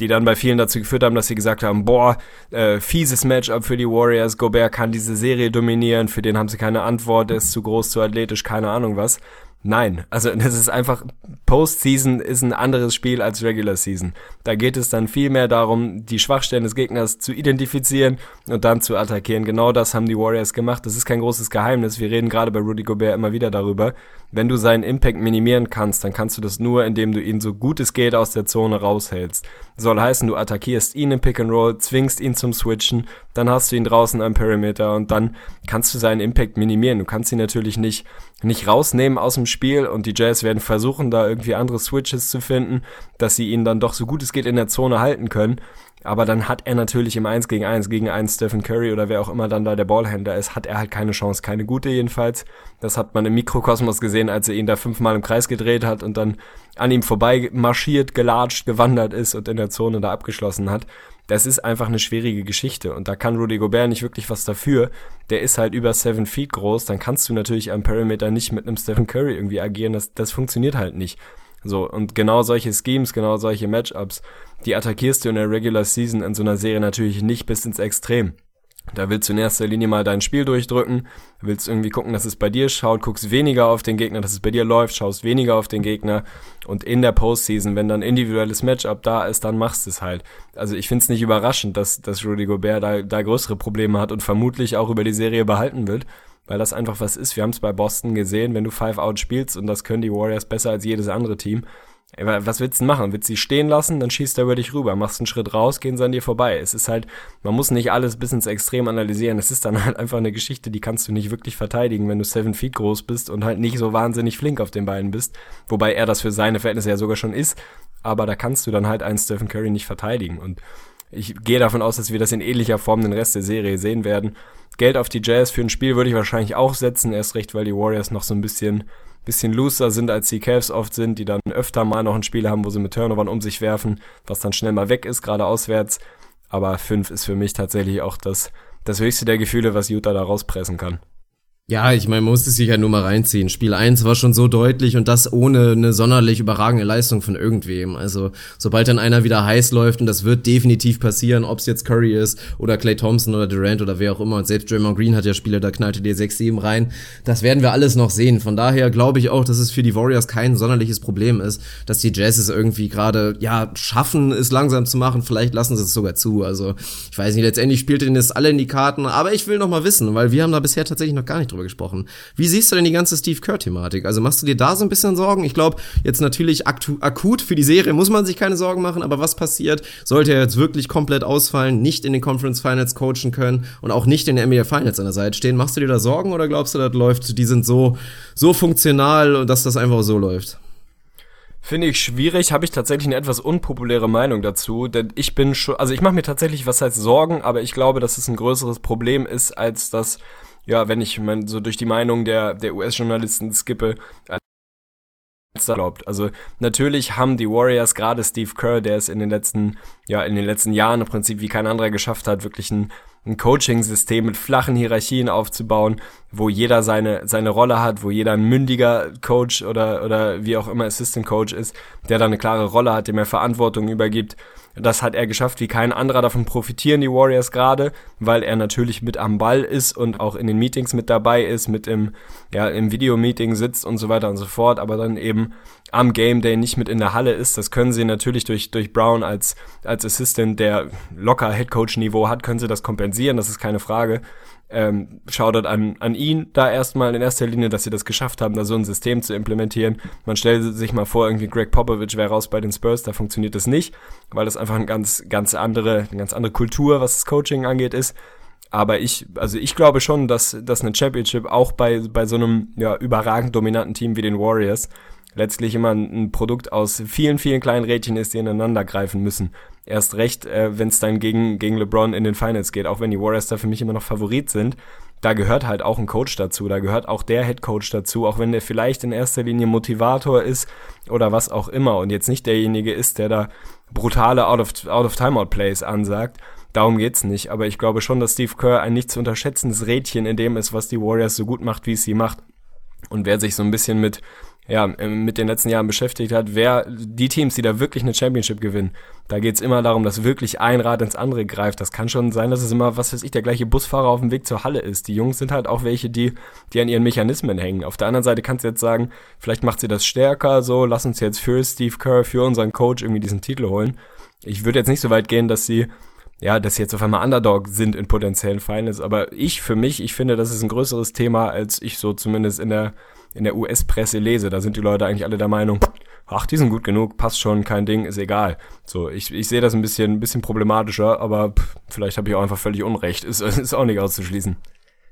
die dann bei vielen dazu geführt haben, dass sie gesagt haben, boah, äh, fieses Matchup für die Warriors, Gobert kann diese Serie dominieren, für den haben sie keine Antwort, der ist zu groß, zu athletisch, keine Ahnung was. Nein, also das ist einfach, Postseason ist ein anderes Spiel als Regular Season. Da geht es dann viel mehr darum, die Schwachstellen des Gegners zu identifizieren und dann zu attackieren. Genau das haben die Warriors gemacht. Das ist kein großes Geheimnis. Wir reden gerade bei Rudy Gobert immer wieder darüber. Wenn du seinen Impact minimieren kannst, dann kannst du das nur, indem du ihn so gut es geht aus der Zone raushältst. Soll heißen, du attackierst ihn im Pick and Roll, zwingst ihn zum Switchen, dann hast du ihn draußen am Perimeter und dann kannst du seinen Impact minimieren. Du kannst ihn natürlich nicht, nicht rausnehmen aus dem Spiel und die Jazz werden versuchen, da irgendwie andere Switches zu finden, dass sie ihn dann doch so gut es geht in der Zone halten können. Aber dann hat er natürlich im 1 gegen 1 gegen einen Stephen Curry oder wer auch immer dann da der Ballhändler ist, hat er halt keine Chance, keine gute jedenfalls. Das hat man im Mikrokosmos gesehen, als er ihn da fünfmal im Kreis gedreht hat und dann an ihm vorbei marschiert, gelatscht, gewandert ist und in der Zone da abgeschlossen hat. Das ist einfach eine schwierige Geschichte und da kann Rudy Gobert nicht wirklich was dafür. Der ist halt über 7 Feet groß, dann kannst du natürlich am Perimeter nicht mit einem Stephen Curry irgendwie agieren, das, das funktioniert halt nicht. So, und genau solche Schemes, genau solche Matchups, die attackierst du in der Regular Season in so einer Serie natürlich nicht bis ins Extrem. Da willst du in erster Linie mal dein Spiel durchdrücken, willst irgendwie gucken, dass es bei dir schaut, guckst weniger auf den Gegner, dass es bei dir läuft, schaust weniger auf den Gegner und in der Postseason, wenn dann individuelles Matchup da ist, dann machst du es halt. Also ich finde es nicht überraschend, dass, dass Rudy Gobert da, da größere Probleme hat und vermutlich auch über die Serie behalten wird, weil das einfach was ist. Wir haben es bei Boston gesehen, wenn du Five Out spielst und das können die Warriors besser als jedes andere Team, was willst du machen? Willst du sie stehen lassen, dann schießt er über dich rüber, machst einen Schritt raus, gehen sie an dir vorbei. Es ist halt, man muss nicht alles bis ins Extrem analysieren. Es ist dann halt einfach eine Geschichte, die kannst du nicht wirklich verteidigen, wenn du seven feet groß bist und halt nicht so wahnsinnig flink auf den Beinen bist. Wobei er das für seine Verhältnisse ja sogar schon ist. Aber da kannst du dann halt einen Stephen Curry nicht verteidigen. Und ich gehe davon aus, dass wir das in ähnlicher Form den Rest der Serie sehen werden. Geld auf die Jazz für ein Spiel würde ich wahrscheinlich auch setzen, erst recht, weil die Warriors noch so ein bisschen bisschen looser sind, als die Cavs oft sind, die dann öfter mal noch ein Spiel haben, wo sie mit Turnovern um sich werfen, was dann schnell mal weg ist, gerade auswärts. Aber 5 ist für mich tatsächlich auch das, das höchste der Gefühle, was Utah da rauspressen kann. Ja, ich meine, man muss es sich ja nur mal reinziehen. Spiel 1 war schon so deutlich und das ohne eine sonderlich überragende Leistung von irgendwem. Also, sobald dann einer wieder heiß läuft, und das wird definitiv passieren, ob es jetzt Curry ist oder Clay Thompson oder Durant oder wer auch immer, und selbst Draymond Green hat ja Spiele, da knallte dir 6, 7 rein. Das werden wir alles noch sehen. Von daher glaube ich auch, dass es für die Warriors kein sonderliches Problem ist, dass die Jazzes irgendwie gerade, ja, schaffen, es langsam zu machen. Vielleicht lassen sie es sogar zu. Also, ich weiß nicht, letztendlich spielt ihnen das alle in die Karten, aber ich will noch mal wissen, weil wir haben da bisher tatsächlich noch gar nicht drüber drüber gesprochen. Wie siehst du denn die ganze Steve Kerr-Thematik? Also machst du dir da so ein bisschen Sorgen? Ich glaube, jetzt natürlich akut für die Serie muss man sich keine Sorgen machen, aber was passiert, sollte er jetzt wirklich komplett ausfallen, nicht in den Conference Finals coachen können und auch nicht in den NBA Finals an der Seite stehen? Machst du dir da Sorgen oder glaubst du, das läuft, die sind so, so funktional und dass das einfach so läuft? Finde ich schwierig, habe ich tatsächlich eine etwas unpopuläre Meinung dazu, denn ich bin schon, also ich mache mir tatsächlich was heißt Sorgen, aber ich glaube, dass es ein größeres Problem ist, als dass ja, wenn ich mein, so durch die Meinung der, der US-Journalisten skippe, erlaubt. Also natürlich haben die Warriors gerade Steve Kerr, der es in den letzten, ja, in den letzten Jahren im Prinzip wie kein anderer geschafft hat, wirklich ein, ein Coaching-System mit flachen Hierarchien aufzubauen, wo jeder seine, seine Rolle hat, wo jeder ein mündiger Coach oder, oder wie auch immer Assistant Coach ist, der da eine klare Rolle hat, dem er Verantwortung übergibt das hat er geschafft wie kein anderer. Davon profitieren die Warriors gerade, weil er natürlich mit am Ball ist und auch in den Meetings mit dabei ist, mit im, ja, im Videomeeting sitzt und so weiter und so fort, aber dann eben am Game Day nicht mit in der Halle ist. Das können sie natürlich durch, durch Brown als, als Assistant, der locker Headcoach-Niveau hat, können sie das kompensieren, das ist keine Frage ähm, Shoutout an, an ihn da erstmal in erster Linie, dass sie das geschafft haben, da so ein System zu implementieren. Man stellt sich mal vor, irgendwie Greg Popovich wäre raus bei den Spurs, da funktioniert das nicht, weil das einfach eine ganz, ganz andere, eine ganz andere Kultur, was das Coaching angeht, ist. Aber ich, also ich glaube schon, dass, dass eine Championship auch bei, bei so einem ja, überragend dominanten Team wie den Warriors letztlich immer ein, Produkt aus vielen, vielen kleinen Rädchen ist, die ineinander greifen müssen. Erst recht, äh, wenn es dann gegen, gegen LeBron in den Finals geht, auch wenn die Warriors da für mich immer noch Favorit sind. Da gehört halt auch ein Coach dazu, da gehört auch der Head Coach dazu, auch wenn der vielleicht in erster Linie Motivator ist oder was auch immer und jetzt nicht derjenige ist, der da brutale Out-of-Timeout-Plays out ansagt. Darum geht's nicht, aber ich glaube schon, dass Steve Kerr ein nicht zu unterschätzendes Rädchen in dem ist, was die Warriors so gut macht, wie es sie macht. Und wer sich so ein bisschen mit ja, mit den letzten Jahren beschäftigt hat, wer die Teams, die da wirklich eine Championship gewinnen, da geht's immer darum, dass wirklich ein Rad ins andere greift. Das kann schon sein, dass es immer, was weiß ich, der gleiche Busfahrer auf dem Weg zur Halle ist. Die Jungs sind halt auch welche, die, die an ihren Mechanismen hängen. Auf der anderen Seite kannst du jetzt sagen, vielleicht macht sie das stärker, so, lass uns jetzt für Steve Kerr, für unseren Coach irgendwie diesen Titel holen. Ich würde jetzt nicht so weit gehen, dass sie ja, dass sie jetzt auf einmal Underdog sind in potenziellen Finals, aber ich für mich, ich finde, das ist ein größeres Thema, als ich so zumindest in der in der US-Presse lese. Da sind die Leute eigentlich alle der Meinung, ach, die sind gut genug, passt schon, kein Ding, ist egal. So, ich, ich sehe das ein bisschen, ein bisschen problematischer, aber pff, vielleicht habe ich auch einfach völlig Unrecht. Ist, ist auch nicht auszuschließen.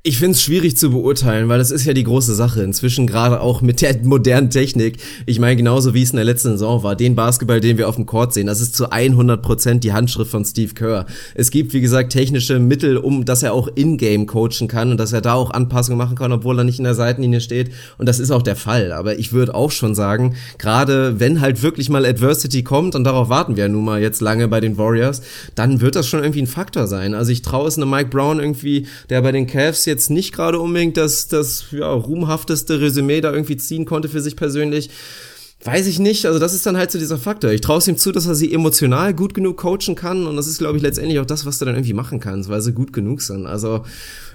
Ich finde es schwierig zu beurteilen, weil das ist ja die große Sache. Inzwischen gerade auch mit der modernen Technik. Ich meine, genauso wie es in der letzten Saison war, den Basketball, den wir auf dem Court sehen, das ist zu 100 Prozent die Handschrift von Steve Kerr. Es gibt, wie gesagt, technische Mittel, um, dass er auch in-game coachen kann und dass er da auch Anpassungen machen kann, obwohl er nicht in der Seitenlinie steht. Und das ist auch der Fall. Aber ich würde auch schon sagen, gerade wenn halt wirklich mal Adversity kommt, und darauf warten wir ja nun mal jetzt lange bei den Warriors, dann wird das schon irgendwie ein Faktor sein. Also ich traue es einem Mike Brown irgendwie, der bei den Cavs jetzt nicht gerade unbedingt das, das ja, ruhmhafteste Resümee da irgendwie ziehen konnte für sich persönlich Weiß ich nicht, also das ist dann halt so dieser Faktor. Ich traue es ihm zu, dass er sie emotional gut genug coachen kann und das ist, glaube ich, letztendlich auch das, was du dann irgendwie machen kannst, weil sie gut genug sind. Also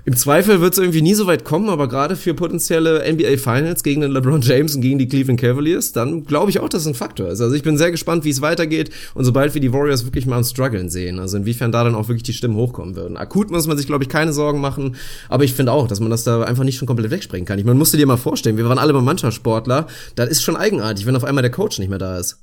im Zweifel wird es irgendwie nie so weit kommen, aber gerade für potenzielle NBA Finals gegen den LeBron James und gegen die Cleveland Cavaliers, dann glaube ich auch, dass es ein Faktor ist. Also ich bin sehr gespannt, wie es weitergeht und sobald wir die Warriors wirklich mal am Struggeln sehen, also inwiefern da dann auch wirklich die Stimmen hochkommen würden. Akut muss man sich, glaube ich, keine Sorgen machen, aber ich finde auch, dass man das da einfach nicht schon komplett wegspringen kann. Ich man musste dir mal vorstellen, wir waren alle mal Mannschaftssportler, das ist schon eigenartig, wenn auf einmal der Coach nicht mehr da ist.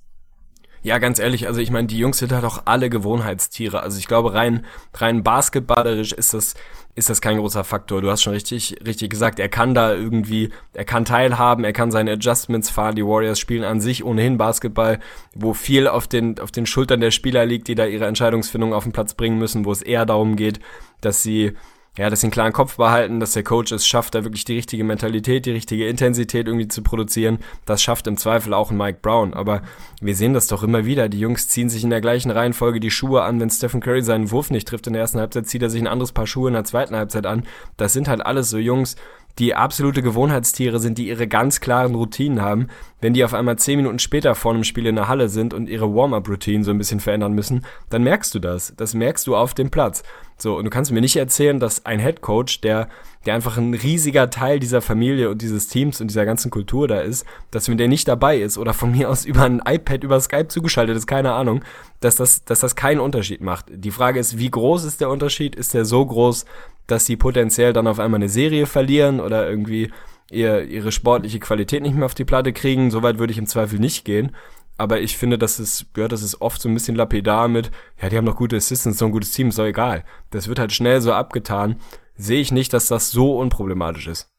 Ja, ganz ehrlich, also ich meine, die Jungs sind halt auch alle Gewohnheitstiere. Also ich glaube, rein, rein basketballerisch ist das, ist das kein großer Faktor. Du hast schon richtig, richtig gesagt, er kann da irgendwie, er kann teilhaben, er kann seine Adjustments fahren. Die Warriors spielen an sich ohnehin Basketball, wo viel auf den, auf den Schultern der Spieler liegt, die da ihre Entscheidungsfindung auf den Platz bringen müssen, wo es eher darum geht, dass sie ja, sie einen klaren Kopf behalten, dass der Coach es schafft, da wirklich die richtige Mentalität, die richtige Intensität irgendwie zu produzieren. Das schafft im Zweifel auch ein Mike Brown. Aber wir sehen das doch immer wieder. Die Jungs ziehen sich in der gleichen Reihenfolge die Schuhe an. Wenn Stephen Curry seinen Wurf nicht trifft in der ersten Halbzeit, zieht er sich ein anderes Paar Schuhe in der zweiten Halbzeit an. Das sind halt alles so Jungs, die absolute Gewohnheitstiere sind, die ihre ganz klaren Routinen haben, wenn die auf einmal zehn Minuten später vor einem Spiel in der Halle sind und ihre Warm-up-Routine so ein bisschen verändern müssen, dann merkst du das. Das merkst du auf dem Platz. So, und du kannst mir nicht erzählen, dass ein Head Coach, der, der einfach ein riesiger Teil dieser Familie und dieses Teams und dieser ganzen Kultur da ist, dass wenn der nicht dabei ist oder von mir aus über ein iPad, über Skype zugeschaltet ist, keine Ahnung, dass das, dass das keinen Unterschied macht. Die Frage ist, wie groß ist der Unterschied? Ist der so groß, dass sie potenziell dann auf einmal eine Serie verlieren oder irgendwie ihr, ihre sportliche Qualität nicht mehr auf die Platte kriegen? Soweit würde ich im Zweifel nicht gehen aber ich finde, dass es, ja, das ist oft so ein bisschen lapidar mit, ja, die haben noch gute Assistants, so ein gutes Team, ist doch egal. Das wird halt schnell so abgetan. Sehe ich nicht, dass das so unproblematisch ist.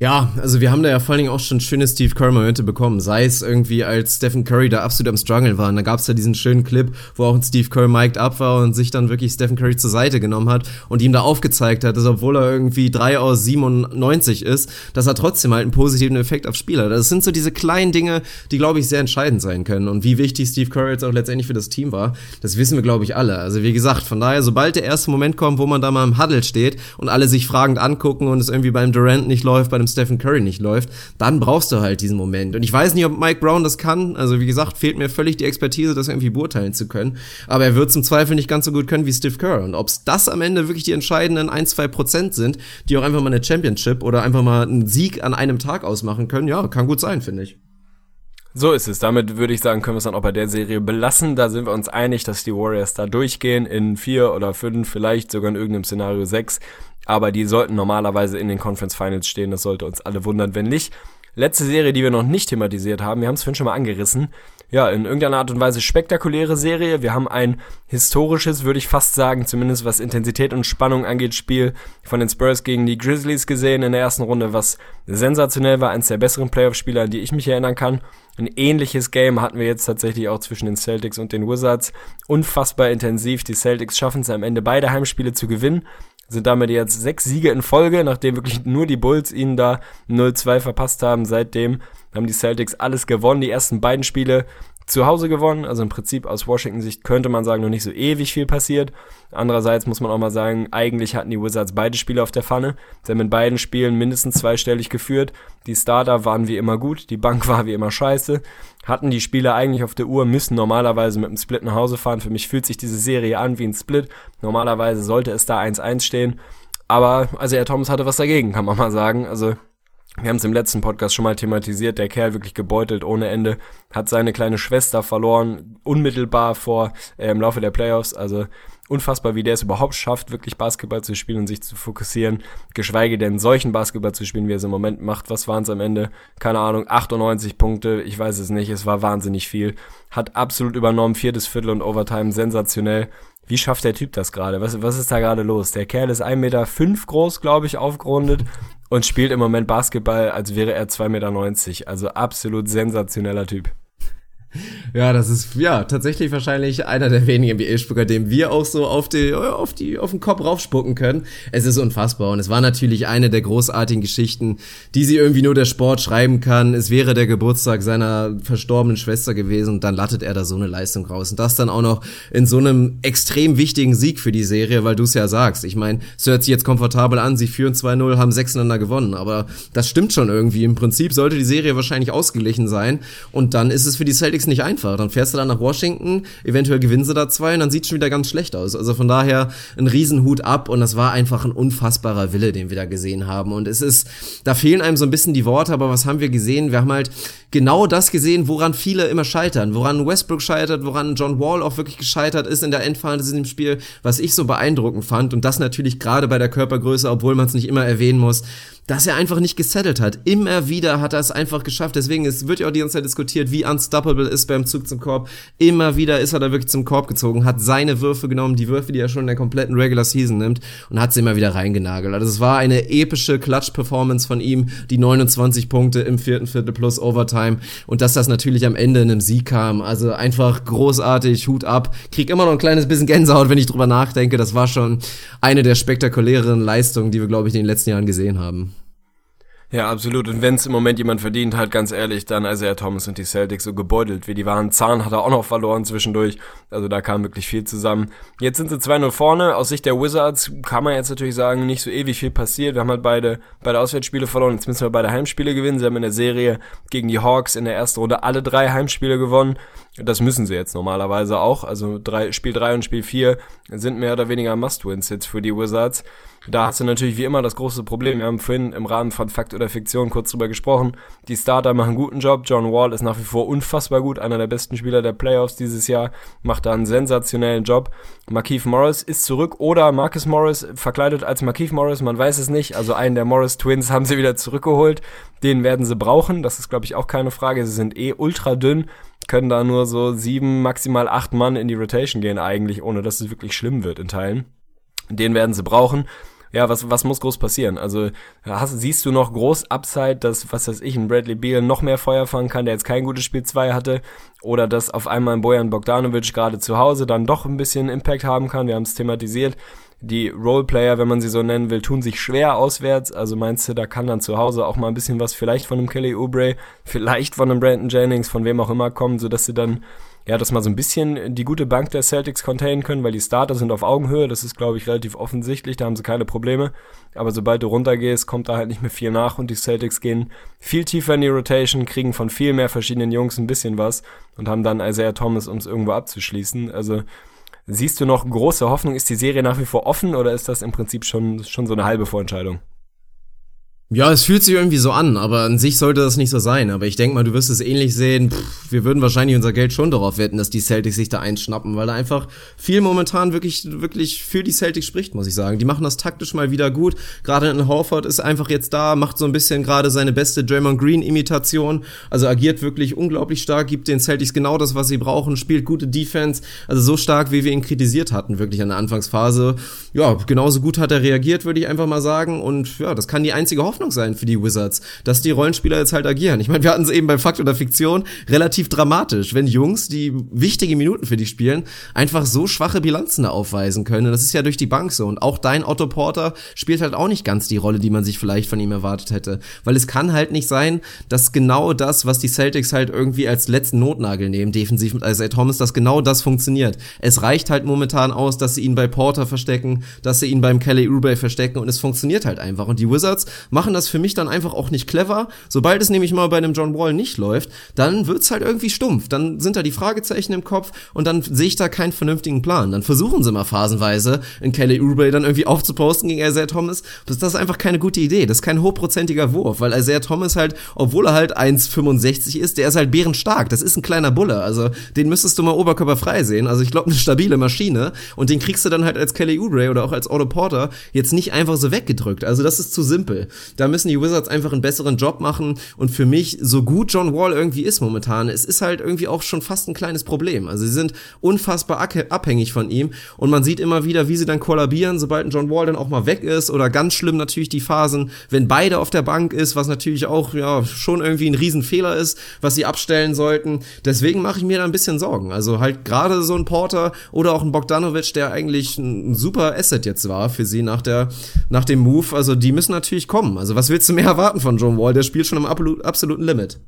Ja, also wir haben da ja vor allen Dingen auch schon schöne Steve Kerr-Momente bekommen. Sei es irgendwie, als Stephen Curry da absolut am Struggle war. Und da gab es ja diesen schönen Clip, wo auch ein Steve Kerr mic'd up war und sich dann wirklich Stephen Curry zur Seite genommen hat und ihm da aufgezeigt hat, dass obwohl er irgendwie 3 aus 97 ist, dass er trotzdem halt einen positiven Effekt aufs Spiel hat. Das sind so diese kleinen Dinge, die, glaube ich, sehr entscheidend sein können. Und wie wichtig Steve Curry jetzt auch letztendlich für das Team war, das wissen wir, glaube ich, alle. Also wie gesagt, von daher, sobald der erste Moment kommt, wo man da mal im Huddle steht und alle sich fragend angucken und es irgendwie beim Durant nicht läuft, bei dem Stephen Curry nicht läuft, dann brauchst du halt diesen Moment. Und ich weiß nicht, ob Mike Brown das kann. Also wie gesagt, fehlt mir völlig die Expertise, das irgendwie beurteilen zu können. Aber er wird im Zweifel nicht ganz so gut können wie Steve Kerr. Und ob es das am Ende wirklich die entscheidenden 1, 2 Prozent sind, die auch einfach mal eine Championship oder einfach mal einen Sieg an einem Tag ausmachen können, ja, kann gut sein, finde ich. So ist es. Damit würde ich sagen, können wir es dann auch bei der Serie belassen. Da sind wir uns einig, dass die Warriors da durchgehen in vier oder fünf, vielleicht sogar in irgendeinem Szenario sechs aber die sollten normalerweise in den Conference Finals stehen. Das sollte uns alle wundern, wenn nicht. Letzte Serie, die wir noch nicht thematisiert haben, wir haben es vorhin schon mal angerissen. Ja, in irgendeiner Art und Weise spektakuläre Serie. Wir haben ein historisches, würde ich fast sagen, zumindest was Intensität und Spannung angeht, Spiel von den Spurs gegen die Grizzlies gesehen in der ersten Runde, was sensationell war, eines der besseren Playoff-Spieler, an die ich mich erinnern kann. Ein ähnliches Game hatten wir jetzt tatsächlich auch zwischen den Celtics und den Wizards. Unfassbar intensiv. Die Celtics schaffen es am Ende beide Heimspiele zu gewinnen sind damit jetzt sechs Siege in Folge, nachdem wirklich nur die Bulls ihnen da 0-2 verpasst haben. Seitdem haben die Celtics alles gewonnen, die ersten beiden Spiele zu Hause gewonnen. Also im Prinzip aus Washington-Sicht könnte man sagen, noch nicht so ewig viel passiert. Andererseits muss man auch mal sagen, eigentlich hatten die Wizards beide Spiele auf der Pfanne. Sie haben in beiden Spielen mindestens zweistellig geführt. Die Starter waren wie immer gut, die Bank war wie immer scheiße. Hatten die Spieler eigentlich auf der Uhr, müssen normalerweise mit einem Split nach Hause fahren. Für mich fühlt sich diese Serie an wie ein Split. Normalerweise sollte es da 1-1 stehen. Aber also Herr Thomas hatte was dagegen, kann man mal sagen. Also wir haben es im letzten Podcast schon mal thematisiert, der Kerl wirklich gebeutelt ohne Ende, hat seine kleine Schwester verloren, unmittelbar vor äh, im Laufe der Playoffs, also unfassbar, wie der es überhaupt schafft, wirklich Basketball zu spielen und sich zu fokussieren, geschweige denn solchen Basketball zu spielen, wie er es im Moment macht. Was waren es am Ende? Keine Ahnung, 98 Punkte, ich weiß es nicht, es war wahnsinnig viel. Hat absolut übernommen, viertes Viertel und Overtime, sensationell. Wie schafft der Typ das gerade? Was, was ist da gerade los? Der Kerl ist 1,5 Meter groß, glaube ich, aufgerundet und spielt im Moment Basketball, als wäre er 2,90 Meter. Also absolut sensationeller Typ. Ja, das ist ja tatsächlich wahrscheinlich einer der wenigen NBA-Spieler, dem wir auch so auf die, auf die, auf den Kopf raufspucken können. Es ist unfassbar und es war natürlich eine der großartigen Geschichten, die sie irgendwie nur der Sport schreiben kann. Es wäre der Geburtstag seiner verstorbenen Schwester gewesen und dann lattet er da so eine Leistung raus und das dann auch noch in so einem extrem wichtigen Sieg für die Serie, weil du es ja sagst. Ich meine, es hört sich jetzt komfortabel an, sie führen 2-0, haben sechs gewonnen, aber das stimmt schon irgendwie. Im Prinzip sollte die Serie wahrscheinlich ausgeglichen sein und dann ist es für die Celtics ist nicht einfach. Dann fährst du dann nach Washington, eventuell gewinnen sie da zwei und dann sieht schon wieder ganz schlecht aus. Also von daher ein Riesenhut ab und das war einfach ein unfassbarer Wille, den wir da gesehen haben. Und es ist, da fehlen einem so ein bisschen die Worte, aber was haben wir gesehen? Wir haben halt genau das gesehen, woran viele immer scheitern, woran Westbrook scheitert, woran John Wall auch wirklich gescheitert ist in der Endphase in dem Spiel, was ich so beeindruckend fand und das natürlich gerade bei der Körpergröße, obwohl man es nicht immer erwähnen muss, dass er einfach nicht gesettelt hat. Immer wieder hat er es einfach geschafft. Deswegen es wird ja auch die ganze Zeit diskutiert, wie unstoppable ist beim Zug zum Korb. Immer wieder ist er da wirklich zum Korb gezogen, hat seine Würfe genommen, die Würfe, die er schon in der kompletten Regular Season nimmt und hat sie immer wieder reingenagelt. Also es war eine epische Clutch-Performance von ihm, die 29 Punkte im vierten Viertel plus Overtime und dass das natürlich am Ende in einem Sieg kam. Also einfach großartig, Hut ab. Krieg immer noch ein kleines bisschen Gänsehaut, wenn ich drüber nachdenke. Das war schon eine der spektakuläreren Leistungen, die wir, glaube ich, in den letzten Jahren gesehen haben. Ja, absolut. Und wenn es im Moment jemand verdient hat, ganz ehrlich, dann Isaiah Thomas und die Celtics so gebeutelt wie die waren. Zahn hat er auch noch verloren zwischendurch. Also da kam wirklich viel zusammen. Jetzt sind sie 2-0 vorne. Aus Sicht der Wizards kann man jetzt natürlich sagen, nicht so ewig viel passiert. Wir haben halt beide, beide Auswärtsspiele verloren. Jetzt müssen wir beide Heimspiele gewinnen. Sie haben in der Serie gegen die Hawks in der ersten Runde alle drei Heimspiele gewonnen. Das müssen sie jetzt normalerweise auch. Also drei, Spiel 3 und Spiel 4 sind mehr oder weniger Must-Wins jetzt für die Wizards. Da hast du natürlich wie immer das große Problem. Wir haben vorhin im Rahmen von Fakt oder Fiktion kurz drüber gesprochen. Die Starter machen einen guten Job. John Wall ist nach wie vor unfassbar gut. Einer der besten Spieler der Playoffs dieses Jahr. Macht da einen sensationellen Job. Markeith Morris ist zurück oder Marcus Morris verkleidet als Markeith Morris. Man weiß es nicht. Also einen der Morris Twins haben sie wieder zurückgeholt. Den werden sie brauchen. Das ist, glaube ich, auch keine Frage. Sie sind eh ultra dünn können da nur so sieben, maximal acht Mann in die Rotation gehen eigentlich, ohne dass es wirklich schlimm wird in Teilen. Den werden sie brauchen ja, was, was muss groß passieren? Also hast, siehst du noch groß Upside, dass, was weiß ich, ein Bradley Beal noch mehr Feuer fangen kann, der jetzt kein gutes Spiel 2 hatte, oder dass auf einmal ein Bojan Bogdanovic gerade zu Hause dann doch ein bisschen Impact haben kann. Wir haben es thematisiert. Die Roleplayer, wenn man sie so nennen will, tun sich schwer auswärts. Also meinst du, da kann dann zu Hause auch mal ein bisschen was vielleicht von einem Kelly Oubre, vielleicht von einem Brandon Jennings, von wem auch immer kommen, sodass sie dann ja, dass mal so ein bisschen die gute Bank der Celtics containen können, weil die Starter sind auf Augenhöhe, das ist, glaube ich, relativ offensichtlich, da haben sie keine Probleme. Aber sobald du runtergehst, kommt da halt nicht mehr viel nach und die Celtics gehen viel tiefer in die Rotation, kriegen von viel mehr verschiedenen Jungs ein bisschen was und haben dann Isaiah Thomas, um es irgendwo abzuschließen. Also siehst du noch große Hoffnung? Ist die Serie nach wie vor offen oder ist das im Prinzip schon, schon so eine halbe Vorentscheidung? Ja, es fühlt sich irgendwie so an, aber an sich sollte das nicht so sein. Aber ich denke mal, du wirst es ähnlich sehen. Pff, wir würden wahrscheinlich unser Geld schon darauf wetten, dass die Celtics sich da einschnappen, weil da einfach viel momentan wirklich, wirklich für die Celtics spricht, muss ich sagen. Die machen das taktisch mal wieder gut. Gerade in Horford ist einfach jetzt da, macht so ein bisschen gerade seine beste Draymond Green Imitation. Also agiert wirklich unglaublich stark, gibt den Celtics genau das, was sie brauchen, spielt gute Defense. Also so stark, wie wir ihn kritisiert hatten, wirklich an der Anfangsphase. Ja, genauso gut hat er reagiert, würde ich einfach mal sagen. Und ja, das kann die einzige Hoffnung Hoffnung sein für die Wizards, dass die Rollenspieler jetzt halt agieren. Ich meine, wir hatten es eben bei Fakt oder Fiktion relativ dramatisch, wenn Jungs, die wichtige Minuten für dich spielen, einfach so schwache Bilanzen aufweisen können. Das ist ja durch die Bank so. Und auch dein Otto Porter spielt halt auch nicht ganz die Rolle, die man sich vielleicht von ihm erwartet hätte. Weil es kann halt nicht sein, dass genau das, was die Celtics halt irgendwie als letzten Notnagel nehmen, defensiv mit Isaiah Thomas, dass genau das funktioniert. Es reicht halt momentan aus, dass sie ihn bei Porter verstecken, dass sie ihn beim Kelly Oubre verstecken und es funktioniert halt einfach. Und die Wizards machen machen das für mich dann einfach auch nicht clever. Sobald es nämlich mal bei einem John Wall nicht läuft, dann wird's halt irgendwie stumpf. Dann sind da die Fragezeichen im Kopf und dann sehe ich da keinen vernünftigen Plan. Dann versuchen sie mal phasenweise in Kelly Oubre dann irgendwie aufzuposten gegen Isaiah Thomas. Das, das ist einfach keine gute Idee. Das ist kein hochprozentiger Wurf, weil Isaiah Thomas halt, obwohl er halt 1,65 ist, der ist halt bärenstark. Das ist ein kleiner Bulle. Also den müsstest du mal oberkörperfrei sehen. Also ich glaube, eine stabile Maschine. Und den kriegst du dann halt als Kelly Oubre oder auch als Otto Porter jetzt nicht einfach so weggedrückt. Also das ist zu simpel. Da müssen die Wizards einfach einen besseren Job machen. Und für mich, so gut John Wall irgendwie ist momentan, es ist halt irgendwie auch schon fast ein kleines Problem. Also sie sind unfassbar abhängig von ihm. Und man sieht immer wieder, wie sie dann kollabieren, sobald ein John Wall dann auch mal weg ist. Oder ganz schlimm natürlich die Phasen, wenn beide auf der Bank ist, was natürlich auch ja schon irgendwie ein Riesenfehler ist, was sie abstellen sollten. Deswegen mache ich mir da ein bisschen Sorgen. Also halt gerade so ein Porter oder auch ein Bogdanovic, der eigentlich ein super Asset jetzt war für sie nach der nach dem Move. Also die müssen natürlich kommen. Also was willst du mehr erwarten von John Wall? Der spielt schon am absoluten Limit.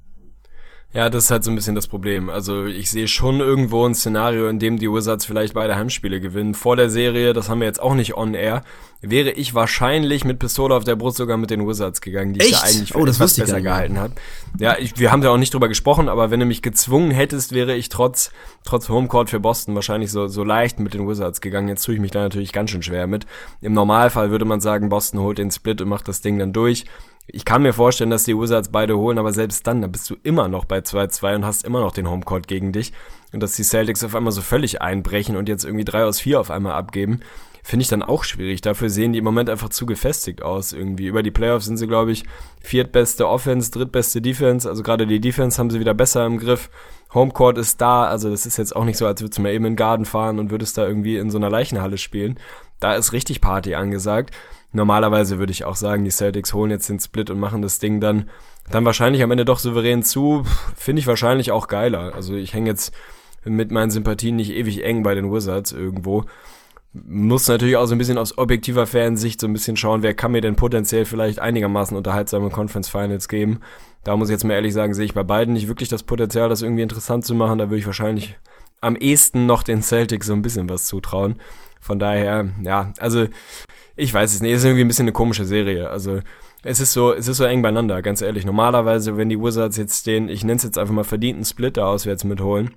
Ja, das ist halt so ein bisschen das Problem. Also ich sehe schon irgendwo ein Szenario, in dem die Wizards vielleicht beide Heimspiele gewinnen. Vor der Serie, das haben wir jetzt auch nicht on air, wäre ich wahrscheinlich mit Pistole auf der Brust sogar mit den Wizards gegangen, die Echt? ich da eigentlich für oh, das etwas besser gehalten habe. Ja, ich, wir haben da auch nicht drüber gesprochen, aber wenn du mich gezwungen hättest, wäre ich trotz trotz Homecourt für Boston wahrscheinlich so so leicht mit den Wizards gegangen. Jetzt tue ich mich da natürlich ganz schön schwer mit. Im Normalfall würde man sagen, Boston holt den Split und macht das Ding dann durch. Ich kann mir vorstellen, dass die Wizards beide holen, aber selbst dann, da bist du immer noch bei 2-2 und hast immer noch den Homecourt gegen dich. Und dass die Celtics auf einmal so völlig einbrechen und jetzt irgendwie drei aus vier auf einmal abgeben, finde ich dann auch schwierig. Dafür sehen die im Moment einfach zu gefestigt aus irgendwie. Über die Playoffs sind sie, glaube ich, viertbeste Offense, drittbeste Defense. Also gerade die Defense haben sie wieder besser im Griff. Homecourt ist da, also das ist jetzt auch nicht so, als würdest du mal eben in den Garten fahren und würdest da irgendwie in so einer Leichenhalle spielen. Da ist richtig Party angesagt. Normalerweise würde ich auch sagen, die Celtics holen jetzt den Split und machen das Ding dann, dann wahrscheinlich am Ende doch souverän zu. Finde ich wahrscheinlich auch geiler. Also ich hänge jetzt mit meinen Sympathien nicht ewig eng bei den Wizards irgendwo. Muss natürlich auch so ein bisschen aus objektiver Fansicht so ein bisschen schauen, wer kann mir denn potenziell vielleicht einigermaßen unterhaltsame Conference Finals geben. Da muss ich jetzt mal ehrlich sagen, sehe ich bei beiden nicht wirklich das Potenzial, das irgendwie interessant zu machen. Da würde ich wahrscheinlich am ehesten noch den Celtics so ein bisschen was zutrauen. Von daher, ja, also ich weiß es nicht, es ist irgendwie ein bisschen eine komische Serie. Also es ist so, es ist so eng beieinander, ganz ehrlich. Normalerweise, wenn die Wizards jetzt den, ich nenne es jetzt einfach mal verdienten Splitter auswärts mitholen,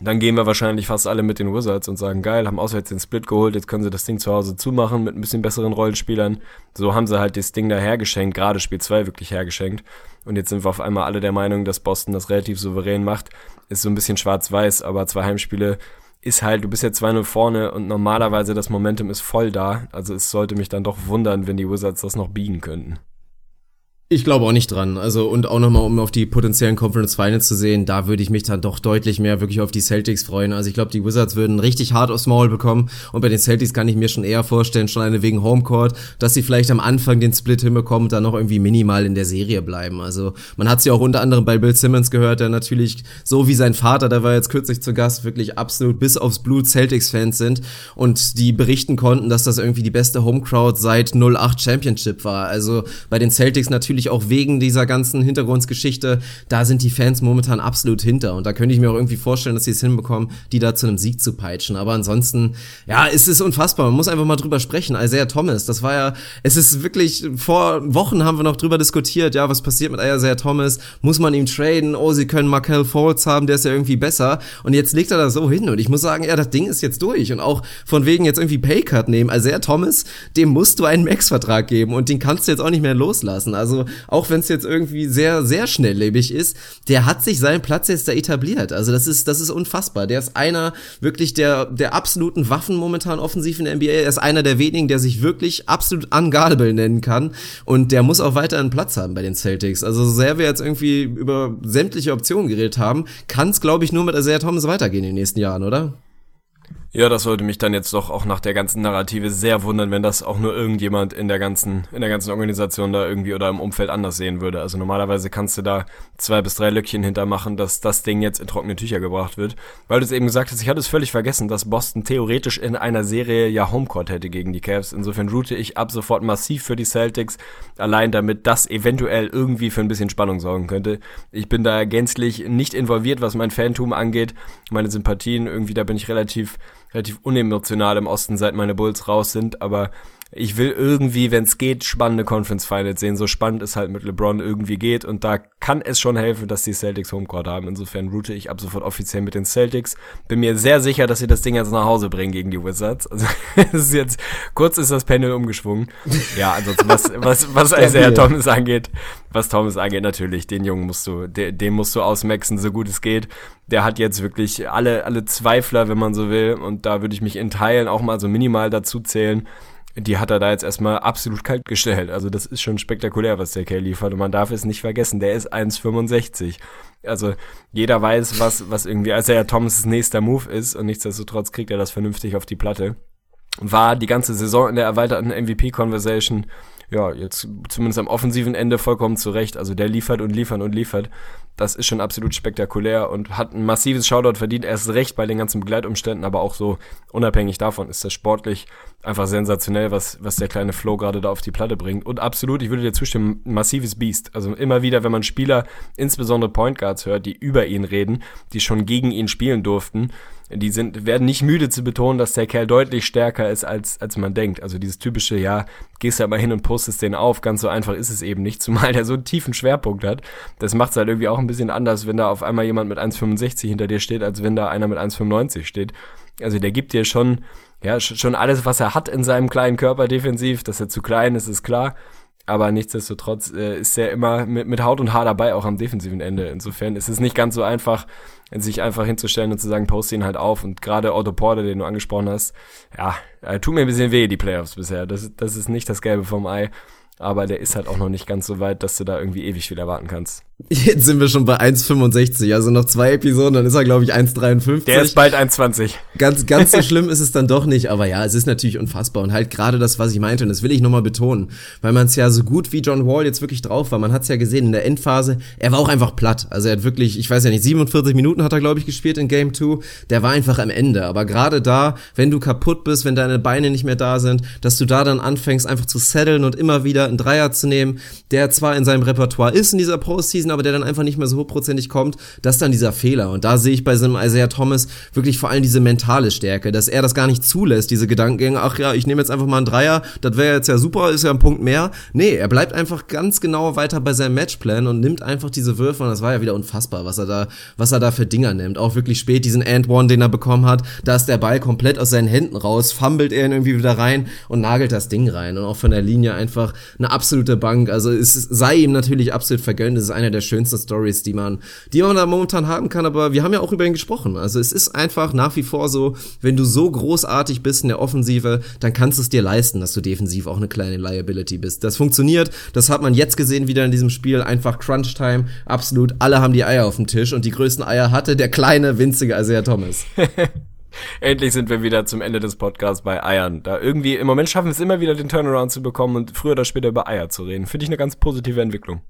dann gehen wir wahrscheinlich fast alle mit den Wizards und sagen, geil, haben auswärts den Split geholt, jetzt können sie das Ding zu Hause zumachen mit ein bisschen besseren Rollenspielern. So haben sie halt das Ding da hergeschenkt, gerade Spiel 2 wirklich hergeschenkt. Und jetzt sind wir auf einmal alle der Meinung, dass Boston das relativ souverän macht. Ist so ein bisschen schwarz-weiß, aber zwei Heimspiele ist halt, du bist jetzt 2-0 vorne und normalerweise das Momentum ist voll da. Also es sollte mich dann doch wundern, wenn die Wizards das noch biegen könnten. Ich glaube auch nicht dran. Also und auch nochmal, um auf die potenziellen Conference Finals zu sehen, da würde ich mich dann doch deutlich mehr wirklich auf die Celtics freuen. Also ich glaube, die Wizards würden richtig hart aufs Maul bekommen und bei den Celtics kann ich mir schon eher vorstellen, schon eine wegen Homecourt, dass sie vielleicht am Anfang den Split hinbekommen und dann noch irgendwie minimal in der Serie bleiben. Also man hat sie auch unter anderem bei Bill Simmons gehört, der natürlich so wie sein Vater, der war jetzt kürzlich zu Gast, wirklich absolut bis aufs Blut Celtics-Fans sind und die berichten konnten, dass das irgendwie die beste Homecrowd seit 08 Championship war. Also bei den Celtics natürlich natürlich auch wegen dieser ganzen Hintergrundgeschichte, da sind die Fans momentan absolut hinter. Und da könnte ich mir auch irgendwie vorstellen, dass sie es hinbekommen, die da zu einem Sieg zu peitschen. Aber ansonsten, ja, es ist unfassbar. Man muss einfach mal drüber sprechen. Isaiah Thomas, das war ja, es ist wirklich, vor Wochen haben wir noch drüber diskutiert, ja, was passiert mit Isaiah Thomas? Muss man ihm traden? Oh, sie können Markel Fultz haben, der ist ja irgendwie besser. Und jetzt legt er da so hin. Und ich muss sagen, ja, das Ding ist jetzt durch. Und auch von wegen jetzt irgendwie Paycut nehmen. Isaiah Thomas, dem musst du einen Max-Vertrag geben. Und den kannst du jetzt auch nicht mehr loslassen. Also auch wenn es jetzt irgendwie sehr, sehr schnelllebig ist, der hat sich seinen Platz jetzt da etabliert. Also das ist, das ist unfassbar. Der ist einer wirklich der, der absoluten Waffen momentan offensiv in der NBA. Er ist einer der wenigen, der sich wirklich absolut unguardable nennen kann. Und der muss auch weiter einen Platz haben bei den Celtics. Also so sehr wir jetzt irgendwie über sämtliche Optionen geredet haben, kann es, glaube ich, nur mit Isaiah Thomas weitergehen in den nächsten Jahren, oder? Ja, das sollte mich dann jetzt doch auch nach der ganzen Narrative sehr wundern, wenn das auch nur irgendjemand in der ganzen, in der ganzen Organisation da irgendwie oder im Umfeld anders sehen würde. Also normalerweise kannst du da zwei bis drei Löckchen hintermachen, dass das Ding jetzt in trockene Tücher gebracht wird. Weil du es eben gesagt hast, ich hatte es völlig vergessen, dass Boston theoretisch in einer Serie ja Homecourt hätte gegen die Cavs. Insofern route ich ab sofort massiv für die Celtics, allein damit das eventuell irgendwie für ein bisschen Spannung sorgen könnte. Ich bin da gänzlich nicht involviert, was mein Fantum angeht. Meine Sympathien irgendwie, da bin ich relativ relativ unemotional im Osten, seit meine Bulls raus sind, aber ich will irgendwie, wenn es geht, spannende Conference Finals sehen. So spannend es halt mit LeBron irgendwie geht. Und da kann es schon helfen, dass die Celtics Homecourt haben. Insofern route ich ab sofort offiziell mit den Celtics. Bin mir sehr sicher, dass sie das Ding jetzt nach Hause bringen gegen die Wizards. Also es ist jetzt, kurz ist das Panel umgeschwungen. Ja, ansonsten, was, was, was Isaiah Thomas angeht, was Thomas angeht, natürlich, den Jungen musst du, den, den musst du ausmaxen, so gut es geht. Der hat jetzt wirklich alle, alle Zweifler, wenn man so will. Und da würde ich mich in Teilen auch mal so minimal dazu zählen die hat er da jetzt erstmal absolut kalt gestellt. Also das ist schon spektakulär, was der Kerl liefert. Und man darf es nicht vergessen, der ist 1,65. Also jeder weiß, was, was irgendwie, als er ja Thomas' nächster Move ist und nichtsdestotrotz kriegt er das vernünftig auf die Platte. War die ganze Saison in der erweiterten MVP-Conversation ja, jetzt zumindest am offensiven Ende vollkommen zurecht. Also der liefert und liefert und liefert. Das ist schon absolut spektakulär und hat ein massives Shoutout verdient. Erst recht bei den ganzen Begleitumständen, aber auch so unabhängig davon ist das sportlich einfach sensationell, was, was der kleine Flo gerade da auf die Platte bringt. Und absolut, ich würde dir zustimmen, massives Biest. Also immer wieder, wenn man Spieler, insbesondere Point Guards hört, die über ihn reden, die schon gegen ihn spielen durften, die sind, werden nicht müde zu betonen, dass der Kerl deutlich stärker ist, als, als man denkt. Also dieses typische, ja, gehst halt mal hin und postest den auf, ganz so einfach ist es eben nicht, zumal der so einen tiefen Schwerpunkt hat. Das macht es halt irgendwie auch ein bisschen anders, wenn da auf einmal jemand mit 1,65 hinter dir steht, als wenn da einer mit 1,95 steht. Also der gibt dir schon, ja, schon alles, was er hat in seinem kleinen Körper defensiv, dass er zu klein ist, ist klar. Aber nichtsdestotrotz äh, ist er immer mit, mit Haut und Haar dabei, auch am defensiven Ende. Insofern ist es nicht ganz so einfach, sich einfach hinzustellen und zu sagen, poste ihn halt auf. Und gerade Otto Porter, den du angesprochen hast, ja, äh, tut mir ein bisschen weh, die Playoffs bisher. Das, das ist nicht das Gelbe vom Ei aber der ist halt auch noch nicht ganz so weit, dass du da irgendwie ewig viel erwarten kannst. Jetzt sind wir schon bei 1,65, also noch zwei Episoden, dann ist er, glaube ich, 1,53. Der ist bald 1,20. Ganz, ganz so schlimm ist es dann doch nicht, aber ja, es ist natürlich unfassbar. Und halt gerade das, was ich meinte, und das will ich nochmal betonen, weil man es ja so gut wie John Wall jetzt wirklich drauf war, man hat es ja gesehen in der Endphase, er war auch einfach platt. Also er hat wirklich, ich weiß ja nicht, 47 Minuten hat er, glaube ich, gespielt in Game 2, der war einfach am Ende. Aber gerade da, wenn du kaputt bist, wenn deine Beine nicht mehr da sind, dass du da dann anfängst, einfach zu setteln und immer wieder wieder einen Dreier zu nehmen, der zwar in seinem Repertoire ist in dieser Postseason, aber der dann einfach nicht mehr so hochprozentig kommt, das ist dann dieser Fehler. Und da sehe ich bei so einem Isaiah Thomas wirklich vor allem diese mentale Stärke, dass er das gar nicht zulässt, diese Gedankengänge, ach ja, ich nehme jetzt einfach mal einen Dreier, das wäre jetzt ja super, ist ja ein Punkt mehr. Nee, er bleibt einfach ganz genau weiter bei seinem Matchplan und nimmt einfach diese Würfe und das war ja wieder unfassbar, was er da, was er da für Dinger nimmt. Auch wirklich spät diesen And One, den er bekommen hat, da ist der Ball komplett aus seinen Händen raus, fummelt er ihn irgendwie wieder rein und nagelt das Ding rein. Und auch von der Linie einfach eine absolute Bank. Also es sei ihm natürlich absolut vergönnt. Es ist eine der schönsten Stories, die man, die man da momentan haben kann. Aber wir haben ja auch über ihn gesprochen. Also es ist einfach nach wie vor so, wenn du so großartig bist in der Offensive, dann kannst du es dir leisten, dass du defensiv auch eine kleine Liability bist. Das funktioniert. Das hat man jetzt gesehen wieder in diesem Spiel. Einfach Crunch Time. Absolut. Alle haben die Eier auf dem Tisch und die größten Eier hatte der kleine, winzige Isaiah Thomas. Endlich sind wir wieder zum Ende des Podcasts bei Eiern. Da irgendwie, im Moment schaffen wir es immer wieder, den Turnaround zu bekommen und früher oder später über Eier zu reden. Finde ich eine ganz positive Entwicklung.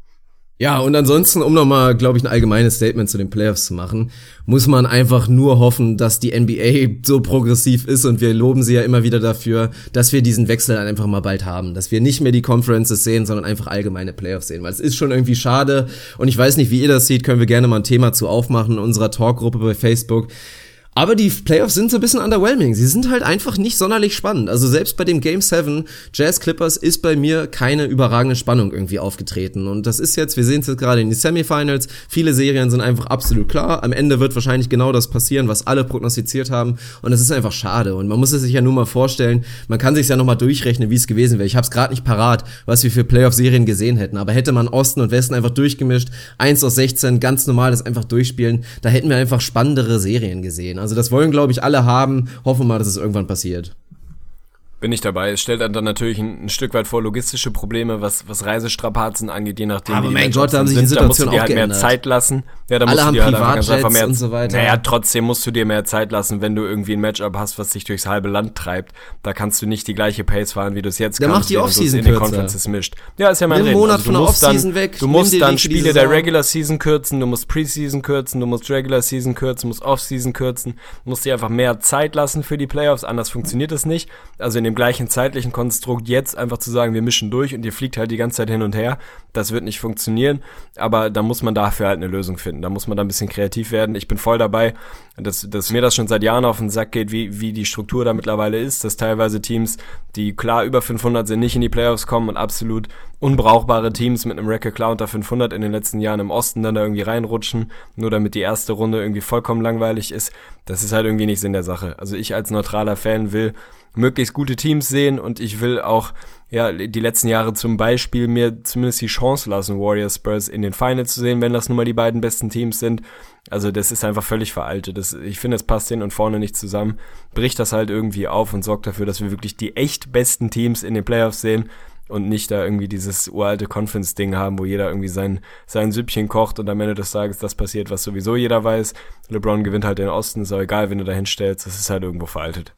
Ja, und ansonsten, um nochmal, glaube ich, ein allgemeines Statement zu den Playoffs zu machen, muss man einfach nur hoffen, dass die NBA so progressiv ist und wir loben sie ja immer wieder dafür, dass wir diesen Wechsel dann einfach mal bald haben. Dass wir nicht mehr die Conferences sehen, sondern einfach allgemeine Playoffs sehen. Weil es ist schon irgendwie schade und ich weiß nicht, wie ihr das seht, können wir gerne mal ein Thema zu aufmachen in unserer Talkgruppe bei Facebook. Aber die Playoffs sind so ein bisschen underwhelming. Sie sind halt einfach nicht sonderlich spannend. Also selbst bei dem Game 7 Jazz Clippers ist bei mir keine überragende Spannung irgendwie aufgetreten. Und das ist jetzt, wir sehen es jetzt gerade in die Semifinals. Viele Serien sind einfach absolut klar. Am Ende wird wahrscheinlich genau das passieren, was alle prognostiziert haben. Und das ist einfach schade. Und man muss es sich ja nur mal vorstellen, man kann sich ja nochmal durchrechnen, wie es gewesen wäre. Ich habe es gerade nicht parat, was wir für Playoff-Serien gesehen hätten. Aber hätte man Osten und Westen einfach durchgemischt, 1 aus 16, ganz normal das einfach durchspielen, da hätten wir einfach spannendere Serien gesehen. Also das wollen, glaube ich, alle haben. Hoffen wir mal, dass es irgendwann passiert. Bin ich dabei. Es stellt dann natürlich ein, ein, Stück weit vor logistische Probleme, was, was Reisestrapazen angeht, je nachdem. Aber mein Gott, da haben sich die Situation da dir halt geändert. mehr Zeit lassen. Ja, da Alle musst haben du dir halt einfach, mehr, und so weiter. Naja, trotzdem musst du dir mehr Zeit lassen, wenn du irgendwie ein Matchup hast, was dich durchs halbe Land treibt. Da kannst du nicht die gleiche Pace fahren, wie du es jetzt der kannst. Macht die Offseason in den Conferences mischt. Ja, ist ja mein Nimm Reden. Monat also, von der Offseason weg. Du musst dann Spiele der Regular Season kürzen, du musst Preseason kürzen, du musst Regular Season kürzen, du musst Offseason kürzen, musst dir einfach mehr Zeit lassen für die Playoffs, anders funktioniert es nicht. Also in dem gleichen zeitlichen Konstrukt jetzt einfach zu sagen, wir mischen durch und ihr fliegt halt die ganze Zeit hin und her, das wird nicht funktionieren. Aber da muss man dafür halt eine Lösung finden. Da muss man da ein bisschen kreativ werden. Ich bin voll dabei, dass, dass mir das schon seit Jahren auf den Sack geht, wie, wie die Struktur da mittlerweile ist, dass teilweise Teams, die klar über 500 sind, nicht in die Playoffs kommen und absolut unbrauchbare Teams mit einem Record klar unter 500 in den letzten Jahren im Osten dann da irgendwie reinrutschen, nur damit die erste Runde irgendwie vollkommen langweilig ist. Das ist halt irgendwie nicht Sinn der Sache. Also ich als neutraler Fan will möglichst gute Teams sehen und ich will auch ja, die letzten Jahre zum Beispiel mir zumindest die Chance lassen, Warriors Spurs in den Finals zu sehen, wenn das nun mal die beiden besten Teams sind. Also das ist einfach völlig veraltet. Das, ich finde, es passt hin und vorne nicht zusammen. Bricht das halt irgendwie auf und sorgt dafür, dass wir wirklich die echt besten Teams in den Playoffs sehen und nicht da irgendwie dieses uralte Conference-Ding haben, wo jeder irgendwie sein, sein Süppchen kocht und am Ende des Tages das passiert, was sowieso jeder weiß. LeBron gewinnt halt den Osten, ist auch egal, wenn du da hinstellst, das ist halt irgendwo veraltet.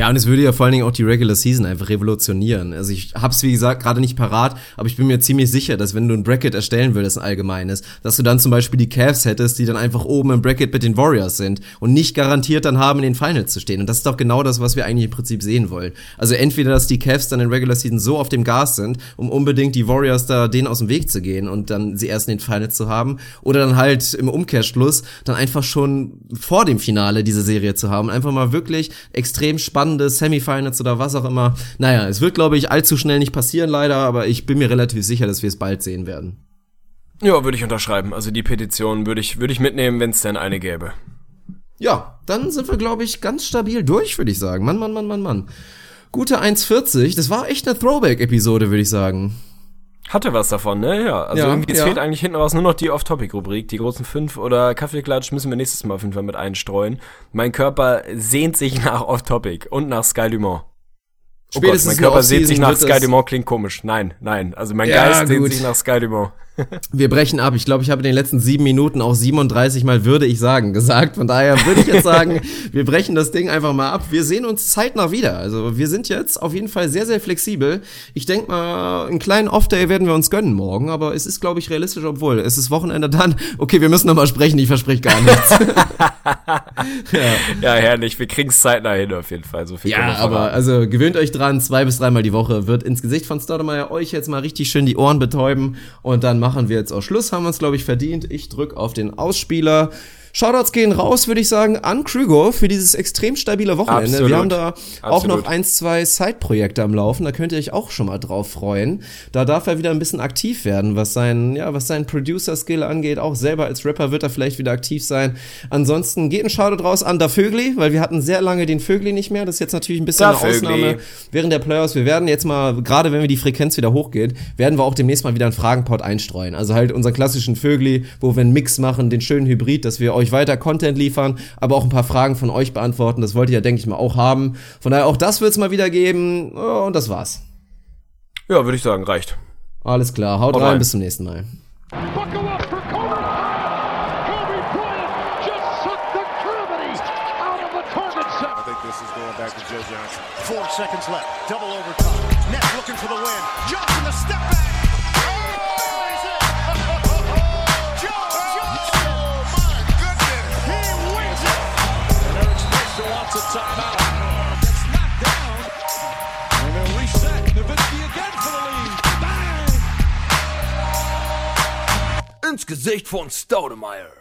Ja, und es würde ja vor allen Dingen auch die Regular Season einfach revolutionieren. Also ich hab's wie gesagt gerade nicht parat, aber ich bin mir ziemlich sicher, dass wenn du ein Bracket erstellen würdest, ein allgemeines, dass du dann zum Beispiel die Cavs hättest, die dann einfach oben im Bracket mit den Warriors sind und nicht garantiert dann haben, in den Finals zu stehen. Und das ist doch genau das, was wir eigentlich im Prinzip sehen wollen. Also entweder, dass die Cavs dann in Regular Season so auf dem Gas sind, um unbedingt die Warriors da denen aus dem Weg zu gehen und dann sie erst in den Finals zu haben, oder dann halt im Umkehrschluss dann einfach schon vor dem Finale diese Serie zu haben. Einfach mal wirklich extrem spannende Semifinals Finals oder was auch immer. Naja, es wird, glaube ich, allzu schnell nicht passieren, leider, aber ich bin mir relativ sicher, dass wir es bald sehen werden. Ja, würde ich unterschreiben. Also die Petition würde ich, würde ich mitnehmen, wenn es denn eine gäbe. Ja, dann sind wir, glaube ich, ganz stabil durch, würde ich sagen. Mann, Mann, Mann, Mann, Mann. Gute 1,40. Das war echt eine Throwback-Episode, würde ich sagen. Hatte was davon, ne? Ja. Also ja, irgendwie, es ja. fehlt eigentlich hinten raus nur noch die Off-Topic-Rubrik. Die großen fünf oder Kaffeeklatsch müssen wir nächstes Mal auf jeden Fall mit einstreuen. Mein Körper sehnt sich nach Off-Topic und nach Sky Dumont. Oh Gott, mein Körper sehnt sich nach Sky Dumont, klingt komisch. Nein, nein. Also mein ja, Geist sehnt sich nach Sky Dumont. Wir brechen ab. Ich glaube, ich habe in den letzten sieben Minuten auch 37 Mal würde ich sagen gesagt. Von daher würde ich jetzt sagen, wir brechen das Ding einfach mal ab. Wir sehen uns zeitnah wieder. Also wir sind jetzt auf jeden Fall sehr, sehr flexibel. Ich denke mal, einen kleinen Off-Day werden wir uns gönnen morgen, aber es ist, glaube ich, realistisch, obwohl es ist Wochenende dann. Okay, wir müssen noch mal sprechen. Ich verspreche gar nichts. ja. ja, herrlich. Wir kriegen es zeitnah hin auf jeden Fall. So viel ja, aber also gewöhnt euch dran. Zwei bis dreimal die Woche wird ins Gesicht von Staudemeyer euch jetzt mal richtig schön die Ohren betäuben und dann machen wir jetzt auch Schluss. Haben wir uns, glaube ich, verdient. Ich drück auf den Ausspieler. Shoutouts gehen raus, würde ich sagen, an Krüger für dieses extrem stabile Wochenende. Absolut. Wir haben da Absolut. auch noch ein, zwei Side-Projekte am Laufen, da könnt ihr euch auch schon mal drauf freuen. Da darf er wieder ein bisschen aktiv werden, was sein, ja, was sein Producer-Skill angeht. Auch selber als Rapper wird er vielleicht wieder aktiv sein. Ansonsten geht ein Shoutout raus an Da Vögli, weil wir hatten sehr lange den Vögli nicht mehr. Das ist jetzt natürlich ein bisschen da eine Vögli. Ausnahme während der Playoffs. Wir werden jetzt mal, gerade wenn wir die Frequenz wieder hochgeht, werden wir auch demnächst mal wieder einen Fragenpot einstreuen. Also halt unseren klassischen Vögli, wo wir einen Mix machen, den schönen Hybrid, dass wir euch weiter Content liefern, aber auch ein paar Fragen von euch beantworten. Das wollt ihr ja, denke ich mal, auch haben. Von daher auch das wird es mal wieder geben. Und das war's. Ja, würde ich sagen, reicht. Alles klar, haut, haut rein, rein, bis zum nächsten Mal. Four seconds left. Double overtime. Ins Gesicht von Staudemeyer.